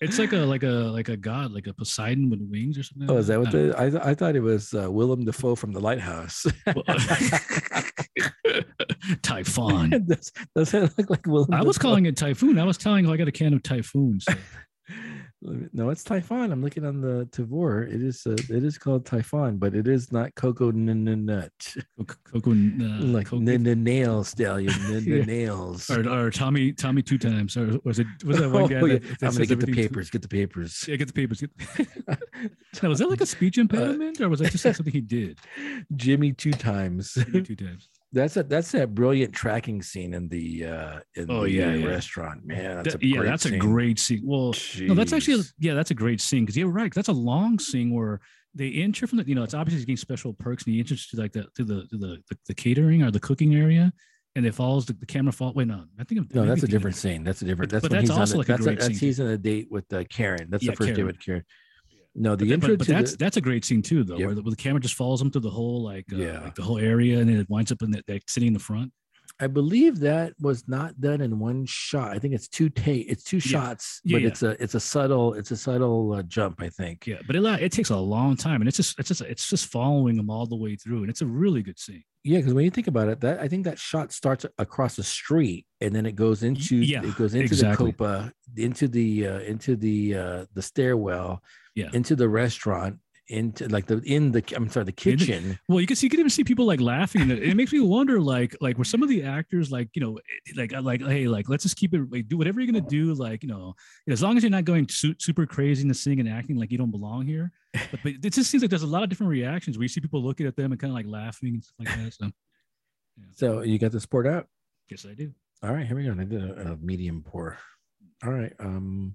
it's like a like a like a god, like a Poseidon with wings or something. Oh, is that what the? I, th- I thought it was uh, Willem Dafoe from The Lighthouse. [laughs] Typhon. [laughs] does, does that look like Willem? I was Dafoe? calling it typhoon. I was telling I got a can of typhoon. So. [laughs] No, it's Typhon. I'm looking on the Tavor. It is uh, it is called Typhon, but it is not Coco nut. Co- Cocoa, uh, like cocoa- n- n- nail stallion, n- [laughs] Yeah. n- nails. [laughs] or, Tommy Tommy two times or was it was that one guy Oh, that I'm gonna get the papers. Get the papers. yeah, get the papers. [laughs] Now, was that like a speech impediment or was that just something he did Jimmy two times. two times? That's a that's that brilliant tracking scene in the uh in Oh, the yeah, uh, yeah. restaurant. Man, that's That- a yeah, that's a great scene. Well, no, that's actually Jeez. yeah, that's a great scene because you're right. That's a long scene where they enter from the you know it's obviously getting special perks and he enters to like the to the to the, the, the catering or the cooking area and it follows the, the camera fall. Wait, no, I think I'm, no, that's a different scene. That's a different. That's but when that's he's also on like the, a that's, great that's scene, he's on a date with uh, Karen. That's Yeah, the first date with Karen. No, the But, intro but, but that's the, that's a great scene too, though, Yep. where, the, where the camera just follows him through the whole like uh, Yeah. like the whole area, and then it winds up in that like sitting in the front. I believe that was not done in one shot. I think it's two take. It's two Yeah. shots, Yeah, but yeah. it's a it's a subtle it's a subtle uh, jump. I think. Yeah, but it it takes a long time, and it's just it's just it's just following him all the way through, and it's a really good scene. Yeah, because when you think about it, that I think that shot starts across the street and then it goes into yeah, it goes into exactly. the copa, into the uh, into the uh, the stairwell, Yeah. into the restaurant, into like the in the I'm sorry the kitchen. Well, you can see you can even see people like laughing, and it, makes me wonder, like like were some of the actors like you know like like hey like let's just keep it like do whatever you're gonna do like you know as long as you're not going su- super crazy in the singing and acting like you don't belong here. But, but it just seems like there's a lot of different reactions where you see people looking at them and kind of like laughing and stuff like that. So So you got the sport out. yes, I do. All right, here we go. I did a, a medium pour. All right. Um,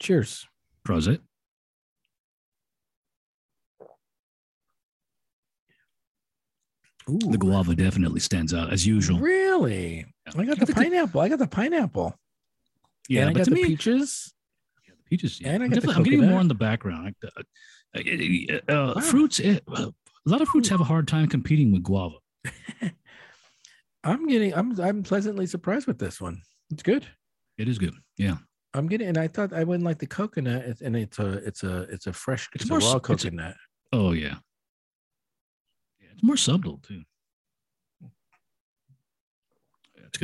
cheers. Prosit. Ooh, The guava definitely stands out as usual. Really? I got the pineapple. I got the pineapple. Yeah, and I but got to the me, peaches. Yeah, the peaches. Yeah. And I I'm, the I'm getting more in the background. Like the, uh, Wow. Fruits. eh, uh, a lot of fruits have a hard time competing with guava. [laughs] I'm getting. I'm. I'm pleasantly surprised with this one. It's good. It is good. Yeah. I'm getting, and I thought I wouldn't like the coconut, it's- and it's a, it's a, it's a fresh, It's it's, a raw it's a- coconut. Oh yeah. Yeah, it's more subtle too. Yeah, it's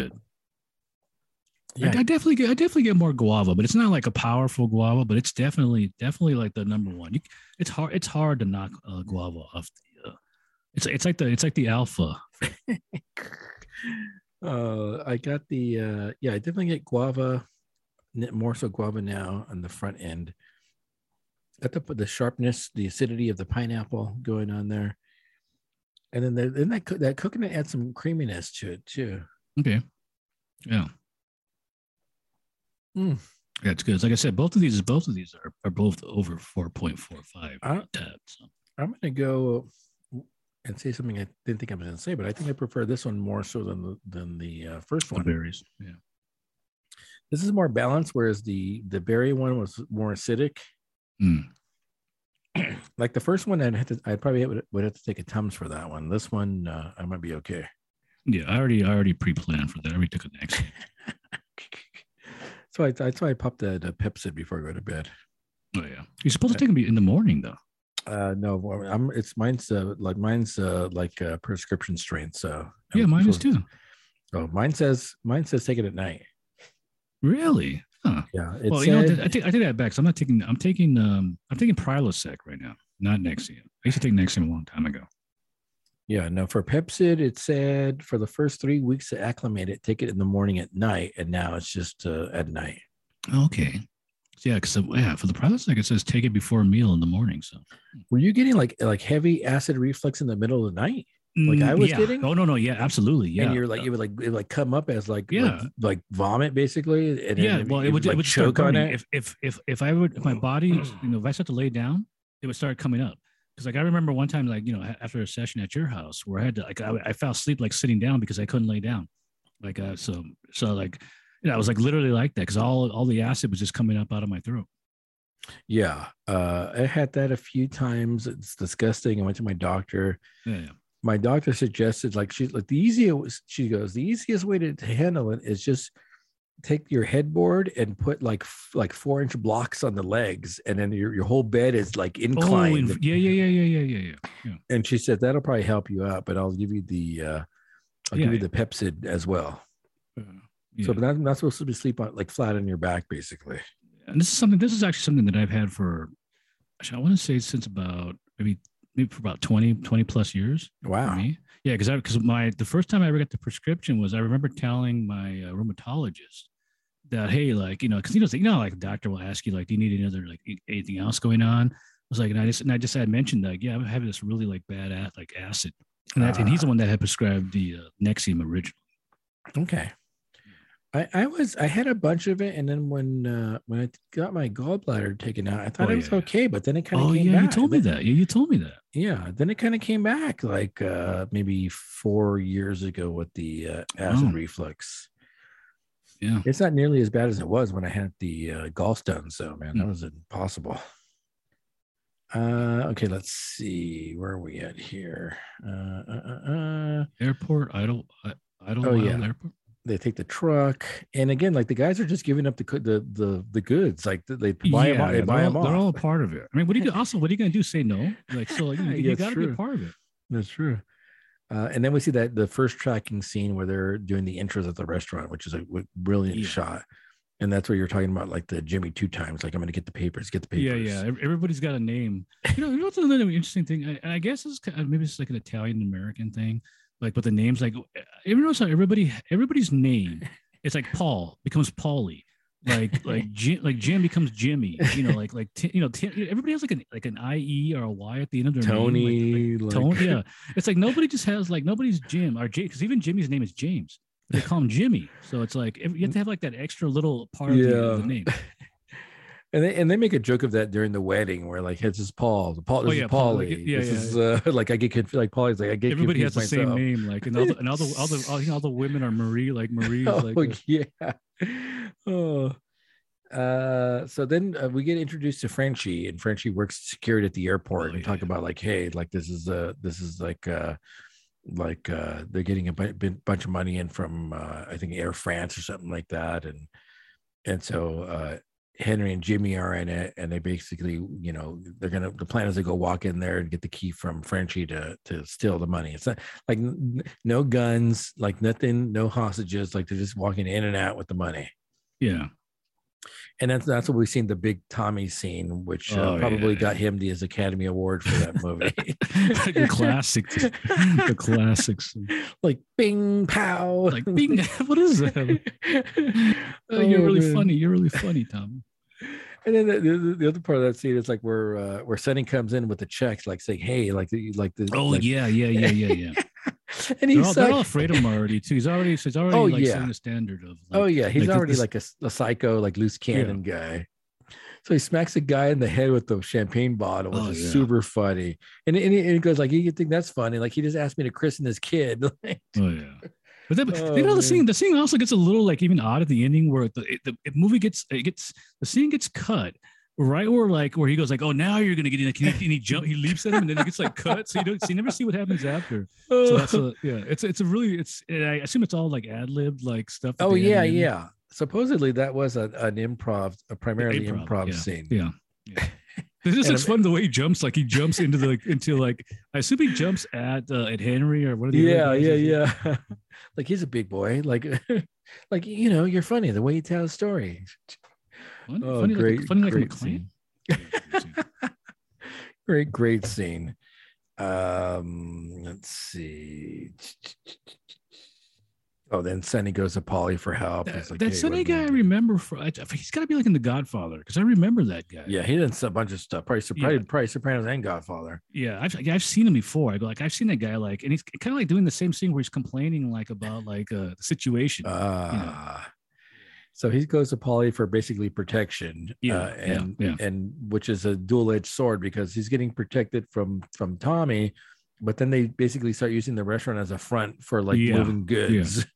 good. I, I definitely get I definitely get more guava, but it's not like a powerful guava, but it's definitely definitely like the number one. You, it's hard it's hard to knock uh, guava off. The, uh, it's it's like the it's like the alpha. [laughs] uh, I got the uh, yeah, I definitely get guava, more so guava now on the front end. Got the the sharpness, the acidity of the pineapple going on there, and then the, then that that coconut adds some creaminess to it too. Okay, yeah. Mm. Yeah, it's good. Like I said, both of these, both of these are, are both over four point four five So. I'm gonna go and say something I didn't think I was gonna say, but I think I prefer this one more so than the than the uh, first one. The berries, yeah. This is more balanced, whereas the the berry one was more acidic. Mm. [clears throat] like the first one, I'd have to, I probably would, would have to take a tums for that one. This one, uh, I might be okay. Yeah, I already I already pre-planned for that. I already took an next. [laughs] So I, that's why I popped the, the Pepcid before I go to bed. Oh yeah, you're supposed to take them in the morning though. Uh, no, I'm. It's mine's uh, like mine's uh, like a prescription strength. So yeah, I'm mine is too. Oh, mine says mine says take it at night. Really? Huh. Yeah. well, said, you know, I take I take that back. So I'm not taking. I'm taking. Um, I'm taking Prilosec right now, not Nexium. I used to take Nexium a long time ago. Yeah, no, for Pepcid, it said for the first three weeks to acclimate it, take it in the morning at night, and now it's just uh, at night. Okay. Yeah, because yeah, for the Prilosec, it says take it before a meal in the morning. So, were you getting like like heavy acid reflux in the middle of the night? Like I mm, was yeah. getting? Oh no, no, yeah, absolutely, yeah. And you're like, it would like it would like come up as like yeah, like, like vomit basically. And yeah, well, it would, like it would choke on it. If if if if I would if my body, you know, if I start to lay down, it would start coming up because like I remember one time, like you know, after a session at your house where I had to like I, I fell asleep like sitting down because I couldn't lay down, like uh, so so like you know, I was like literally like that because all all the acid was just coming up out of my throat. Yeah, uh, I had that a few times. It's disgusting. I went to my doctor. Yeah, yeah. My doctor suggested like she like the easiest. She goes the easiest way to, to handle it is just take your headboard and put like f- like four inch blocks on the legs and then your, your whole bed is like inclined. oh, yeah yeah yeah yeah yeah yeah yeah and she said that'll probably help you out but i'll give you the uh i'll Yeah, give you the Pepcid as well. Uh, so yeah. but not, not supposed to be sleep on like flat on your back basically. And this is something this is actually something that i've had for actually, i want to say since about maybe maybe for about 20 20 plus years wow. yeah because i because my the first time i ever got the prescription was i remember telling my uh, rheumatologist that hey like you know because you know you know like the doctor will ask you like do you need any other like anything else going on i was like and i just and i just had mentioned like yeah i'm having this really like bad at like acid and, that, and he's the Ah. one that had prescribed the uh, nexium originally okay I, I was I had a bunch of it and then when uh when I got my gallbladder taken out I thought Oh, it was yeah. okay but then it kind of oh came yeah back you told me Then- that yeah you told me that Yeah, then it kind of came back like uh maybe four years ago with the uh, acid Oh. reflux. Yeah It's not nearly as bad as it was when I had the uh, gallstones, though, man. That Hmm. was impossible. Uh, okay, let's see. Where are we at here? Uh, uh, uh, uh, airport idle I- idle Oh, yeah. airport they take the truck, and again, like the guys are just giving up the the the, the goods. Like they buy them, they they're buy all, them they're all a part of it. I mean, what are you [laughs] also? What are you going to do? Say no? Like so, like, you, you got to be part of it. That's true. Uh, and then we see that the first tracking scene where they're doing the intros at the restaurant, which is a brilliant Yeah. shot. And that's where you're talking about like the Jimmy two times, like I'm going to get the papers, get the Yeah, papers. yeah. Ev- Everybody's got a name. [laughs] You know, you know what's another interesting thing? I, and I guess it's ki- maybe it's like an Italian American thing, like but the names. Like, you notice how everybody, everybody's name, [laughs] it's like Paul becomes Paulie. Like [laughs] like Jim, like Jim becomes Jimmy. You know, like like you know, everybody has like an like an IE or a Y at the end of their name. like- Tony, like, Tony, yeah. [laughs] It's like nobody just has like nobody's Jim or Jay because even Jimmy's name is James. They call him Jimmy, so it's like you have to have like that extra little part of the, Yeah. the name. [laughs] and they and they make a joke of that during the wedding, where like this is Paul, Paul, this Oh, yeah, is Paul, Paulie. like, yeah, this yeah, is uh, like I get confused. Like Paulie's like I get Everybody has the same name, like and all the and all the all the all, all the women are Marie, like Marie. Oh like yeah. Oh. Uh, so then uh, we get introduced to Frenchie, and Frenchie works security at the airport Oh, and yeah, talk about like, hey, like this is a this is like uh like uh they're getting a bu- bu- bunch of money in from uh, I think Air France or something like that, and and so uh Henry and Jimmy are in it, and they basically, you know, they're gonna. The plan is to go walk in there and get the key from Frenchie to to steal the money. It's not like n- no guns, like nothing, no hostages. Like they're just walking in and out with the money. Yeah. And that's that's what we've seen the big Tommy scene, which uh, Oh, probably yeah. got him the his Academy Award for that movie. [laughs] the classic, [laughs] the classics. like bing pow. Like, bing, [laughs] what is that? Oh, you're Oh, really man. funny. You're really funny, Tom. And then the, the, the other part of that scene is like where uh, where Sonny comes in with the checks, like saying, "Hey, like the like the Oh like, yeah, yeah, yeah, yeah, yeah. [laughs] and They're he's all, they're like, all afraid of him already too. He's already, so he's [laughs] oh, already Oh, like yeah. setting the standard of. Oh, like, oh yeah, he's like, already this- like a, a psycho, like loose cannon guy. So he smacks a guy in the head with the champagne bottle, which Oh, is yeah. super funny. And, and, he, and he goes like, "You think that's funny? Like he just asked me to christen his kid." [laughs] Like, Oh yeah. But then, Oh, you know, the scene, the scene also gets a little like even odd at the ending where the, it, the it movie gets, it gets, the scene gets cut right where like, where he goes like, oh, now you're to get in, like, and he, and he jump, he leaps at him and then it gets like cut. So you don't, so you never see what happens after. So that's a, [laughs] yeah, it's, it's a really, it's, I assume it's all like ad libbed like stuff. oh yeah, yeah. Supposedly that was a, an improv, a primarily improv, yeah, scene. Yeah. yeah. [laughs] This just fun the way he jumps. Like he jumps into the like into like I assume he jumps at uh, at Henry or what are the yeah other yeah yeah [laughs] like he's a big boy like like you know you're funny the way you tell a story Funny, Oh, funny, great- like, funny like great McLean. [laughs] great great scene um let's see oh then Sonny goes to Paulie for help That, like, that "Hey, Sonny you guy I remember for he's got to be like in The Godfather because I remember that guy. yeah he did a bunch of stuff probably, Yeah. probably, probably Sopranos and Godfather yeah. I've I've seen him before. I go like I've seen that guy like, and he's kind of like doing the same thing where he's complaining like about like uh, the situation. uh so he goes to Paulie for basically protection Yeah, uh, and yeah. and which is a dual-edged sword because he's getting protected from from Tommy but then they basically start using the restaurant as a front for like Yeah, moving goods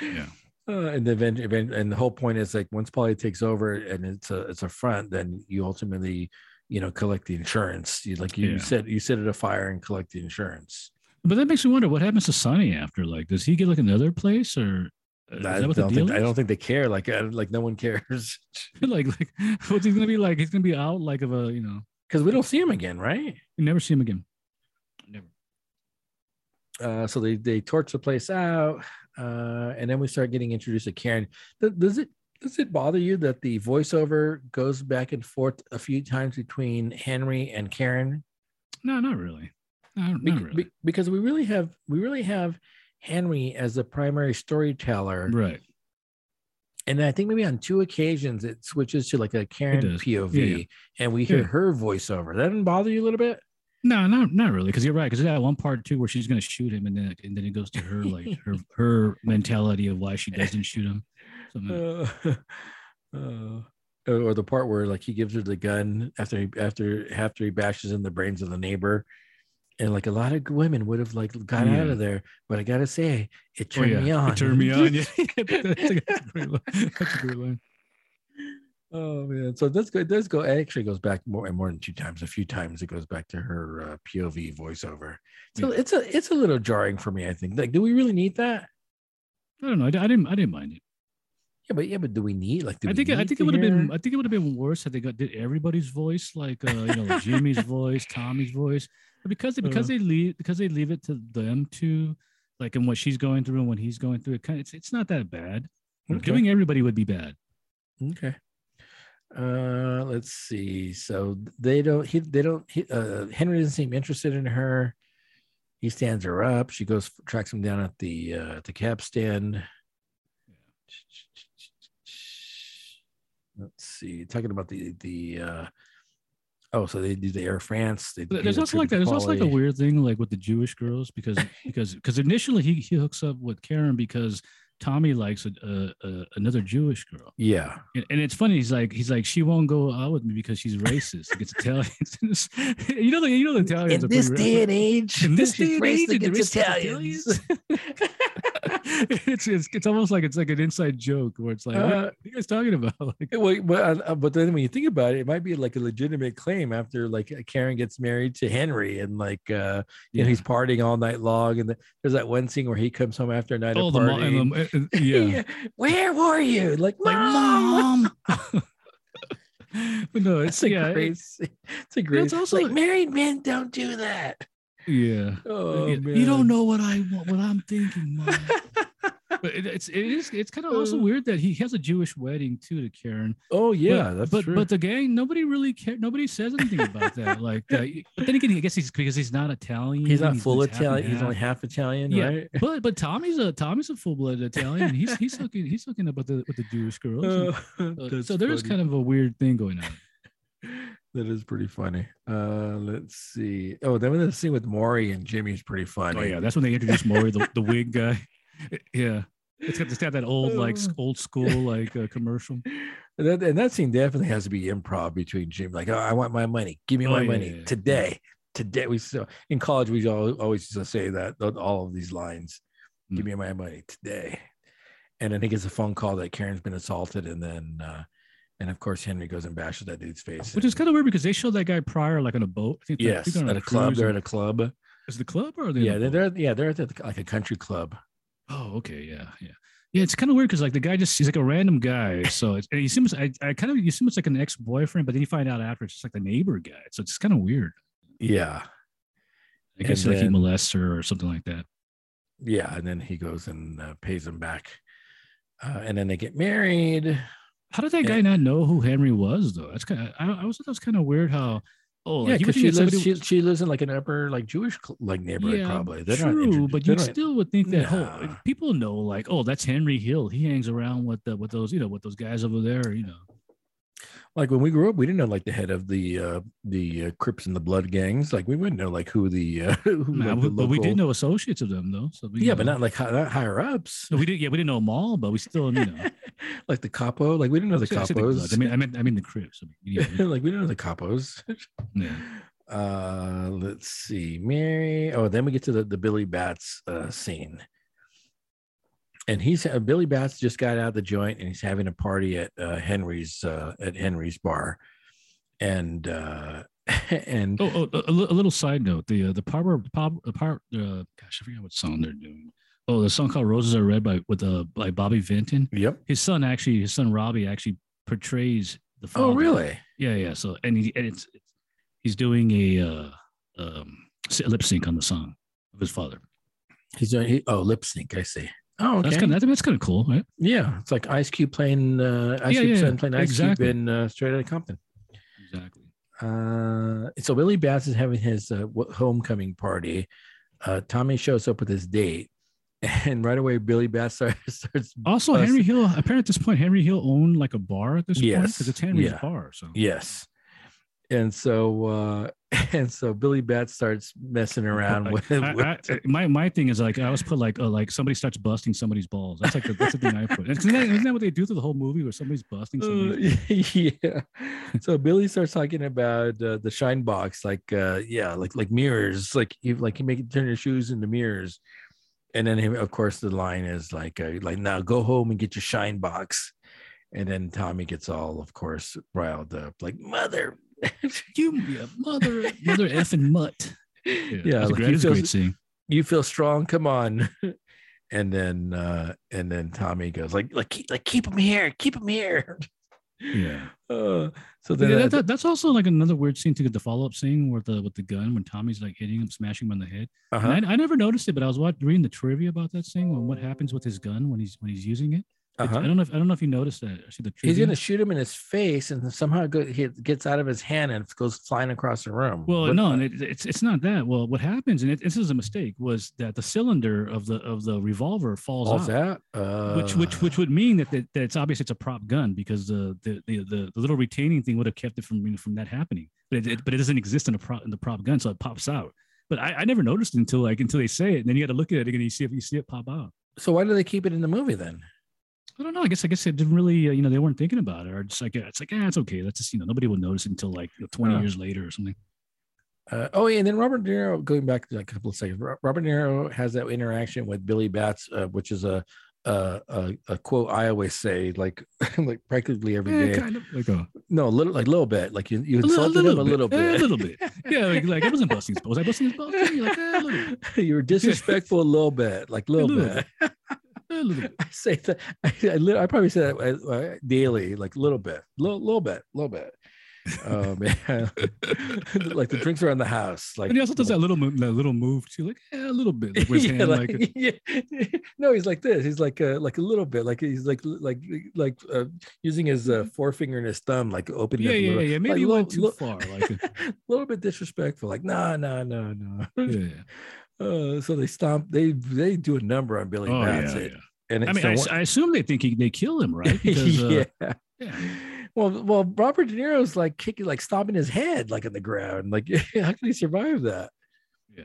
yeah. [laughs] Uh, and the event, event, and the whole point is like once Paulie takes over and it's a it's a front, then you ultimately, you know, collect the insurance. You like you Yeah. set you set it afire and collect the insurance. But that makes me wonder what happens to Sonny after. Like, does he get like another place or? Uh, I that what don't deal think I don't think they care. Like I, like no one cares [laughs] [laughs] like like [laughs] what's he gonna be like? He's gonna be out like of a you know. because we don't see him again, right? You never see him again. Never. Uh, so they they torch the place out, uh, and then we start getting introduced to Karen. Does it does it bother you that the voiceover goes back and forth a few times between Henry and Karen? No, not really. No, Bec- not really. be- because we really have we really have Henry as the primary storyteller, right. and I think maybe on two occasions it switches to like a Karen. POV, Yeah, yeah. and we hear Yeah. her voiceover. That didn't bother you a little bit? No, not not really, because you're right. Because that one part too, where she's gonna shoot him, and then and then it goes to her like [laughs] her her mentality of why she doesn't shoot him. [laughs] Uh, uh, or the part where like he gives her the gun after he after after he bashes in the brains of the neighbor. And like a lot of women would have like got out of there, but I gotta say, it Oh, turned yeah. me on. It turned me [laughs] on. [laughs] Yeah, that's, a, that's a. That's a great line. Oh man, so that's good. Does go it actually goes back more and more than two times. A few times it goes back to her uh, POV voiceover. So Yeah. it's a it's a little jarring for me. I think. Like, do we really need that? I don't know. I, I didn't. I didn't mind it. Yeah, but yeah, but do we need like? Do I think. I think it would have been. I think it would have been worse had they got did everybody's voice, like uh, you know, Jimmy's [laughs] voice, Tommy's voice, but because they, because Uh. they leave because they leave it to them to like and what she's going through and what he's going through. It kind of, it's it's not that bad. Okay. Doing everybody would be bad. Okay. Uh, let's see. So they don't. He they don't. He, uh, Henry doesn't seem interested in her. He stands her up. She goes tracks him down at the uh, at the cab stand. Let's see. Talking about the the. uh Oh, so they do the Air France. They, There's the also like that. There's also like a weird thing like with the Jewish girls because [laughs] because because initially he, he hooks up with Karen because Tommy likes a, a, a, another Jewish girl. Yeah. And, and it's funny. He's like, he's like, she won't go out with me because she's racist against [laughs] Italians. [laughs] you know, the you know the Italians In are this day and age, in this day and age, and against racist Italians. [laughs] it's, it's it's almost like it's like an inside joke where it's like, what Uh, are you guys talking about? Like, Well, but, uh, but then when you think about it, it might be like a legitimate claim after like Karen gets married to Henry and like uh you know he's partying all night long and the, there's that one scene where he comes home after a night oh, of partying. the, and- [laughs] yeah, Where were you? Like, like mom. mom. [laughs] but no, [laughs] it's It's a yeah, great. it- scene. It's a great. it's It's also- like married men don't do that. Yeah. Oh man. you don't know what I want, what I'm thinking, Mom. [laughs] but it, it's it is it's kind of also Uh. weird that he has a Jewish wedding too to Karen. Oh yeah, but, that's but true. but the gang nobody really cared. Nobody says anything about that. Like, uh, but then again, I guess he's because he's not Italian. he's not full Italian. He's only half Italian, Yeah, right? [laughs] But but Tommy's a Tommy's a full blooded Italian. and He's he's hooking he's hooking up with the with the Jewish girls. and, uh, [laughs] so there's funny. kind of a weird thing going on. That is pretty funny. Uh, let's see. Oh, then the scene with Maury and Jimmy's pretty funny. Oh yeah, that's when they introduced Maury, the, the wig [laughs] guy. Yeah, it's got, it's got that old like old school like uh, commercial. And that, and that scene definitely has to be improv between Jimmy. Like, oh, I want my money. Give me Oh, my yeah, money yeah, today. Today, we so in college we all, always used to say that all of these lines. Give Mm. me my money today. And then he gets a phone call that Karen's been assaulted, and then uh, and of course Henry goes and bashes that dude's face. Which is kind of weird because they showed that guy prior like on a boat. I think they're- yes at a club. They're at a club. Is the club or are they? Yeah, on they're, they're yeah they're at the, like a country club. Oh, okay, yeah, yeah, yeah. It's kind of weird because like the guy just he's like a random guy. [laughs] So it's, he seems I, I kind of you assume it's like an ex boyfriend, but then you find out after it's just like the neighbor guy. So it's kind of weird. Yeah, I guess And like he then- molests her or something like that. yeah, and then he goes and uh, pays him back, uh, and then they get married. How did that guy not know who Henry was though? That's kind of I, I was that was kind of weird. How oh yeah, like, because she lives somebody- she, she lives in like an upper like Jewish like neighborhood yeah, probably. They're true, but you still would think that whole Nah. people know like oh that's Henry Hill. He hangs around with the, with those you know with those guys over there. You know. Like when we grew up, we didn't know like the head of the uh the uh, Crips and the Blood gangs. Like we wouldn't know like who the uh, [laughs] who Nah, we- the but we did know associates of them though. So we, Yeah, but not like not higher ups. No, we did. Yeah, we didn't know them all, but we still, you know, [laughs] like the capo. Like we didn't know the I said the capos. I mean, I mean, I mean the Crips. I mean, you know, [laughs] like we didn't know the capos. yeah. Uh, let's see, Mary. Oh, then we get to the the Billy Batts uh, scene, and he's uh, Billy Batts just got out of the joint and he's having a party at uh, Henry's uh, at Henry's bar, and uh, [laughs] and Oh, oh a, a little side note: the uh, the power, pop, the power. Uh, gosh, I forget what song they're doing. Oh, the song called "Roses Are Red" by with uh by Bobby Vinton. yep. His son actually, his son Robbie actually portrays the. Father. Oh, really? Yeah, yeah. So and he and it's, it's he's doing a uh, um, lip sync on the song of his father. He's doing he, oh lip sync. I see. Oh, okay. That's kind of that's kind of cool, right? yeah, it's like Ice Cube playing uh, Ice Yeah, Cube yeah, son playing Ice exactly. Cube in uh, Straight Outta Compton. Exactly. Uh, so Billy Batts is having his uh, homecoming party. Uh, Tommy shows up with his date, [laughs] and right away Billy Batts starts. [laughs] starts Also, Us- Henry Hill. Apparently, at this point, Henry Hill owned like a bar at this point Yes, because it's Henry's yeah. bar. So yes, and so uh, [laughs] and so Billy Batts starts messing around with. I- with I- my my thing is like I always put like uh, like somebody starts busting somebody's balls. That's like the, that's the thing I put. Isn't that, isn't that what they do through the whole movie where somebody's busting somebody's? Uh, [laughs] yeah. So Billy starts talking about uh, the shine box, like uh, yeah, like like mirrors, like you like you make turn your shoes into mirrors, and then of course the line is like uh, like now go home and get your shine box, and then Tommy gets all of course riled up, like mother. [laughs] you yeah, mother mother effing mutt. Yeah, Yeah, that's a like great, he that's a great scene. you feel strong, come on. [laughs] And then uh and then Tommy goes like like keep like keep him here, keep him here. Yeah. [laughs] Uh, so then Yeah, that, that- that's also like another weird scene to get the follow up scene with the with the gun when Tommy's like hitting him, smashing him on the head. uh-huh. And I, I never noticed it, but I was watching, reading the trivia about that scene and what happens with his gun when he's when he's using it. Uh-huh. I don't know if I don't know if you noticed that. See the He's gonna shoot him in his face, and somehow go, he gets out of his hand and goes flying across the room. Well, What- no, and it, it's it's not that. Well, what happens, and it, this is a mistake, was that the cylinder of the of the revolver falls all's out, that? Uh, which which which would mean that, that that it's obvious it's a prop gun because the the the, the, the little retaining thing would have kept it from you know, from that happening. But it, it but it doesn't exist in a prop in the prop gun, so it pops out. But I, I never noticed until like until they say it, and then you got to look at it again. And you see if you see it pop out. So why do they keep it in the movie then? I don't know. I guess I guess it didn't really, uh, you know, they weren't thinking about it, or just like yeah, it's like, ah, it's okay. That's just you know, nobody will notice it until like you know, twenty Huh. years later or something. Uh, oh yeah, and then Robert De Niro, going back to a couple of seconds, Robert De Niro has that interaction with Billy Batts, uh, which is a, a a a quote I always say, like [laughs] like practically every Eh, day. kind of like a, No, a little like a little bit, like you you a little, insulted him a little Eh, bit. a little bit. [laughs] Yeah, like, like I wasn't busting his balls. I busting his balls. Like eh, little bit, [laughs] you were disrespectful a little bit, like a little, little bit. Eh, a little bit. I say that I, I, I probably say that uh, uh, daily, like a little bit, little, little bit, little bit. Oh man, [laughs] like the drinks around the house. Like and he also does that little mo- that little move too, like yeah, a little bit, like [laughs] yeah, hand, like, like, [laughs] yeah. no, he's like this. He's like uh, like a little bit, like he's like like like uh, using his uh, forefinger and his thumb, like opening. Mm-hmm. yeah, yeah, little, yeah. Maybe like, he little- went too little- far. Like, a little bit disrespectful. Like no, no, no, no. yeah. Uh, so they stomp. They they do a number on Billy Oh Bats. yeah, yeah. And I mean, I, I assume they think he, they kill him, right? [laughs] Because uh, yeah. yeah. Well, well, Robert De Niro's like kicking, like stomping his head, like in the ground. Like, [laughs] how can he survive that? yeah.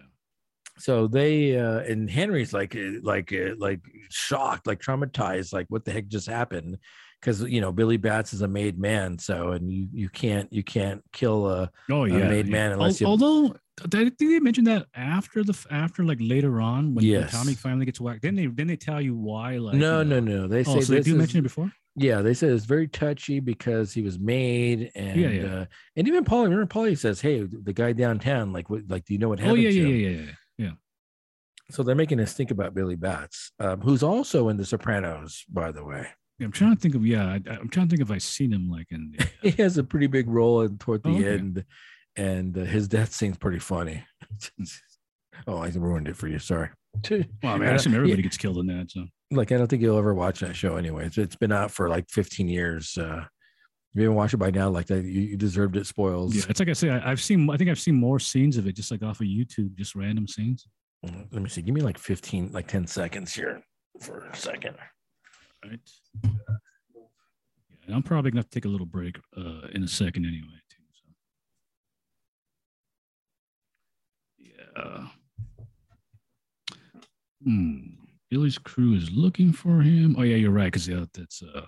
So they uh and Henry's like, uh, like, uh, like shocked, like traumatized, like what the heck just happened? Because you know Billy Batts is a made man, so and you you can't you can't kill a Oh a made yeah. man unless you. Al- Although, did they mention that after the after like later on when, Yes. Tommy finally gets whacked? Then they then they tell you why? Like no, you no, know- no. They say Oh, so they do is- mention it before? Yeah, they said it's very touchy because he was made, and Yeah, yeah. Uh, and even Paulie, remember Paulie says, "Hey, the guy downtown, like, what, like, do you know what happened? Oh happened?" yeah, to yeah, him?" yeah, yeah, yeah. So they're making us think about Billy Batts, um, who's also in The Sopranos, by the way. Yeah, I'm trying to think of yeah. I, I'm trying to think if I've seen him like in. [laughs] The, He has a pretty big role in, toward the Oh, okay. end, and uh, his death scene's pretty funny. [laughs] oh, I ruined it for you. Sorry. [laughs] well, I mean, I assume everybody yeah. gets killed in that. So Like, I don't think you'll ever watch that show anyway. It's, it's been out for like 15 years. Uh, if you haven't watched it by now, like that, you, you deserved it. Spoils. yeah, it's like I say, I, I've seen. I think I've seen more scenes of it just like off of YouTube, just random scenes. Mm, Let me see. Give me like 15, like 10 seconds here for a second. Right. Yeah, and I'm probably gonna have to take a little break uh, in a second anyway. Yeah. Hmm. Billy's crew is looking for him. Oh yeah, you're right. Because yeah, that's uh,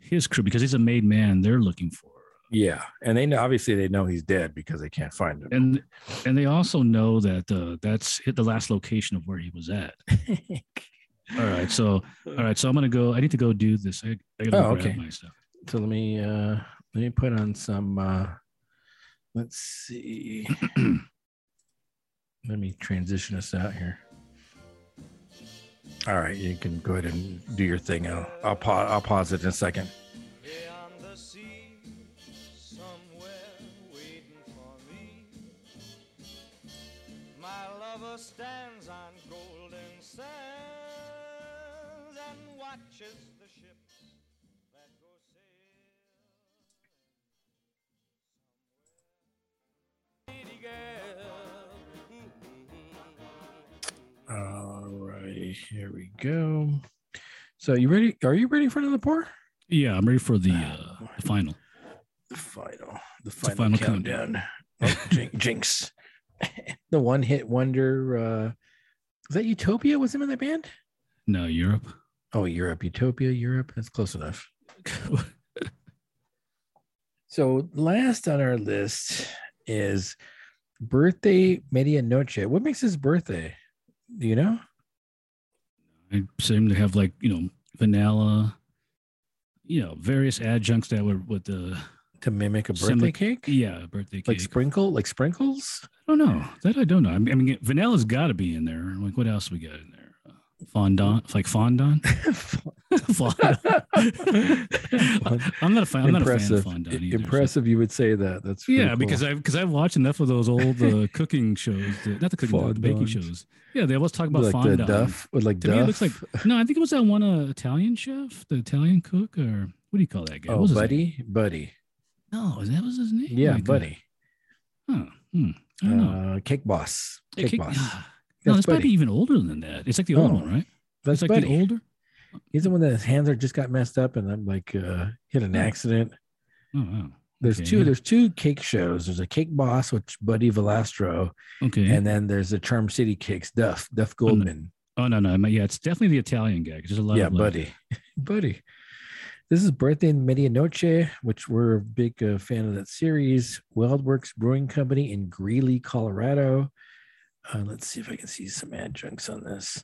his crew. Because he's a made man, they're looking for. Yeah. And they know, obviously, they know he's dead because they can't find him. And and they also know that uh, that's hit the last location of where he was at. [laughs] All right, so all right, so I'm gonna go. I need to go do this. I, I gotta Oh, grab okay. my stuff. so let me uh let me put on some uh let's see [clears throat] let me transition us out here. All right you can go ahead and do your thing. I'll i'll, pa- I'll pause it in a second here we go so you ready are you ready for another pour Yeah, I'm ready for the uh, the final. the final the the final, final countdown, Oh, [laughs] jinx [laughs] the one hit wonder uh is that utopia was him in that band No, Europe. Oh, Europe, Utopia, Europe. That's close enough. [laughs] So last on our list is birthday medianoche. What makes his birthday? Do you know? I seem to have like you know vanilla, you know various adjuncts that were with the To mimic a birthday Similar- cake? yeah birthday cake. Like sprinkle, like sprinkles? I don't know that I don't know. I mean, I mean vanilla's got to be in there. Like what else we got in fondant, like fondant. [laughs] fondant. I'm not a fan. I'm not a fan of impressive. fondant either. so- impressive. You would say that. That's Yeah, pretty because cool. I because I've watched enough of those old uh, [laughs] cooking shows, the, not the cooking, the, the baking shows. Yeah, they always talk about like the fondant. duff with like To duff. me, it looks like no. I think it was that one uh, Italian chef, the Italian cook, or what do you call that guy? Oh, was his name? buddy, buddy. No, that was his name. Yeah, Like, uh, buddy. huh, hmm, I don't know. Uh, cake boss. Cake kick- boss. No, this might be even older than that. It's like the old Oh, one, right? That's it's like buddy. the older. He's the one that his hands are just got messed up, and I'm like uh, hit an Oh. accident. Oh, wow. There's Okay, two. yeah. There's two cake shows. There's a Cake Boss, which Buddy Valastro, Okay. and then there's the Charm City Cakes, Duff, Duff Goldman. oh no, no. I mean, Yeah, it's definitely the Italian guy. There's a lot yeah, of Buddy, [laughs] Buddy. This is Birthday in Medianoche, which we're a big uh, fan of that series. WeldWerks Brewing Company in Greeley, Colorado. Uh, let's see if I can see some adjuncts on this.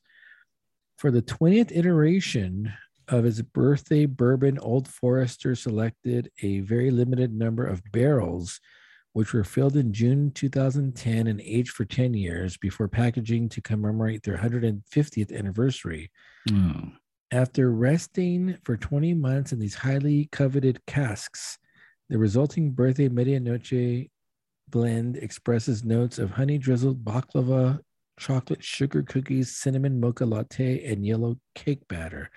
For the 20th iteration of his birthday bourbon, Old Forester selected a very limited number of barrels, which were filled in June 2010 and aged for 10 years before packaging to commemorate their 150th anniversary. Oh, After resting for 20 months in these highly coveted casks, The resulting birthday medianoche blend expresses notes of honey drizzled baklava, chocolate sugar cookies, cinnamon mocha latte, and yellow cake batter.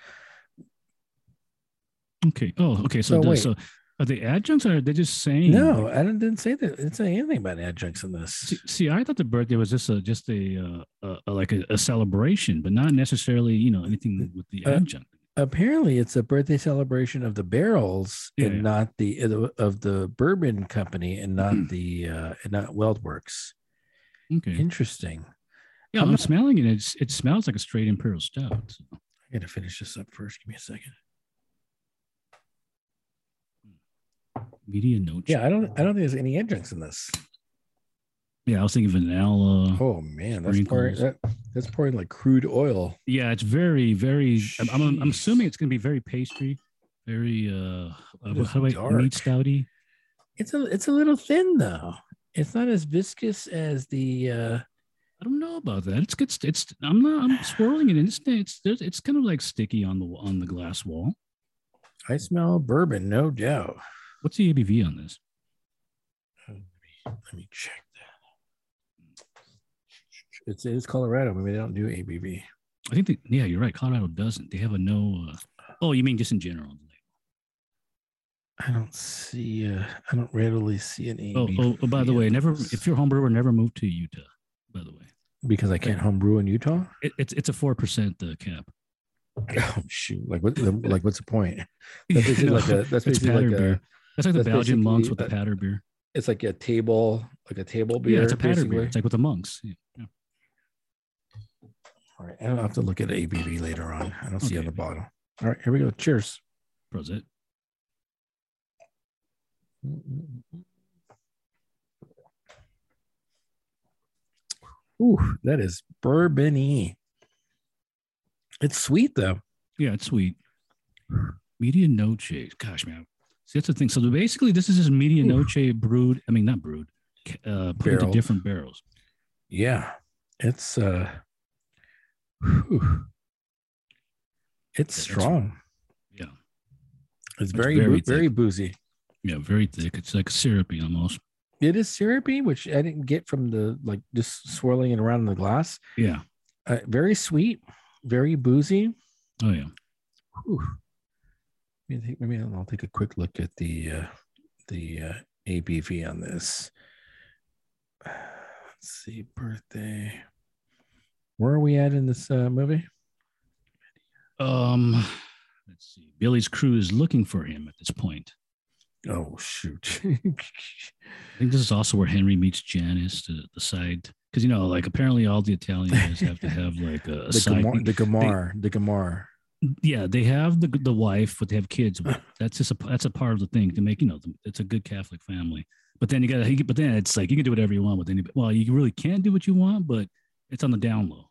Okay. Oh, okay. So, So the, so are the adjuncts or are they just saying? No, I didn't, didn't say that. Didn't say anything about adjuncts in this. See, see, I thought the birthday was just a just a, uh, a, like a, a celebration, but not necessarily you know anything with the Uh, adjunct. Apparently, it's a birthday celebration of the barrels Yeah, and yeah. not the of the bourbon company and not the uh, and not WeldWerks. Okay. Interesting. Yeah, I'm I'm, not- smelling it. It's, it smells like a straight imperial stout. so. I gotta finish this up first. Give me a second. Medianoche Yeah, I don't. I don't think there's any adjuncts in this. Yeah, I was thinking vanilla. Oh man, that's pouring. That, that's pouring like crude oil. Yeah, it's very, very. I'm, I'm, I'm assuming it's going to be very pastry, very uh, how do I meat stouty. It's a. It's a little thin though. It's not as viscous as the. uh I don't know about that. It's it's it's. I'm not. I'm swirling it, and it's it's it's kind of like sticky on the on the glass wall. I smell bourbon, no doubt. What's the ABV on this? Let me check. It's it's Colorado. Maybe they don't do ABV. I think that yeah, you're right. Colorado doesn't. They have a no. Uh, oh, you mean just in general? I don't see. Uh, I don't readily see an Oh, ABV. oh, oh, by the way, never. If you're a home brewer, never move to Utah. By the way, because I can't homebrew in Utah. it, it's it's a four percent uh, cap. [laughs] Oh shoot! Like what? Like what's the point? [laughs] That's basically like a. That's it's basically patter like a. That's like the that's Belgian monks with basically, the patter beer. It's like a table, like a table beer. yeah, it's a patter basically. beer. It's like with the monks. Yeah. All right, I'll have to look at ABV later on. I don't see on the bottle. All right, here we go. Cheers. Prosit. Ooh, that is bourbony. It's sweet though. Yeah, it's sweet. Media noche. Gosh, man. See, that's the thing. So basically, this is just media Oof. noche brewed. I mean, not brewed. Uh, put into different barrels. Yeah, it's uh, whew. it's strong. Yeah. It's that's very very very, very boozy. Yeah, very thick. It's like syrupy almost. It is syrupy, which I didn't get from the like just swirling it around in the glass. Yeah. Uh, very sweet, very boozy. Oh yeah. Whew. Maybe, take- maybe I'll take a quick look at the uh, the uh, ABV on this. [sighs] Let's see, birthday. Where are we at in this uh, movie? Um, let's see. Billy's crew is looking for him at this point. Oh shoot! [laughs] I think this is also where Henry meets Janice to the side. Because you know, like apparently all the Italians have to have like a, a the side. Gamar, the Gamar, the Gamar. yeah, they have the the wife, but they have kids. That's just a that's a part of the thing to make you know it's a good Catholic family. But then you got to, but then it's like you can do whatever you want with anybody. Well, you really can't do what you want, but it's on the down low.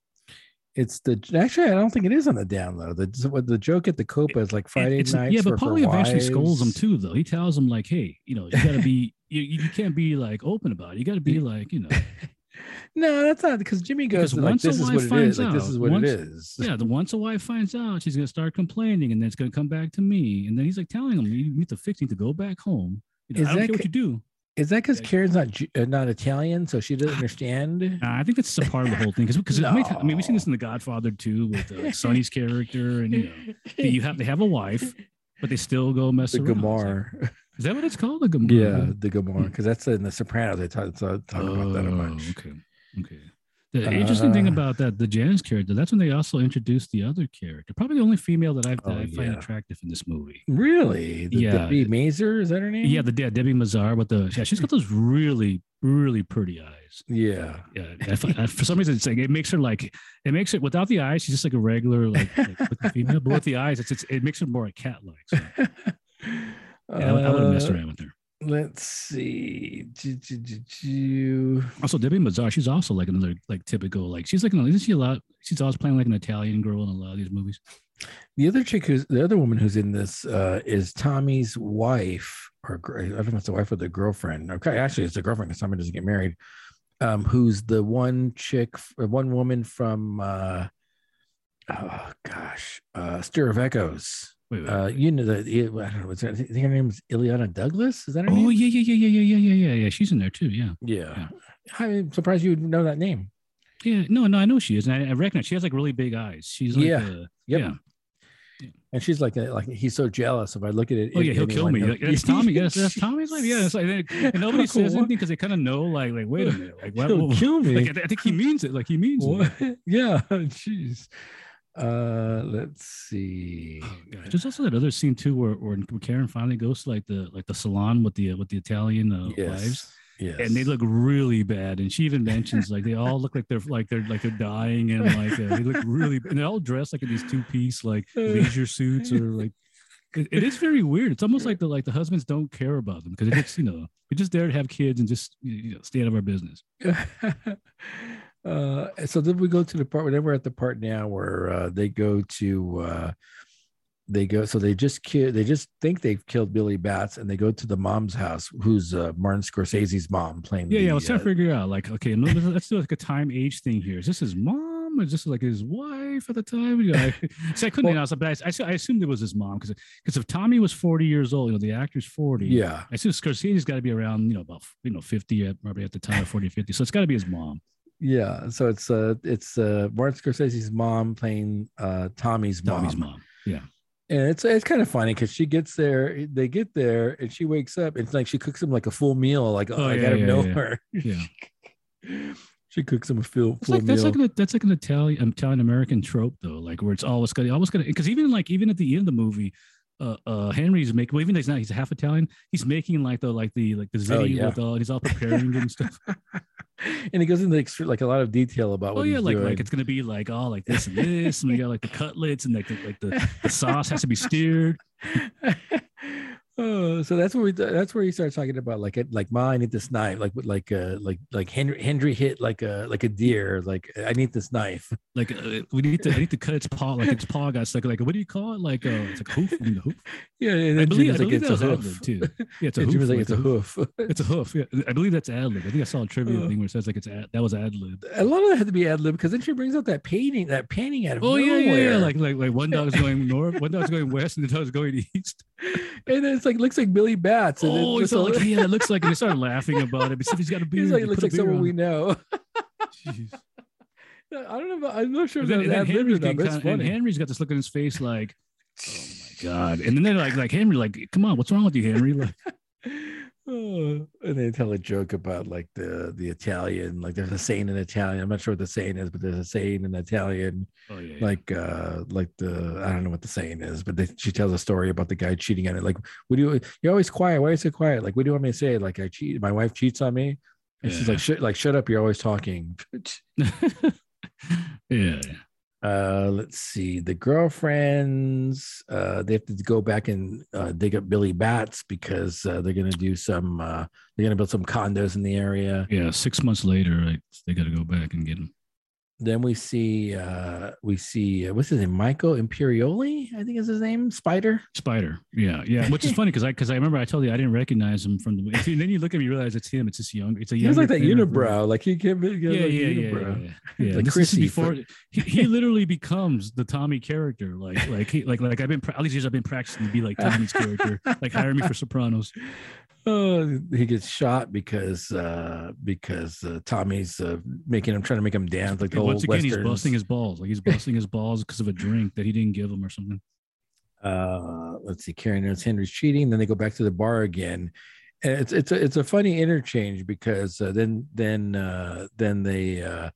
It's the actually I don't think it is on the down low. The the joke at the Copa is like Friday It's- nights. yeah, but Paulie eventually scolds him too, though. He tells him like, "Hey, you know, you got to be, [laughs] you, you can't be like open about it. You got to be like, you know, [laughs] No, that's not because Jimmy goes Because like once a this is wife finds out, Like this is what once- it is. yeah. The once a wife finds out, she's gonna start complaining, and then it's gonna come back to me, and then he's like telling him, "You need to fix, you need to go back home. You know, Is I don't that care what you do." Is that because Karen's not uh, not Italian, so she doesn't understand? Uh, I think that's a part of the whole thing because because I mean we've seen this in The Godfather too with uh, Sonny's character and you know you have they have a wife but they still go mess the around. It's like, Gamar. Is that what it's called? The Gamar. Yeah, the Gamar, because that's in the Sopranos. They talk, talk, talk about that a Oh, bunch. Okay. Okay. The interesting thing about that, the Janice character, that's when they also introduced the other character. Probably the only female that, that Oh, I find yeah. attractive in this movie. Really? The, Yeah. Debbie Mazar, is that her name? Yeah, the yeah, Debbie Mazar with the yeah, she's got those really, really pretty eyes. yeah. Yeah, I I- for some reason, it's like it makes her like it makes it, without the eyes, she's just like a regular like, like with the female, but with the eyes, it's, it's it makes her more a cat like. So, [laughs] yeah, I, would have messed Uh, around with her. Let's see. Also, Debbie Mazar, she's also like another like typical like she's like an- isn't she a lot? She's always playing like an Italian girl in a lot of these movies. The other chick who's the other woman who's in this uh, is Tommy's wife, or I don't know if it's the wife or the girlfriend. Okay, actually, it's the girlfriend because Tommy doesn't get married. Um, who's the one chick, uh, one woman from, uh, oh gosh, uh, Stir of Echoes. Wait, wait, Uh, you know the I don't know. What's her, I think her name is Illeana Douglas. Is that her oh name? Oh yeah, yeah, yeah, yeah, yeah, yeah, yeah, yeah. She's in there too. Yeah, yeah. I'm surprised you would know that name. yeah. No, no, I know she is, and I, I recognize she has like really big eyes. She's like, Yeah. uh, Yep. yeah. And she's like, like he's so jealous. If I look at it, Oh yeah, he'll kill me. Like, that's [laughs] Tommy. Yes, that's Tommy's like yeah. It's like [laughs] and nobody says anything because they kind of know like like wait a minute like what, He'll what- kill me. Like, I, I think he means it. Like he means it. [laughs] Yeah, jeez. Uh, let's see. Oh, There's also that other scene too where, where Karen finally goes to like the like the salon with the with the Italian uh, wives, Yes, yes. and they look really bad. And she even mentions like they all look like they're like they're like they're dying, and like uh, they look really and they're all dressed like in these two piece like [laughs] leisure suits or like. It, it is very weird. It's almost like the like the husbands don't care about them because it's you know we're just there to have kids and just you know stay out of our business. [laughs] uh, so then we go to the part. Then we're at the part now where uh, they go to. Uh, they go. So they just kill. They just think they've killed Billy Batts, and they go to the mom's house, who's uh, Martin Scorsese's mom, playing. Yeah, the, yeah. I was trying to uh, figure out like okay, let's- let's do like a time age thing here. Is this his mom or is this like his wife at the time? You know, I, [laughs] so I couldn't. Well- answer, but I, I, I assumed it was his mom because because if Tommy was forty years old, you know, the actor's forty. yeah, I assume Scorsese's got to be around, you know, about you know fifty at probably at the time, 40, 50. So it's got to be his mom. Yeah. So it's uh, it's uh, Martin Scorsese's mom playing uh, Tommy's mom. Tommy's mom. Yeah. And it's it's kind of funny because she gets there, they get there, and she wakes up. It's like she cooks him like a full meal, like oh, Oh, I yeah, gotta yeah, know yeah. her. [laughs] Yeah. she cooks him a full, full like that's meal. like an that's like an Italian Italian American trope though, like where it's always gonna always gonna because even like even at the end of the movie, uh, uh Henry's making well even though he's not he's half Italian, he's making like the like the like the ziti Oh, yeah. with all he's all preparing and [laughs] stuff. and he goes into extre- like a lot of detail about Oh what yeah, like doing. like it's gonna be like oh like this and this, and we got like the [laughs] cutlets and like the, like the, the sauce has to be steered. [laughs] oh, so that's where we that's where he starts talking about like it like ma, I need this knife like like uh like like Henry Henry hit like a like a deer like I need this knife [laughs] Like uh, we need to I need to cut its paw like its paw got stuck like what do you call it like uh it's like a hoof, I mean, hoof. yeah and I believe, I Jimmy's like it's a hoof too. Yeah, it's a [laughs] hoof. Like like it's a hoof [laughs] It's a hoof. Yeah, I believe that's ad lib. I think I saw a trivia Uh. thing where it says like it's ad, that was ad lib. a lot of that had to be ad lib because then she brings out that painting that painting out of Oh yeah, yeah, yeah. nowhere. Like like like one dog's going north, one dog's going west, and the dog's going east. and then it's like looks like Billy Batts and Oh, it's like yeah, it looks like. And they started laughing about it. But if he's got a [laughs] beard. he's like he it looks like someone on. we know Jeez. [laughs] I don't know about, I'm not sure if And that's then, and then ad lib or Henry's getting kinda, and Henry's got this look on his face like, oh my god. And then they're like like Henry like, come on, what's wrong with you, Henry? Like, [laughs] and they tell a joke about like the the Italian, like there's a saying in Italian. I'm not sure what the saying is, but there's a saying in Italian, oh yeah, yeah. like uh like the I don't know what the saying is, but they, she tells a story about the guy cheating on it. Like, what do you? You're always quiet. Why are you so quiet? Like, what do you want me to say? Like, I cheat. My wife cheats on me, and she's like, shut, like, shut up. You're always talking. [laughs] yeah. Uh, let's see. The girlfriends, uh, they have to go back and uh, dig up Billy Batts because uh, they're gonna do some. Uh, they're gonna build some condos in the area. Yeah, six months later, right, they got to go back and get him. Then we see. Uh, we see. Uh, what's his name? Michael Imperioli, I think is his name. Spider. Spider. Yeah, yeah. Which is [laughs] funny because I because I remember I told you I didn't recognize him from the. And then you look at me, you realize it's him. It's just young. It's a He was younger, like that unibrow. Like he can't. Be, Yeah, yeah, yeah, yeah, unibrow. yeah. yeah. [laughs] Like this, this is before he, he literally becomes the Tommy character. Like, like, he, like, like I've been all these years I've been practicing to be like Tommy's character. Like, hire me for [laughs] Sopranos. Oh, he gets shot because uh because uh, Tommy's uh, making him trying to make him dance like the And old once again, he's busting his balls. Like he's busting his balls because of a drink that he didn't give him or something. [laughs] uh let's see karen knows henry's cheating then they go back to the bar again and it's it's a it's a funny interchange because uh, then then uh then they uh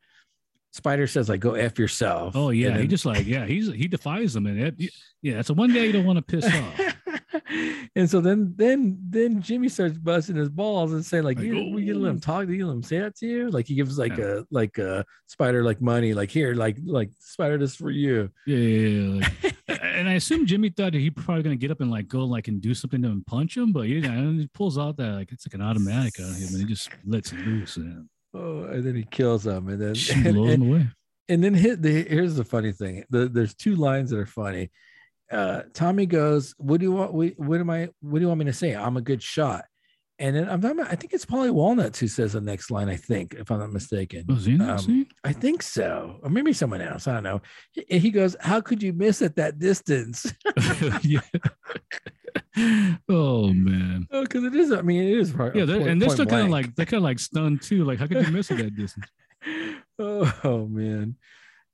spider says like go f yourself Oh yeah, And he just like yeah, he's he defies them, and it, [laughs] yeah, it's a one guy you don't want to piss off. [laughs] and so then then then jimmy starts busting his balls and saying like Like, you, we can let him talk do you let him say that to you like he gives like Yeah. a like a spider like money like here like like spider this for you Yeah, yeah, yeah. like- [laughs] and I assume Jimmy thought he probably gonna get up and like go like and do something to him, punch him, but he pulls out that like it's like an automatic on him, and he just lets loose and oh and then he kills him and then just [laughs] and- blows and- him away. and then hit the here's the funny thing the, there's two lines that are funny uh tommy goes what do you want what, what am i what do you want me to say i'm a good shot And then I'm talking about, I think it's Paulie Walnuts who says the next line, I think, if I'm not mistaken. Was he in that Um, scene? I think so. Or maybe someone else. I don't know. He, he goes, How could you miss at that distance? yeah. [laughs] [laughs] oh man. oh, because it is, I mean, it is right. Yeah, they're, point- and they're still kind of like they're kind of like stunned too. Like, how could you miss at that distance? [laughs] oh man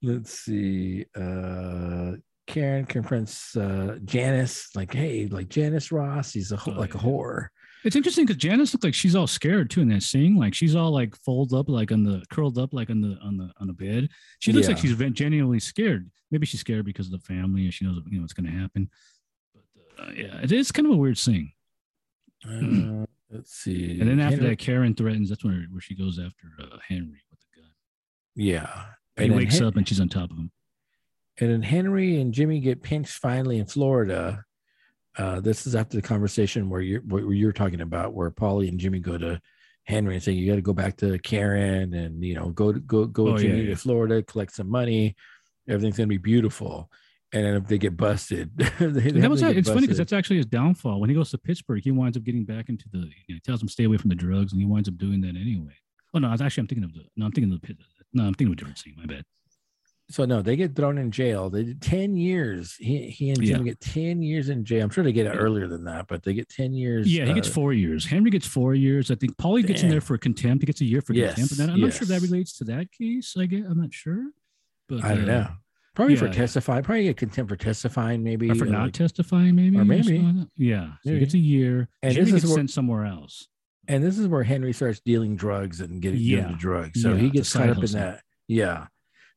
let's see uh karen confronts uh janice like hey like janice ross he's a Oh, like a yeah. whore It's interesting because Janice looked like she's all scared too in that scene. Like she's all like folded up, like on the curled up, like on the on the on the bed. She looks like she's genuinely scared. Maybe she's scared because of the family and she knows you know what's going to happen. But uh, yeah, it is kind of a weird scene. uh, [clears throat] let's see And then after Henry- that, Karen threatens. That's where where she goes after uh, Henry with the gun. yeah He wakes Hen- up and she's on top of him. And then henry and jimmy get pinched finally in florida uh this is after the conversation where you're where you're talking about where paulie and jimmy go to henry and say you got to go back to karen and you know go to go go Oh, jimmy yeah. to florida collect some money everything's gonna be beautiful and then if they get busted [laughs] they, that was it's funny because that's actually his downfall. When he goes to Pittsburgh, he winds up getting back into the. You know, he tells him stay away from the drugs, and he winds up doing that anyway. Oh no, I was actually I'm thinking of the. No, I'm thinking of the pit. No, I'm thinking of a different scene. My bad. So no they get thrown in jail they did 10 years he, he and Yeah. jimmy get 10 years in jail i'm sure they get it Yeah. earlier than that but they get 10 years Yeah, he gets uh, four years. Henry gets four years. I think Paulie gets in there for contempt. He gets a year for Yes, contempt. And then I'm not sure that relates to that case. I get. I'm not sure. But i don't uh, know probably for yeah, yeah. testifying probably get contempt for testifying maybe Or for uh, not like- testifying, maybe. or maybe. that. Yeah. So Maybe. he gets a year. And Jimmy this is gets where- sent somewhere else. and this is where Henry starts dealing drugs and getting Yeah. into drugs. So Yeah, he gets caught up in that. Yeah.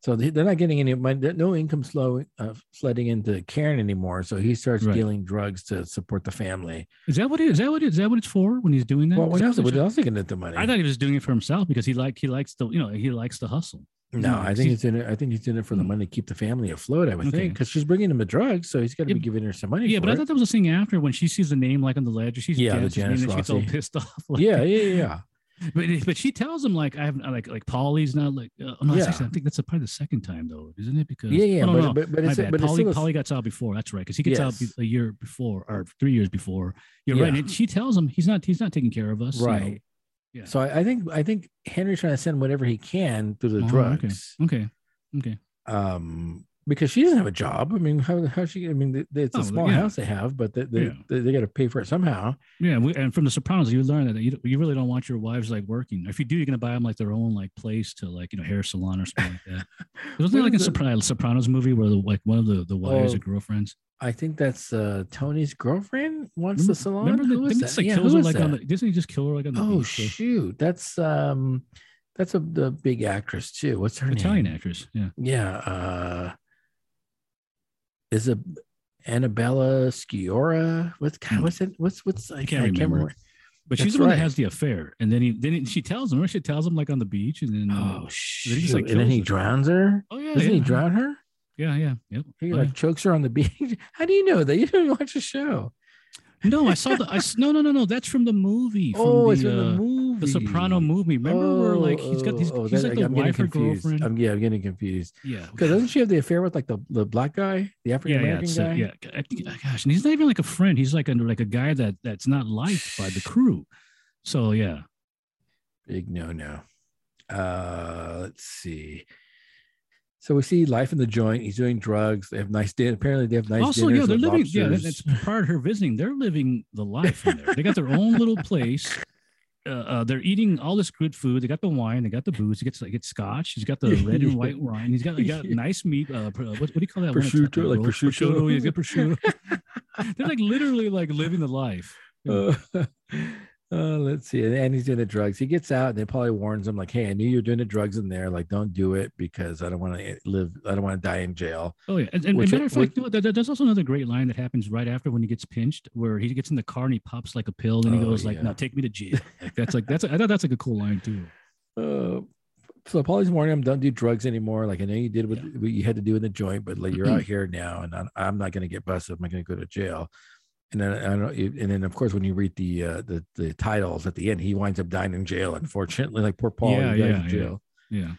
So they- they're not getting any money, no income flow, uh, flooding into Karen anymore. So he starts Right. dealing drugs to support the family. Is that what it is? That what it is? Is that what it's for when he's doing that? Well, what else? what else are they going the money? I thought he was doing it for himself because he like he likes the you know he likes the hustle. no, I think he's in it. I think he's in it for the Hmm. money to keep the family afloat. I would Okay. think because she's bringing him the drugs, so he's got to Yeah, be giving her some money. Yeah, but I thought that was a thing after when she sees the name like on the ledger. She's Yeah, the name, Janice and she gets all pissed off. [laughs] like- yeah, yeah, yeah, yeah. But but she tells him like I have like like Paulie's not like uh, no, Yeah. yeah. actually, I think that's a, probably the second time though, isn't it? Because Yeah, yeah, oh, no, but, no, but but my bad. but Paulie, still Paulie gets out before. That's right, because he gets out Yes. be- a year before or three years before. You're right, and she tells him he's not he's not taking care of us. you know. right. Yeah. So I, I think I think Henry's trying to send whatever he can through the Oh, drugs. Okay, okay. um because she doesn't have a job i mean how how she i mean it's a Oh, small yeah. house they have but they they, Yeah. they, they got to pay for it somehow Yeah, we, and from The Sopranos, you learn that you, you really don't want your wives like working. If you do, you're gonna buy them like their own like place to like you know hair salon or something like that. [laughs] Wasn't there like a The- Sopranos, movie where the, like one of the the wives Oh, or girlfriends? i think that's uh tony's girlfriend wants Remember, the salon remember the, Who is that? like Yeah, kills her like on the doesn't he just kill her like on the oh beach, shoot that's um that's a the big actress too what's her Italian name actress. Yeah. yeah uh is it annabella sciorra what's God, Hmm. what's it what's what's i can't remember. But she's That's the one that has the affair, and then he then he, she tells him, or she tells him like on the beach, and then uh, oh he shoot. just, like, and then he her. drowns her oh yeah, doesn't yeah, he drown her Yeah, yeah, yep. He Oh, like yeah. chokes her on the [laughs] beach. How do you know that? You didn't watch the show. No, I saw the. I, [laughs] no, no, no, no. That's from the movie. From oh, the, it's in the uh, movie. the Soprano movie. Remember where like he's got these? Oh, oh, he's that- like the I'm wife or girlfriend. I'm, yeah, I'm getting confused. yeah, Because doesn't she have the affair with like the, the black guy, the African yeah, yeah, American it's, uh, yeah. Think, gosh, and he's not even like a friend. He's like a like a guy that that's not liked by the crew. So yeah, Big no no. Uh, let's see. So we see life in the joint. He's doing drugs. They have nice din. Apparently, they have nice also, yeah, they're living. Yeah, lobsters. that's prior to her visiting. They're living the life in there. They got their own little [laughs] place. Uh, uh, they're eating all this good food. They got the wine. They got the booze. He gets like gets scotch. He's got the [laughs] red and white wine. He's got, he got [laughs] nice meat. Uh, uh, what, what do you call that? Prosciutto, like prosciutto. He's got prosciutto. [laughs] they're like literally like living the life. Uh, uh, let's see. And he's doing the drugs. He gets out and then probably warns him, like, hey, I knew you were doing the drugs in there. Like, don't do it because I don't want to live, I don't want to die in jail. Oh yeah, and, and, Which- matter of fact, you know, there- there- there's also another great line that happens right after when he gets pinched, where he gets in the car and he pops like a pill, and he Oh, goes like, yeah. "No, take me to jail." [laughs] Like, that's like that's I thought that's like a cool line too. Uh, so Paulie's warning him, don't do drugs anymore. Like, I know you did what, what you had to do in the joint, but like, you're out [clears throat] here now and I'm, I'm not going to get busted. I'm not going to go to jail. And then I don't, and then of course when you read the uh, the the titles at the end, he winds up dying in jail. Unfortunately, like poor Paul, Yeah, yeah, in yeah. jail. Yeah,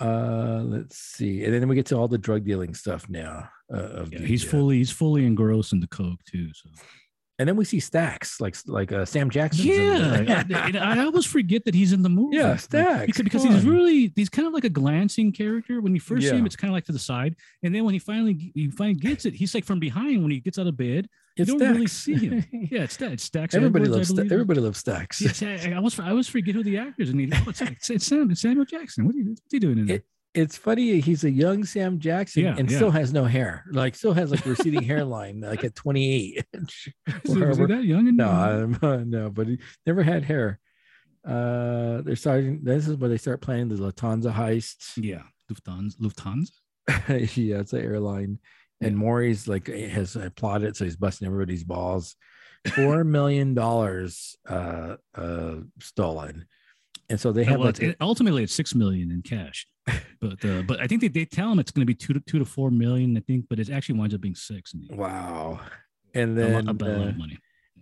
Uh, let's see, and then we get to all the drug dealing stuff now. Uh, of yeah, the, he's uh, fully he's fully engrossed in the coke too. So and then we see Stacks, like like uh, Sam Jackson. Yeah, I, and I always forget that he's in the [laughs] movie. Yeah, Stacks, because, because he's really he's kind of like a glancing character. When you first see him, it's kind of like to the side, and then when he finally he finally gets it, he's like from behind when he gets out of bed. It's you don't really see him. [laughs] Yeah, it's Stacks. Stacks. everybody Edwards, loves Sta- everybody loves Stacks. Yes, I, I always I always forget who the actors he, oh, it's, it's, it's Sam it's Samuel Jackson. What are you, what's he doing in there? it's funny he's a young Sam Jackson Yeah, and yeah. still has no hair. Like still has like receding [laughs] hairline like at 28. [laughs] Is he- was he that young? And no, I'm, no, but he never had hair. Uh they're starting this is where they start planning the Lufthansa heist. yeah, Lufthansa. Lufthansa. yeah, it's an airline. And. Morrie's like has applauded, so he's busting everybody's balls. Four [laughs] million dollars uh uh stolen. And so they have well, like it's- ultimately it's six million in cash, [laughs] but uh, but I think they, they tell him it's going to be two to two to four million. I think, but it actually winds up being six. In the end. wow. And a, then lot, a lot uh, of money.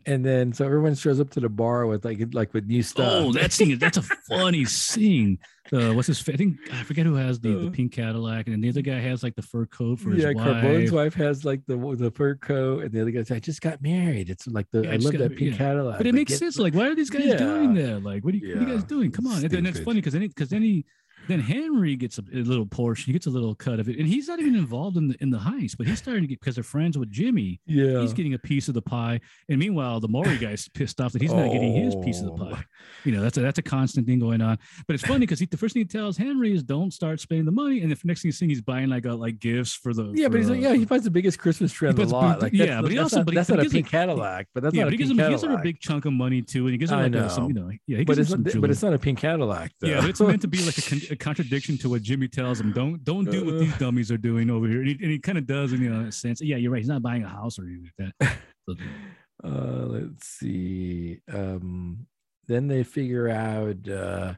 And then so everyone shows up to the bar with like like with new stuff. Oh, that scene! That's a funny scene. Uh, what's his? fa- I think I forget who has the, the Uh. pink Cadillac, and then the other guy has like the fur coat for his yeah, wife. Carbone's wife has like the the fur coat, and the other guy's I just got married. It's like the Yeah, I I just love got- that pink yeah. Cadillac. But it like, makes get- sense. Like, why are these guys Yeah. doing that? Like, what are you, what are you guys doing? Come on! And then it's funny because then because then he then Henry gets a, a little portion. He gets a little cut of it, and he's not even involved in the in the heist. But he's starting to get because they're friends with Jimmy. Yeah, He's getting a piece of the pie, and meanwhile, the Morrie guy's pissed off that he's not getting his piece of the Oh. pie. You know, that's a that's a constant thing going on. But it's funny because the first thing he tells Henry is don't start spending the money, and the next thing he's saying he's buying like a, like gifts for the yeah, for, but he's like, yeah, he finds the biggest Christmas tree on the lot. Like, yeah, but he also- not, but he- that's but not a pink Cadillac, but that's yeah, not but a he gives him he gives him a big chunk of money too, and he gives him like a, some you know yeah he But gives it's him not, but it's not a pink Cadillac. Though. Yeah, but it's meant to be like a, con- a [laughs] contradiction to what Jimmy tells him. Don't don't do what Uh. these dummies are doing over here. And he, and he kind of does in you know, a sense. Yeah, you're right. He's not buying a house or anything like that. [laughs] So, uh let's see um then they figure out uh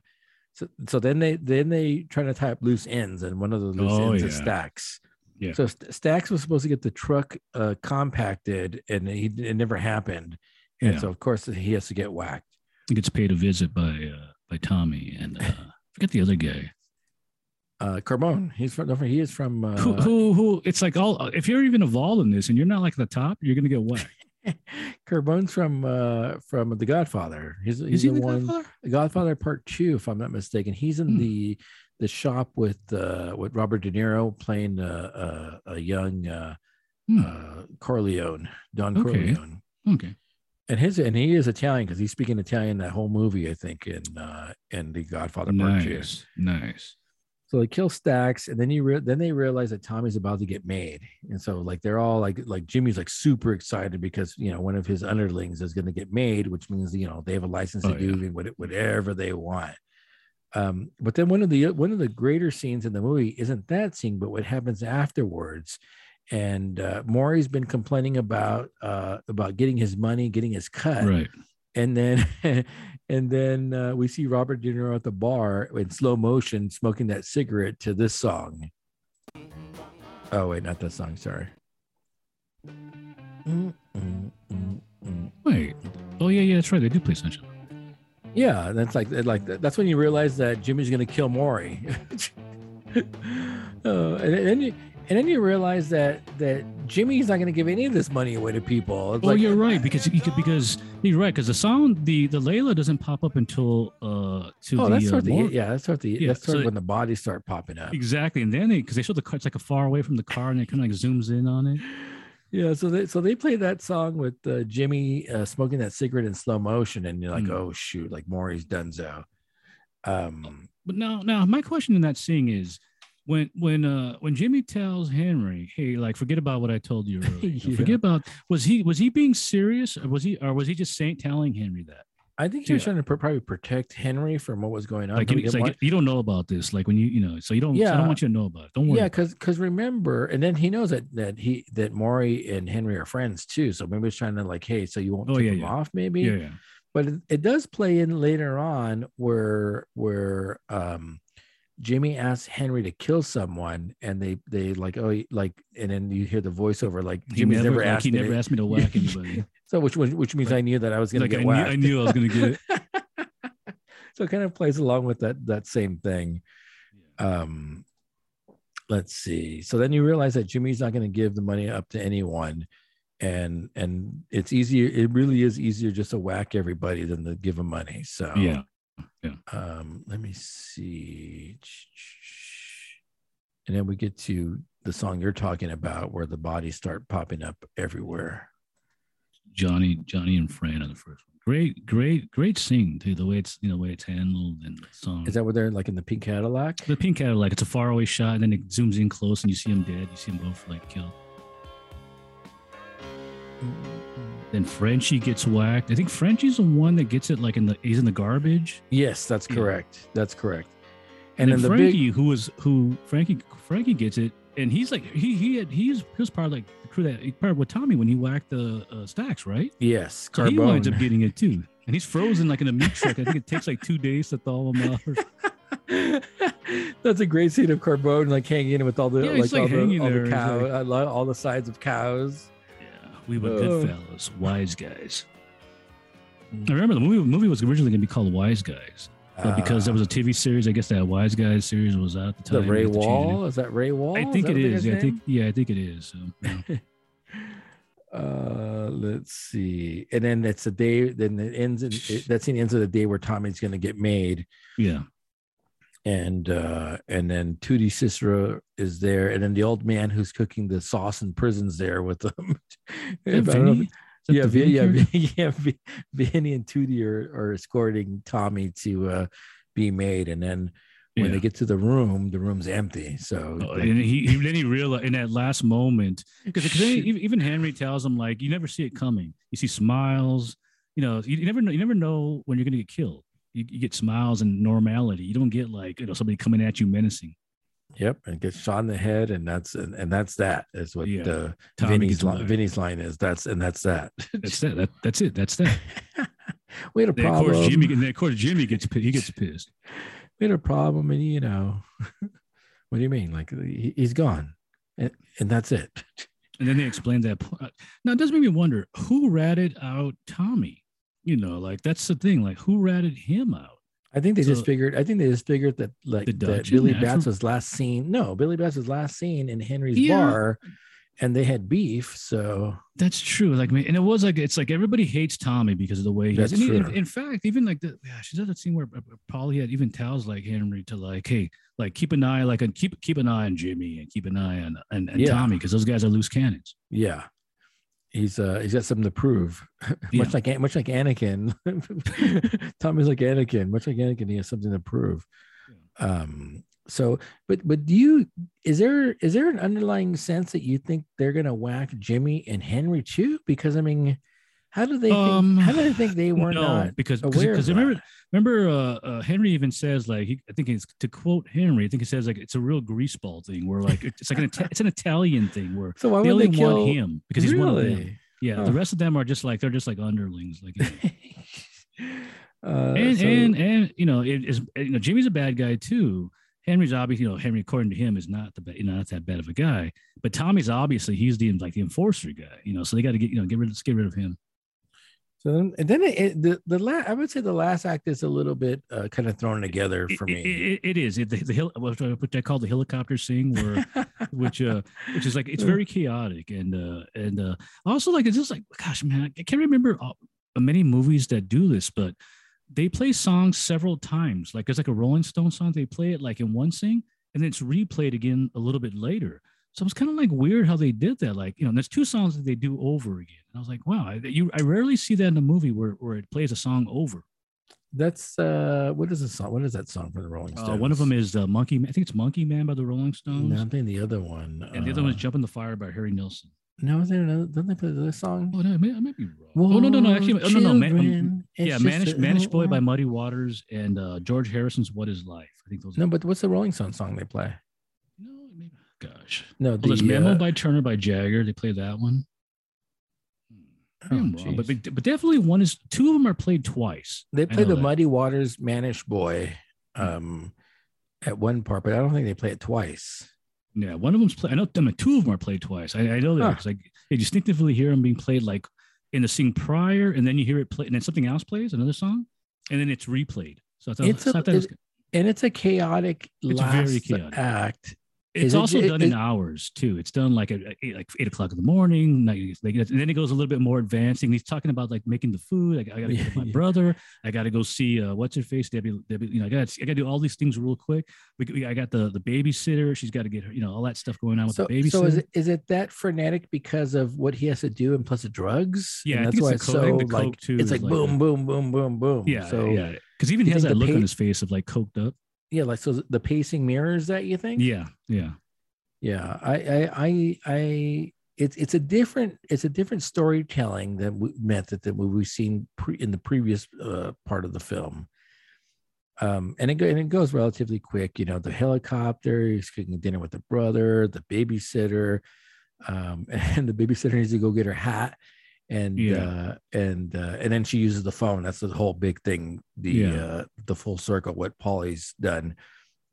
so, so then they then they try to tie up loose ends and one of the loose Oh, ends is stacks Yeah. so St- stacks was supposed to get the truck uh compacted and he it never happened and Yeah. so of course he has to get whacked he gets paid a visit by uh, by Tommy and uh, forget the other guy. uh carbone he's from he is from uh who, who who it's like all if you're even involved in this and you're not like the top, you're gonna get whacked. [laughs] carbone's from uh from the godfather he's, he's he the the one Godfather? The Godfather Part Two, if I'm not mistaken. He's in Hmm. the the shop with uh with Robert De Niro playing a a, a young uh, Hmm. uh Corleone, Don Okay. Corleone. Okay. And his and he is Italian because he's speaking Italian that whole movie, I think, in uh in the Godfather Part Two. Nice. Nice. So they kill Stacks, and then you re- then they realize that Tommy's about to get made, and so like they're all like like Jimmy's like super excited because you know one of his underlings is going to get made, which means you know they have a license to Oh, do what- whatever they want. Um, but then one of the one of the greater scenes in the movie isn't that scene, but what happens afterwards. And uh, Morrie's been complaining about uh, about getting his money, getting his cut, Right. and then [laughs] and then uh, we see Robert De Niro at the bar in slow motion smoking that cigarette to this song. Oh wait, not that song. Sorry. Mm, mm, mm. Wait. Oh yeah, yeah, that's right. They do play Sunshine. Yeah, that's like like that's when you realize that Jimmy's gonna kill Morrie. [laughs] oh, and, and and then you realize that that Jimmy's not gonna give any of this money away to people. It's Oh, like, you're right because you could because you're right because the sound the the Layla doesn't pop up until uh to oh, the that's uh, the yeah, that's sort of the Yeah, that's sort of so- when the bodies start popping up. exactly and then they because they show the car it's like a far away from the car and it kind of like zooms in on it. Yeah, so they so they play that song with uh, Jimmy uh, smoking that cigarette in slow motion, and you're like, Hmm. oh shoot, like Morrie's Dunzo. Um, But now now my question in that scene is when when uh when Jimmy tells Henry, hey, like forget about what I told you earlier. [laughs] Yeah. Forget about was he was he being serious or was he or was he just saying telling Henry that? I think he was Yeah. trying to probably protect Henry from what was going on. Like, it's like you don't know about this. Like when you you know, so you don't so I don't want you to know about it. Don't worry. yeah, because because remember, and then he knows that that he that Morrie and Henry are friends too. So maybe he's trying to like, hey, so you won't Oh, yeah, him yeah. off, maybe. yeah, yeah. But it, it does play in later on where where um Jimmy asks Henry to kill someone, and they they like oh like, and then you hear the voiceover like He Jimmy's never, like, asked he me never to- asked me to whack [laughs] anybody. So which which, means Like- I knew that I was going to like, get I knew, whacked. I knew I was gonna get it. [laughs] [laughs] so it kind of plays along with that that same thing. Um, let's see. So then you realize that Jimmy's not going to give the money up to anyone, and and it's easier. It really is easier just to whack everybody than to give them money. So Yeah. Um, let me see. And then we get to the song you're talking about, where the bodies start popping up everywhere. Johnny, Johnny and Fran are the first one. Great, great, great scene too. The way it's you know the way it's handled and the song. Is that where they're like in the pink Cadillac? the pink Cadillac? It's a faraway shot, and then it zooms in close, and you see him dead. You see him both like killed. Then Frenchie gets whacked. I think Frenchie's the one that gets it like in the he's in the garbage. Yes, that's Yeah. correct. That's correct. And, And, then then the Frankie, big who was who Frankie Frankie gets it, and he's like he he had he's he was part of like the crew that he part with Tommy when he whacked the uh, stacks, right? yes, So he winds up getting it too, [laughs] and he's frozen like in a meat truck. I think it takes like two days to thaw him out. [laughs] That's a great scene of Carbone like hanging in with all the Yeah, like, like, all, the, all the cow, like- I love all the sides of cows. We were good fellows, wise guys. I remember the movie. movie was originally going to be called Wise Guys, but because there Uh, was a TV series, I guess that Wise Guys series was out at the time. the. Ray they had to change it. Wall is that Ray Wall? I think that it is. Yeah, I think. Yeah, I think it is. So, yeah. [laughs] Uh, let's see. And then it's the day. Then it ends. In, it, that scene ends with the day where Tommy's going to get made, yeah. And uh, and then Tuddy Cicero is there, and then the old man who's cooking the sauce in prison's there with them. [laughs] Is that I don't know if- Vinny? Yeah, the Vi- Vinny yeah, yeah. Vi- Vinny and Tootie are, are escorting Tommy to uh, be made, and then when Yeah. they get to the room, the room's empty. So Oh, and he, he then he realized in that last moment because even Henry tells him like you never see it coming. You see smiles. You know, you, you never know. You never know when you're going to get killed. You, you get smiles and normality. You don't get like you know somebody coming at you menacing. Yep, and gets shot in the head, and that's and, and that's that. Is what Yeah. uh, Vinny's line. Vinny's line is. That's and that's that. That's that. that. That's it. That's that. [laughs] we had a Then of problem. course Jimmy. And of course Jimmy gets he gets pissed. we had a problem, and you know, [laughs] what do you mean? Like he, he's gone, and, and that's it. And then they explain that. pl- Now it does make me wonder who ratted out Tommy. You know, like that's the thing. Like who ratted him out? I think they just figured. I think they just figured that like that Billy Batts was last seen. No, Billy Batts was last seen in Henry's Yeah. bar, and they had beef. So That's true. Like, and it was like it's like everybody hates Tommy because of the way he is. That's And in, in fact, even like the yeah, she does that scene where uh, Paulie had even tells like Henry to like, hey, like keep an eye, like and keep keep an eye on Jimmy and keep an eye on and, and Yeah. Tommy because those guys are loose cannons. yeah, he's uh he's got something to prove. [laughs] Yeah. much like much like Anakin. [laughs] Tommy's like Anakin. Much like Anakin, he has something to prove. Um. So, but but do you is there is there an underlying sense that you think they're gonna whack Jimmy and Henry too? Because I mean, how do they think, Um, how do they think they [laughs] were no, not because because of remember remember uh, uh, Henry even says like he, I think it's to quote Henry I think he says like it's a real greaseball thing where like it's like an it's an Italian thing where So why they only they kill want him because he's one of them. Yeah, Huh. the rest of them are just like they're just like underlings like. you know. [laughs] uh, and so- and and you know it is you know Jimmy's a bad guy too. Henry's obviously you know Henry according to him is not the ba- you know not that bad of a guy, but Tommy's obviously he's the like the enforcer guy. You know, so they got to get you know get rid let's get rid of him. So then, and then it, it, the the last I would say the last act is a little bit uh, kind of thrown together for me. it, it, is. It, the, the hill what I, call the helicopter scene where which uh which is like it's very chaotic and uh and uh also like it's just like gosh man I can't remember many movies that do this but they play songs several times. Like it's like a Rolling Stone song. They play it like in one sing and then it's replayed again a little bit later so it's kind of like weird how they did that like you know there's two songs that they do over again and I was like wow I, you I rarely see that in a movie where where it plays a song over That's uh, what is the song? What is that song from the Rolling Stones? uh, one of them is uh, Monkey I think it's Monkey Man by the Rolling Stones No, I'm thinking the other one. and the other one is uh, Jump in the Fire by Harry Nilsson No, is there another? Don't they play this song? Oh no, I may, I may be wrong. oh no, no, no. Actually, oh, no, no. Man, um, yeah, Mannish, Mannish Boy by Muddy Waters and uh, George Harrison's "What Is Life." I think those. No, but what's the Rolling Stones song they play? Gosh. No, Oh, the there's Memo uh, by Turner by Jagger. They play that one. oh, wrong, but, but definitely one is two of them are played twice. they play the that. Muddy Waters Mannish Boy um, at one part, but I don't think they play it twice. Yeah, one of them's play. I know them. Two of them are played twice. I, I know that Huh. because like you distinctively hear them being played like in the scene prior, and then you hear it play, and then something else plays another song, and then it's replayed. So I thought, It's I a- thought it was it- And it's a chaotic It's last chaotic. act. It's Is also ju- done it- in hours too. It's done like at eight, like eight o'clock in the morning. Like, like, and then it goes a little bit more advanced. And he's talking about like making the food. Like, I got to Yeah, get my yeah. brother. [laughs] I got to go see uh, what's her face, Debbie. Debbie, you know, I got I got to do all these things real quick. We, we I got the the babysitter. She's got to get her, you know, all that stuff going on with So, the babysitter. so is it is it that frenetic because of what he has to do and plus the drugs? Yeah, and that's think why it's it's co- so like too, it's like like boom, a- boom, boom, boom, boom. yeah, So yeah. Because even he has that look on his face of like coked up. Yeah, like so the pacing mirrors that you think? Yeah, yeah. Yeah, I, I, I, I, it's it's a different it's a different storytelling than we, method that we've seen pre, in the previous uh, part of the film. Um, and it and it goes relatively quick. You know, the helicopter, he's cooking dinner with the brother, the babysitter, um, [laughs] and the babysitter needs to go get her hat, and Yeah. uh, and uh, and then she uses the phone. That's the whole big thing. The Yeah. uh, the full circle. What Paulie's done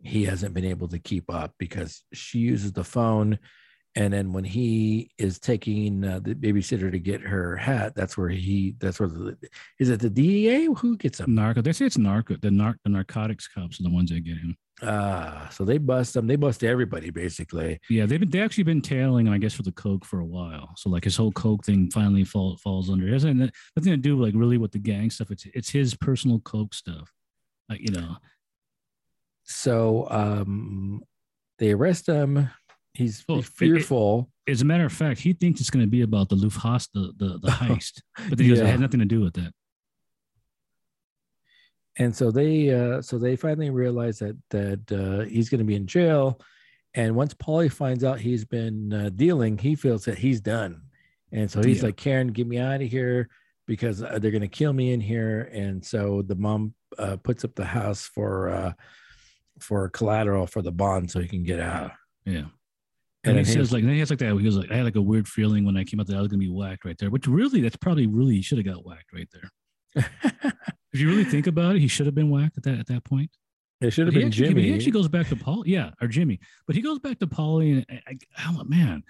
he hasn't been able to keep up because she uses the phone and then when he is taking uh, the babysitter to get her hat that's where he that's where the is it the dea who gets him Narco. They say it's narco. The narc the narcotics cops are the ones that get him. Ah so they bust them. they bust everybody basically Yeah, they've been they actually been tailing him, I guess, for the coke for a while. So like his whole coke thing finally fall, falls under. It has nothing to do like really with the gang stuff. It's it's his personal coke stuff. Like you know, so um they arrest him he's, Oh, he's it- it- fearful as a matter of fact, he thinks it's going to be about the Lufthansa, the the, the [laughs] heist, but then he goes, it Yeah. had nothing to do with that. And so they uh so they finally realize that that uh he's going to be in jail and once Paulie finds out he's been uh, dealing he feels that he's done and so he's Yeah. like karen get me out of here because uh, they're going to kill me in here and so the mom uh, puts up the house for uh for collateral for the bond so he can get out Yeah. And And, he says like, then he has like that. He goes like, I had like a weird feeling when I came out that I was gonna be whacked right there. Which really, that's probably really should have got whacked right there. If you really think about it, he should have been whacked at that at that point. it should have But been actually, jimmy He actually goes back to Paul. Yeah, or Jimmy. But he goes back to Paulie and I, I, I'm man,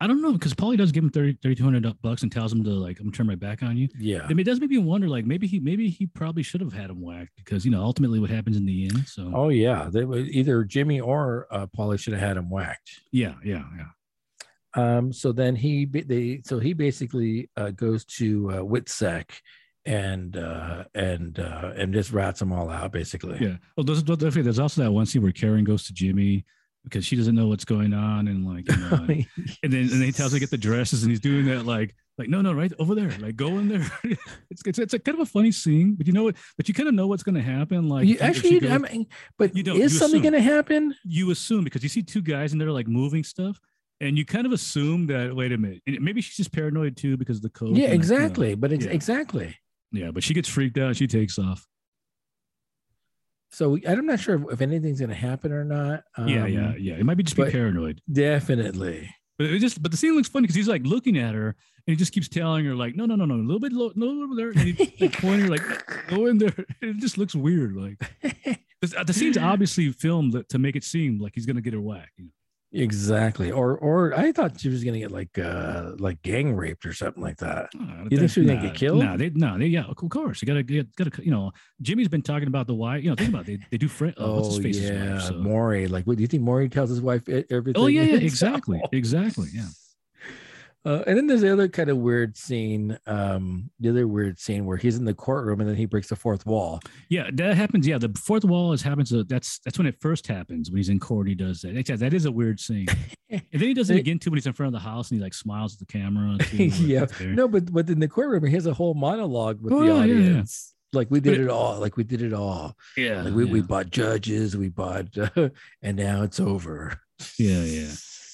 I don't know because Paulie does give him 30, 3200 bucks and tells him to like, I'm gonna turn my back on you. yeah I mean, it does make me wonder, like maybe he maybe he probably should have had him whacked because you know ultimately what happens in the end. So oh yeah they were either jimmy or uh Paulie should have had him whacked yeah, yeah, yeah. Um, so then he they so he basically uh, goes to uh, Witsec and uh, and uh, and just rats them all out basically. Yeah. Well, there's, there's there's also that one scene where Karen goes to Jimmy because she doesn't know what's going on, and like, you know, and, [laughs] and then and then he tells her to get the dresses, and he's doing that like, like no, no, right over there, like go in there. [laughs] it's it's it's a kind of a funny scene, but you know what? But you kind of know what's going to happen. Like, you, actually, goes- I mean, but You don't- is you something going to happen? you assume because you see two guys and they're like moving stuff. And you kind of assume that. Wait a minute. and Maybe she's just paranoid too because of the code. yeah, like, you know, exactly. But ex- yeah. exactly. Yeah, but she gets freaked out. She takes off. So we- I'm not sure if, if anything's going to happen or not. yeah, Um, yeah, yeah. It might be just be paranoid. definitely. But it just, but the scene looks funny because he's like looking at her and he just keeps telling her like, no, no, no, no, a little bit low, no, over there, and he's like pointing her like, [laughs] go in there. [laughs] It just looks weird. Like [laughs] the, the scene's obviously filmed to make it seem like he's gonna get her whacked. You know? Exactly. Or or I thought she was going to get like uh like gang raped or something like that. Ah, You think that- she was gonna get killed? Nah, they, nah, they, yeah, of course. You gotta, get, gotta, you know, Jimmy's been talking about the why. You know, think about it. They, they do friend. Oh, what's his Oh face? his wife, yeah, so- Morrie. Like, what do you think Morrie tells his wife everything? Oh yeah, yeah, [laughs] exactly, exactly. Yeah. Uh, and then there's the other kind of weird scene. Um, the other weird scene where he's in the courtroom and then he breaks the fourth wall. Yeah, that happens. Yeah, the fourth wall is happens. Uh, that's that's when it first happens when he's in court. He does that. That is a weird scene. [laughs] And then he does it again too when he's in front of the house and he like smiles at the camera. [laughs] Yeah, no, but but in the courtroom he has a whole monologue with Oh, the yeah, yeah, yeah. audience. Like we did it, it- all. Like we did it all. yeah, Like we, we bought judges. We bought, [laughs] and now it's over. Yeah, yeah.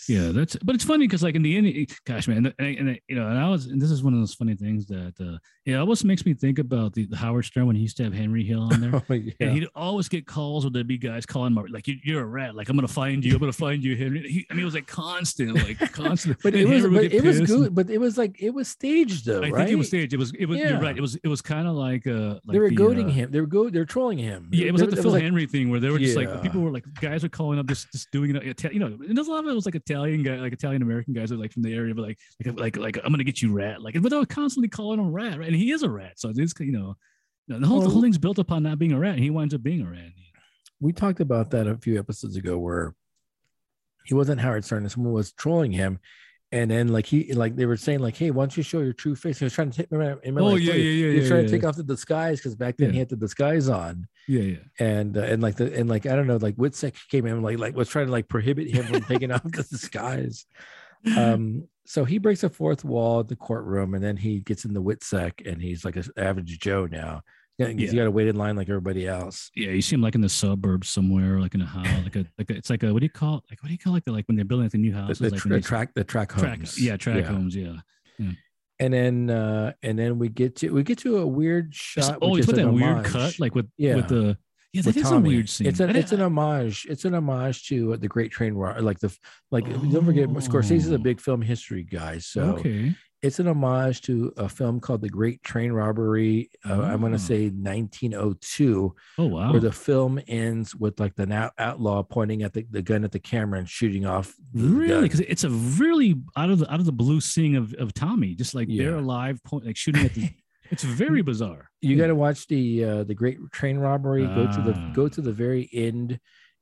Yeah, that's but it's funny because like in the end, gosh, man, and, I- and you know, and I was, and this is one of those funny things that uh, it almost makes me think about the, the Howard Stern when he used to have Henry Hill on there. [laughs] Oh, yeah. And he'd always get calls where there'd be guys calling him like, "You- "You're a rat! Like I'm gonna find you! I'm gonna find you, Henry." He, I mean, it was like constant, like [laughs] constant. but And it was, but it was and- good. But it was like it was staged though, I right? think it was staged. It was. It was. Yeah. You're right. It was. It was kind of like. Uh, like they were the, goading uh, him. They were go. They were trolling him. Yeah, it was like the Phil Henry thing where they were just Yeah. like people were like guys were calling up just just doing it. You know, and there's a lot of it was like Italian guy, like Italian American guys are like from the area, but like like like like I'm gonna get you rat, like but they were constantly calling him rat, right? And he is a rat, so it's you know, the whole the whole thing's built upon not being a rat, and he winds up being a rat. we talked about that a few episodes ago where he wasn't Howard Stern. Someone was trolling him. And then, like he, like they were saying, like, "Hey, why don't you show your true face?" He was trying to take. Remember, remember Oh, I yeah, yeah, yeah, He was yeah, trying to yeah. take off the disguise because back then Yeah. he had the disguise on, Yeah, yeah. and uh, and like the and like I don't know, like Witsec came in, like like was trying to like prohibit him from taking off the disguise. Um, so he breaks the fourth wall at the courtroom, and then he gets in the Witsec, and he's like an average Joe now. Yeah, Yeah. got to wait in line like everybody else. Yeah, you see him like in the suburbs somewhere, like in a house, like a like a, it's like a what do you call it? like what do you call like the like when they're building like the new houses, the, like the they- track, the track track, homes. yeah, track homes, yeah. and then uh and then we get to we get to a weird It's- shot. oh, you is put that weird cut, like with Yeah. with the yeah, with that is a Tommy. weird scene. It's an I it's an homage. It's an homage to uh, the Great Train Ro- like the like. Don't forget, Scorsese's is a Oh. big film history guy, so okay. It's an homage to a film called The Great Train Robbery. Uh, I'm going Oh. to say 1902, Oh wow. where the film ends with like the now outlaw pointing at the, the gun at the camera and shooting off. the Really? Because it's a really out of the out of the blue seeing of, of Tommy, just like they're alive, point like shooting at the. [laughs] it's very bizarre. you got to watch the uh, the Great Train Robbery. Go to the Ah. go to the very end,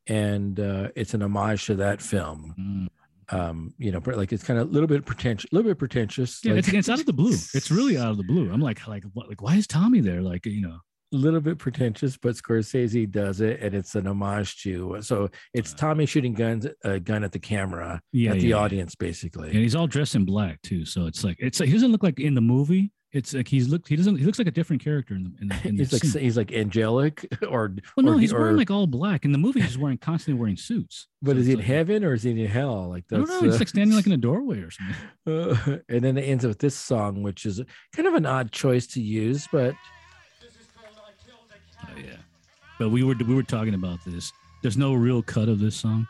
and uh, it's an homage to that film. Mm. Um, you know, like it's kind of a little bit pretentious, a little bit pretentious. Yeah, like, it's, it's out of the blue. It's really out of the blue. I'm like, like, what, like, why is Tommy there? Like, you know, a little bit pretentious, but Scorsese does it, and it's an homage to. So it's Uh. Tommy shooting guns, a gun at the camera, yeah, at yeah, the yeah. audience, basically. and he's all dressed in black too. So it's like, it's like he doesn't look like in the movie. It's like he's looked He doesn't. He looks like a different character in the in the, in he's like scene. he's like angelic, [laughs] or Well, no, or he- he's wearing or- like all black. In the movie, he's wearing constantly wearing suits. But So is he it's in like- heaven or is he in hell? Like I don't know. He's uh, like standing like in a doorway or something. uh, [laughs] and then it ends with this song, which is kind of an odd choice to use, but Oh yeah, but we were we were talking about this. There's no real cut of this song.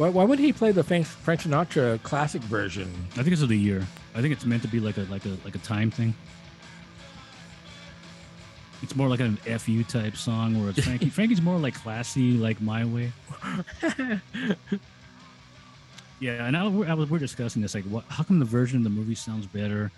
Why, why would he play the Frank, Frank Sinatra classic version? I think it's of the year. I think it's meant to be like a like a like a time thing. It's more like an FU type song where it's Frankie. [laughs] Frankie's more like classy, like my way. [laughs] Yeah, and I, we're, I was, we're discussing this. Like, what? How come the version of the movie sounds better?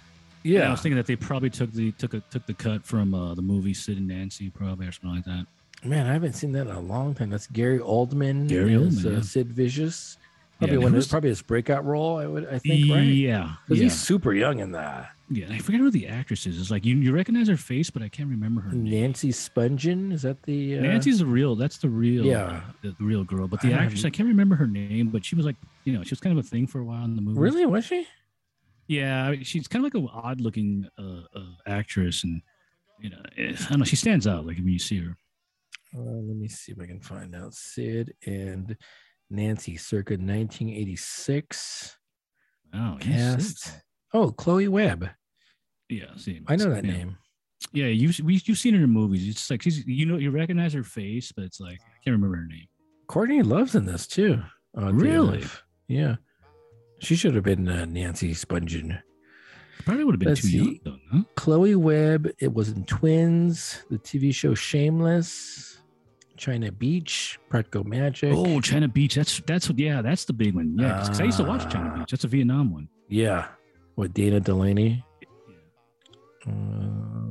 And I was thinking that they probably took the took a took the cut from uh, the movie Sid and Nancy, probably or something like that. Man, I haven't seen that in a long time. That's Gary Oldman. Gary as, Oldman, uh, yeah. Sid Vicious. Probably and one of his, probably his breakout role. I would, I think, right? Yeah, Because yeah, he's super young in that. yeah. I forget who the actress is. It's like you you recognize her face, but I can't remember her name. Nancy Spungen is that the uh, Nancy's the real. That's the real. Yeah. the, the real girl. But the don't actress, I can't remember her name. But she was like, you know, she was kind of a thing for a while in the movie. really was she? Yeah, she's kind of like an odd-looking uh, uh, actress, and you know, eh, I don't know. She stands out like when you see her. Uh, let me see if I can find out. Sid and Nancy, circa 1986. Wow, he's Cast. Oh, Chloe Webb. Yeah, see, I know that yeah. name. Yeah, you've we, you've seen her in movies. It's like she's you know you recognize her face, but it's like I can't remember her name. Courtney Love's in this too. oddly Really? Yeah. She should have been uh, Nancy Spungen. Probably would have been Let's too young though. Huh? Chloe Webb. It was in Twins, the TV show Shameless, China Beach, Practical Magic. Oh, China Beach. That's that's what. Yeah, that's the big one. Yeah, 'cause I used to watch China Ah. Beach. That's a Vietnam one. yeah. With Dana Delany. Uh,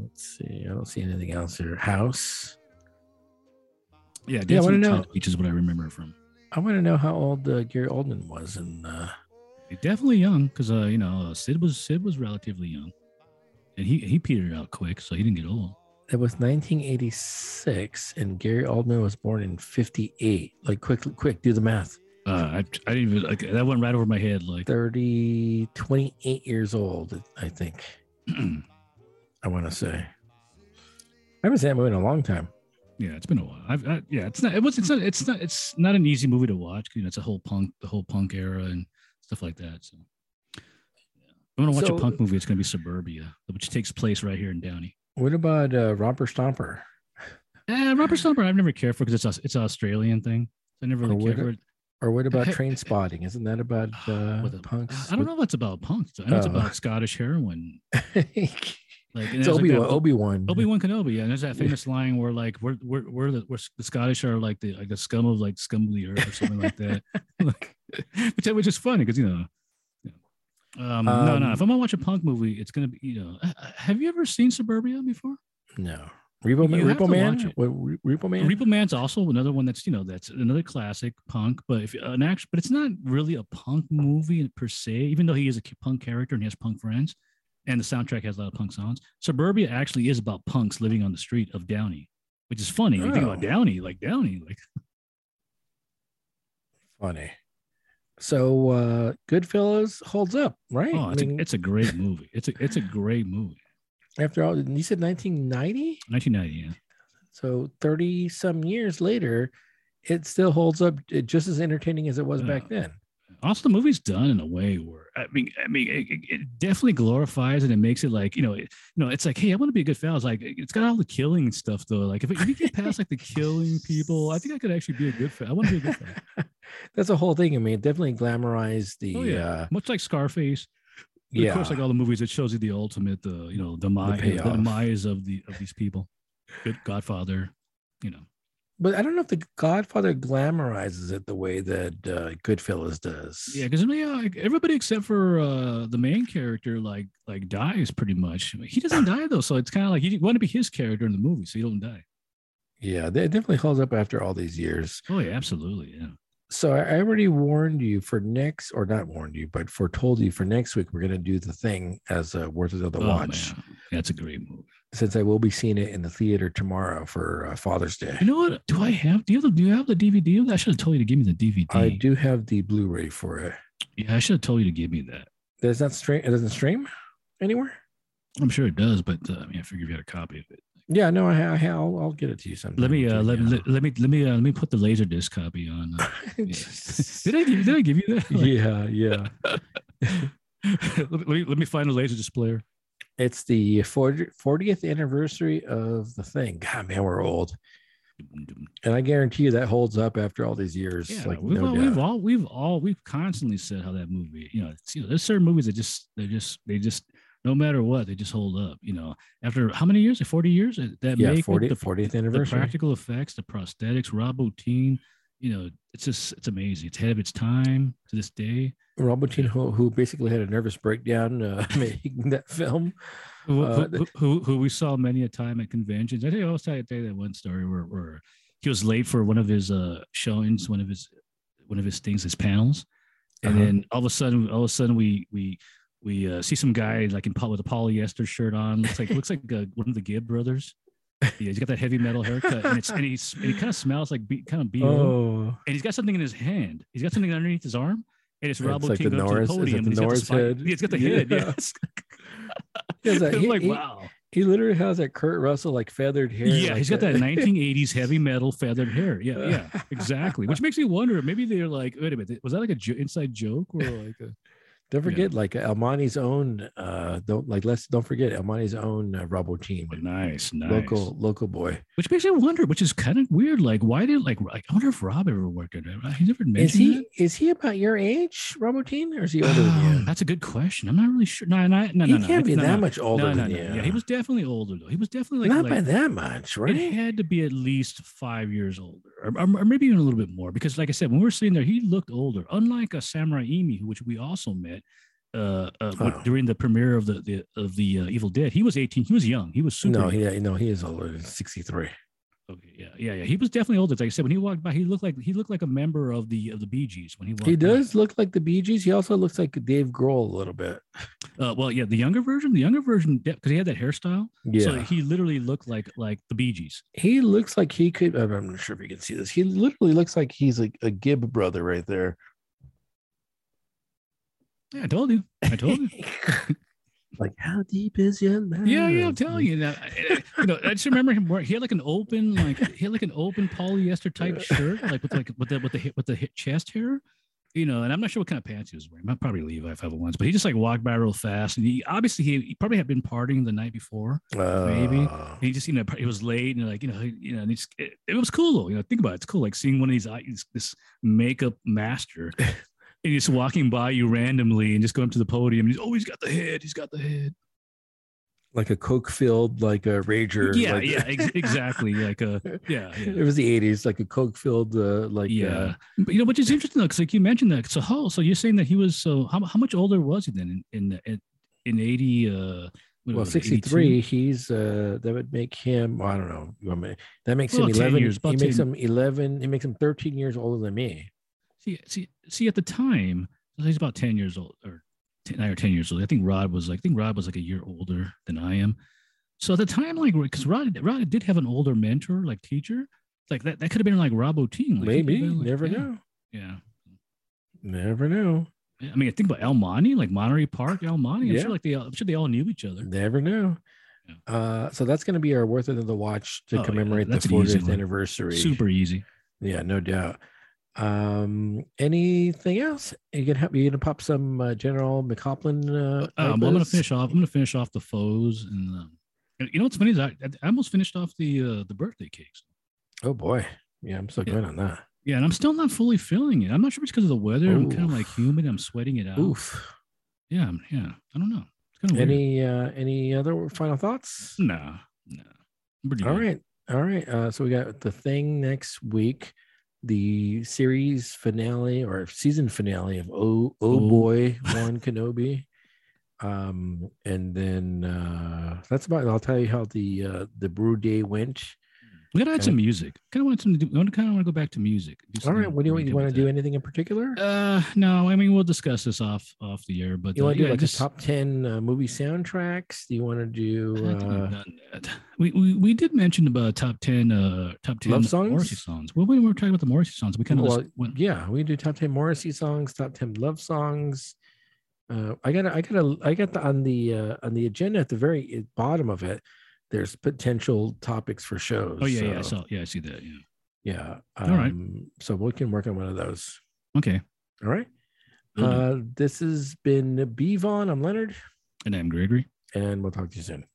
let's see. I don't see anything else here. House. Yeah, Yeah, I with China know- Beach is what I remember from. I want to know how old uh, Gary Oldman was. And uh, Definitely young, because uh, you know uh, Sid was Sid was relatively young, and he he petered out quick, so he didn't get old. It was 1986, and Gary Oldman was born in 58. Like, quick, quick, do the math. Uh, I I didn't even like that went right over my head. Like 30, 28 years old, I think. [clears throat] I want to say. I haven't seen that movie in a long time. Yeah, it's been a while. I've, I, yeah, it's not. It was. It's not. It's not. It's not an easy movie to watch. You know, it's a whole punk, the whole punk era and stuff like that. So, yeah. I'm gonna watch So- a punk movie. It's gonna be Suburbia, which takes place right here in Downey. What about uh, Romper Stomper? Eh, Romper Stomper, I've never cared for because it's a, it's an Australian thing. I never really cared for it. Or what about [laughs] Trainspotting? Isn't that about [sighs] uh, a- punks? I don't know if it's about punks. I know it's Oh. about Scottish heroin. [laughs] Like like Obi Wan. Obi Wan. Obi Wan Kenobi, yeah. And there's that famous line where like we're we're we're the we're, the Scottish are like the like the scum of like scum of the earth or something like that. like, [laughs] which which is funny because you know. Yeah. Um, no, no. Um, If I'm gonna watch a punk movie, it's gonna be you know. Have you ever seen Suburbia before? No. Repo, have Repo Man. watch it. What, Re- Repo Man. Repo Man's also another one that's you know that's another classic punk, but if an action, but it's not really a punk movie per se. Even though he is a punk character and he has punk friends, and the soundtrack has a lot of punk songs. Suburbia actually is about punks living on the street of Downey, which is funny. You think about Oh. Downey, like Downey, like Funny. So uh Goodfellas holds up, right? oh, I it's, mean, a, it's a great movie. It's a it's a great movie. after all, you said 1990, 1990, yeah. so 30 some years later, it still holds up uh, just as entertaining as it was back then. also the movie's done in a way where I mean, I mean, it, it- it definitely glorifies it and it makes it like you know, it, you know, it's like, hey, I want to be a good fan. It's like it's got all the killing stuff though. Like if, if you get past like the killing people, I think I could actually be a good fan. I want to be a good fan. [laughs] That's a whole thing. I mean, it definitely glamorized the Oh, yeah. uh Much like Scarface. Yeah. Of course, like all the movies, it shows you the ultimate, the you know, the, demise, the, payoff. demise of the of these people. Good Godfather, you know. but I don't know if the Godfather glamorizes it the way that uh, Goodfellas does. Yeah, because yeah, like, everybody except for uh the main character like like dies pretty much. He doesn't [clears throat] die though, so it's kind of like you want to be his character in the movie, so you don't die. Yeah, it definitely holds up after all these years. Oh yeah, absolutely, yeah. So I already warned you for next, or not warned you, but foretold you for next week. We're going to do the thing as a worth of the Oh, watch, man. That's a great movie. since I will be seeing it in the theater tomorrow for uh, Father's Day. You know what? Do I have? Do you have the? Do you have the DVD? I should have told you to give me the DVD. I do have the Blu-ray for it. Yeah, I should have told you to give me that. Does that stream? It doesn't stream anywhere. I'm sure it does, but uh, I mean, I figure if you had a copy of it. Yeah, no, I, I I'll, I'll get it to you sometime. Let me uh, let, let, let me let me uh, let me put the laser disc copy on. Uh, [laughs] yeah. did I give did I give you that? yeah, yeah. [laughs] let, me, let me find the laser displayer. It's the 40, 40th anniversary of the thing. God, man, we're old. And I guarantee you that holds up after all these years. Yeah, like we've, no all, we've all we've all we've constantly said how that movie, you know, it's, you know, there's certain movies that just they just they just no matter what they just hold up. You know, after how many years? Forty years? That yeah, makeup, 40, the, 40th anniversary. the practical effects, the prosthetics, Rob Bottin, you know, it's just it's amazing. It's ahead of its time to this day. Rob Bottin, who, who basically had a nervous breakdown uh, [laughs] making that film. Who, Uh, who, who, who we saw many a time at conventions. I think I always tell you, tell you that one story where, where he was late for one of his uh showings, one of his one of his things, his panels, and Uh-huh. then all of a sudden, all of a sudden, we we we uh, see some guy like in with a polyester shirt on, looks like looks like uh, one of the Gibb brothers. Yeah, he's got that heavy metal haircut, and it's and he's and he kind of smells like be, kind of bo, Oh, and he's got something in his hand. He's got something underneath his arm. And it's It's Rob like the Norris- is the it podium. the and he's got Norris spike- head? He's got the head. Yeah. Yes. He [laughs] that- he- like, he- wow. he literally has that Kurt Russell like feathered hair. Yeah, like he's got that 1980s [laughs] heavy metal feathered hair. Yeah, yeah, [laughs] exactly. Which makes me wonder. Maybe they're like, wait a minute, was that like a jo- inside joke or like a? Don't Yeah. forget, like El Monte's own. Uh, don't like let's don't forget El Monte's own uh, Rob Bottin, Nice, nice. local local boy. Which makes me wonder. Which is kind of weird. Like, why did like? I wonder if Rob ever worked at it. He never mentioned Is he that. is he about your age, Rob Bottin, or is he older than you? That's a good question. I'm not really sure. No, no, no, he no. no. can't be no, that no. much older No, no, than no. you. Yeah, he was definitely older though. He was definitely like, not like by that much, right? It had to be at least five years older, or, or- or maybe even a little bit more. Because, like I said, when we were sitting there, he looked older. Unlike a Sam Raimi, which we also met uh, uh, [sighs] Oh. during the premiere of the, the of the uh, Evil Dead. He was eighteen. He was young. He was super. no, young. he no, he is older sixty three. Okay, yeah, yeah, yeah. He was definitely older. Like I said, when he walked by, he looked like he looked like a member of the of the Bee Gees when he walked. He by. does look like the Bee Gees. He also looks like Dave Grohl a little bit. [laughs] Uh, well, yeah, the younger version, the younger version, because he had that hairstyle. Yeah, So he literally looked like like the Bee Gees. he looks like he could. I'm not sure if you can see this. He literally looks like he's a, a Gibb brother right there. Yeah, I told you. I told you. [laughs] like, how deep is your love? Yeah, yeah, I'm telling you that. You know, I just remember him wearing. He had like an open, like he had like an open polyester type shirt, like with like with the with the hip- with the hip chest hair. You know, and I'm not sure what kind of pants he was wearing. I'd probably Levi if I ever once, but he just like walked by real fast, and he obviously he, he probably had been partying the night before. Maybe. Uh, And he just, you know, it was late and like, you know, he- you know, and it's, it, it was cool though. You know, think about it. It's cool. Like seeing one of these, this makeup master and he's walking by you randomly and just going up to the podium. And he's, oh, he's got the head. He's got the head. like a coke filled like a rager. yeah, like- yeah, ex- [laughs] exactly. Like a, yeah, It was the '80s, like a coke filled, uh, like yeah, uh, but you know, which is interesting though, because like you mentioned that. So how? So you're saying that he was so how, how much older was he then in in in, in eighty? Uh, well, 82? 63. He's uh that would make him. Well, I don't know. You want me- That makes Well, him 11. years, he makes 10 him 11. He makes him 13 years older than me. See, see, see. At the time, he's about ten years old, or 10, nine or ten years old. I think Rod was like, I think Rod was like a year older than I am. So at the time, like, because Rod, Rod did have an older mentor, like teacher, like that. That could have been like Rob Bottin. Like, Maybe. like- Never yeah, know. Yeah. Never know. Yeah, I mean, I think about El Monte, like Monterey Park, El Monte. I'm Yeah. sure, like they, all, I'm sure they all knew each other. Never know. Yeah. Uh, so that's going to be our worth it of the watch to Oh, commemorate that's the 40th one. anniversary. Super easy. Yeah, no doubt. Um, anything else? You can help. You gonna pop some uh, General McHoplin? Uh, Um, well, I'm gonna finish off. I'm gonna finish off the foes, and um, you know what's funny is I, I almost finished off the uh, the birthday cakes. Oh boy, yeah, I'm so Yeah. good on that. Yeah, and I'm still not fully feeling it. I'm not sure if it's because of the weather. I'm kind of like humid. I'm sweating it out. Oof. Yeah, yeah. I don't know. It's kind of weird. Any uh, any other final thoughts? No, no. All right, all right. Uh, so we got the thing next week, the series finale or season finale of Oh Oh, Oh. Boy [laughs] One Kenobi. Um, and then uh, that's about. I'll tell you how the uh, the brew day went. We gotta add Okay. some music. Kind of want some. I kind of want to go back to music. All right, what do you, you want to do? Anything in particular? Uh, no. I mean, we'll discuss this off off the air. But you uh, want to do yeah, like just, top ten uh, movie soundtracks? Do you want to do? Uh. We, we we did mention about top ten uh top ten Love songs? Morrissey songs. Well, we were talking about the Morrissey songs, we kind of Well, went, yeah, we do top ten Morrissey songs, top ten love songs. Uh, I got I got I got the, on the uh, on the agenda at the very bottom of it. There's potential topics for shows. Oh yeah, yeah. I so, saw. Yeah, I see that. Yeah. yeah. All right. um, So we can work on one of those. Okay. All right. Uh, this has been Bevon. I'm Leonard, and I'm Gregory. and we'll talk to you soon.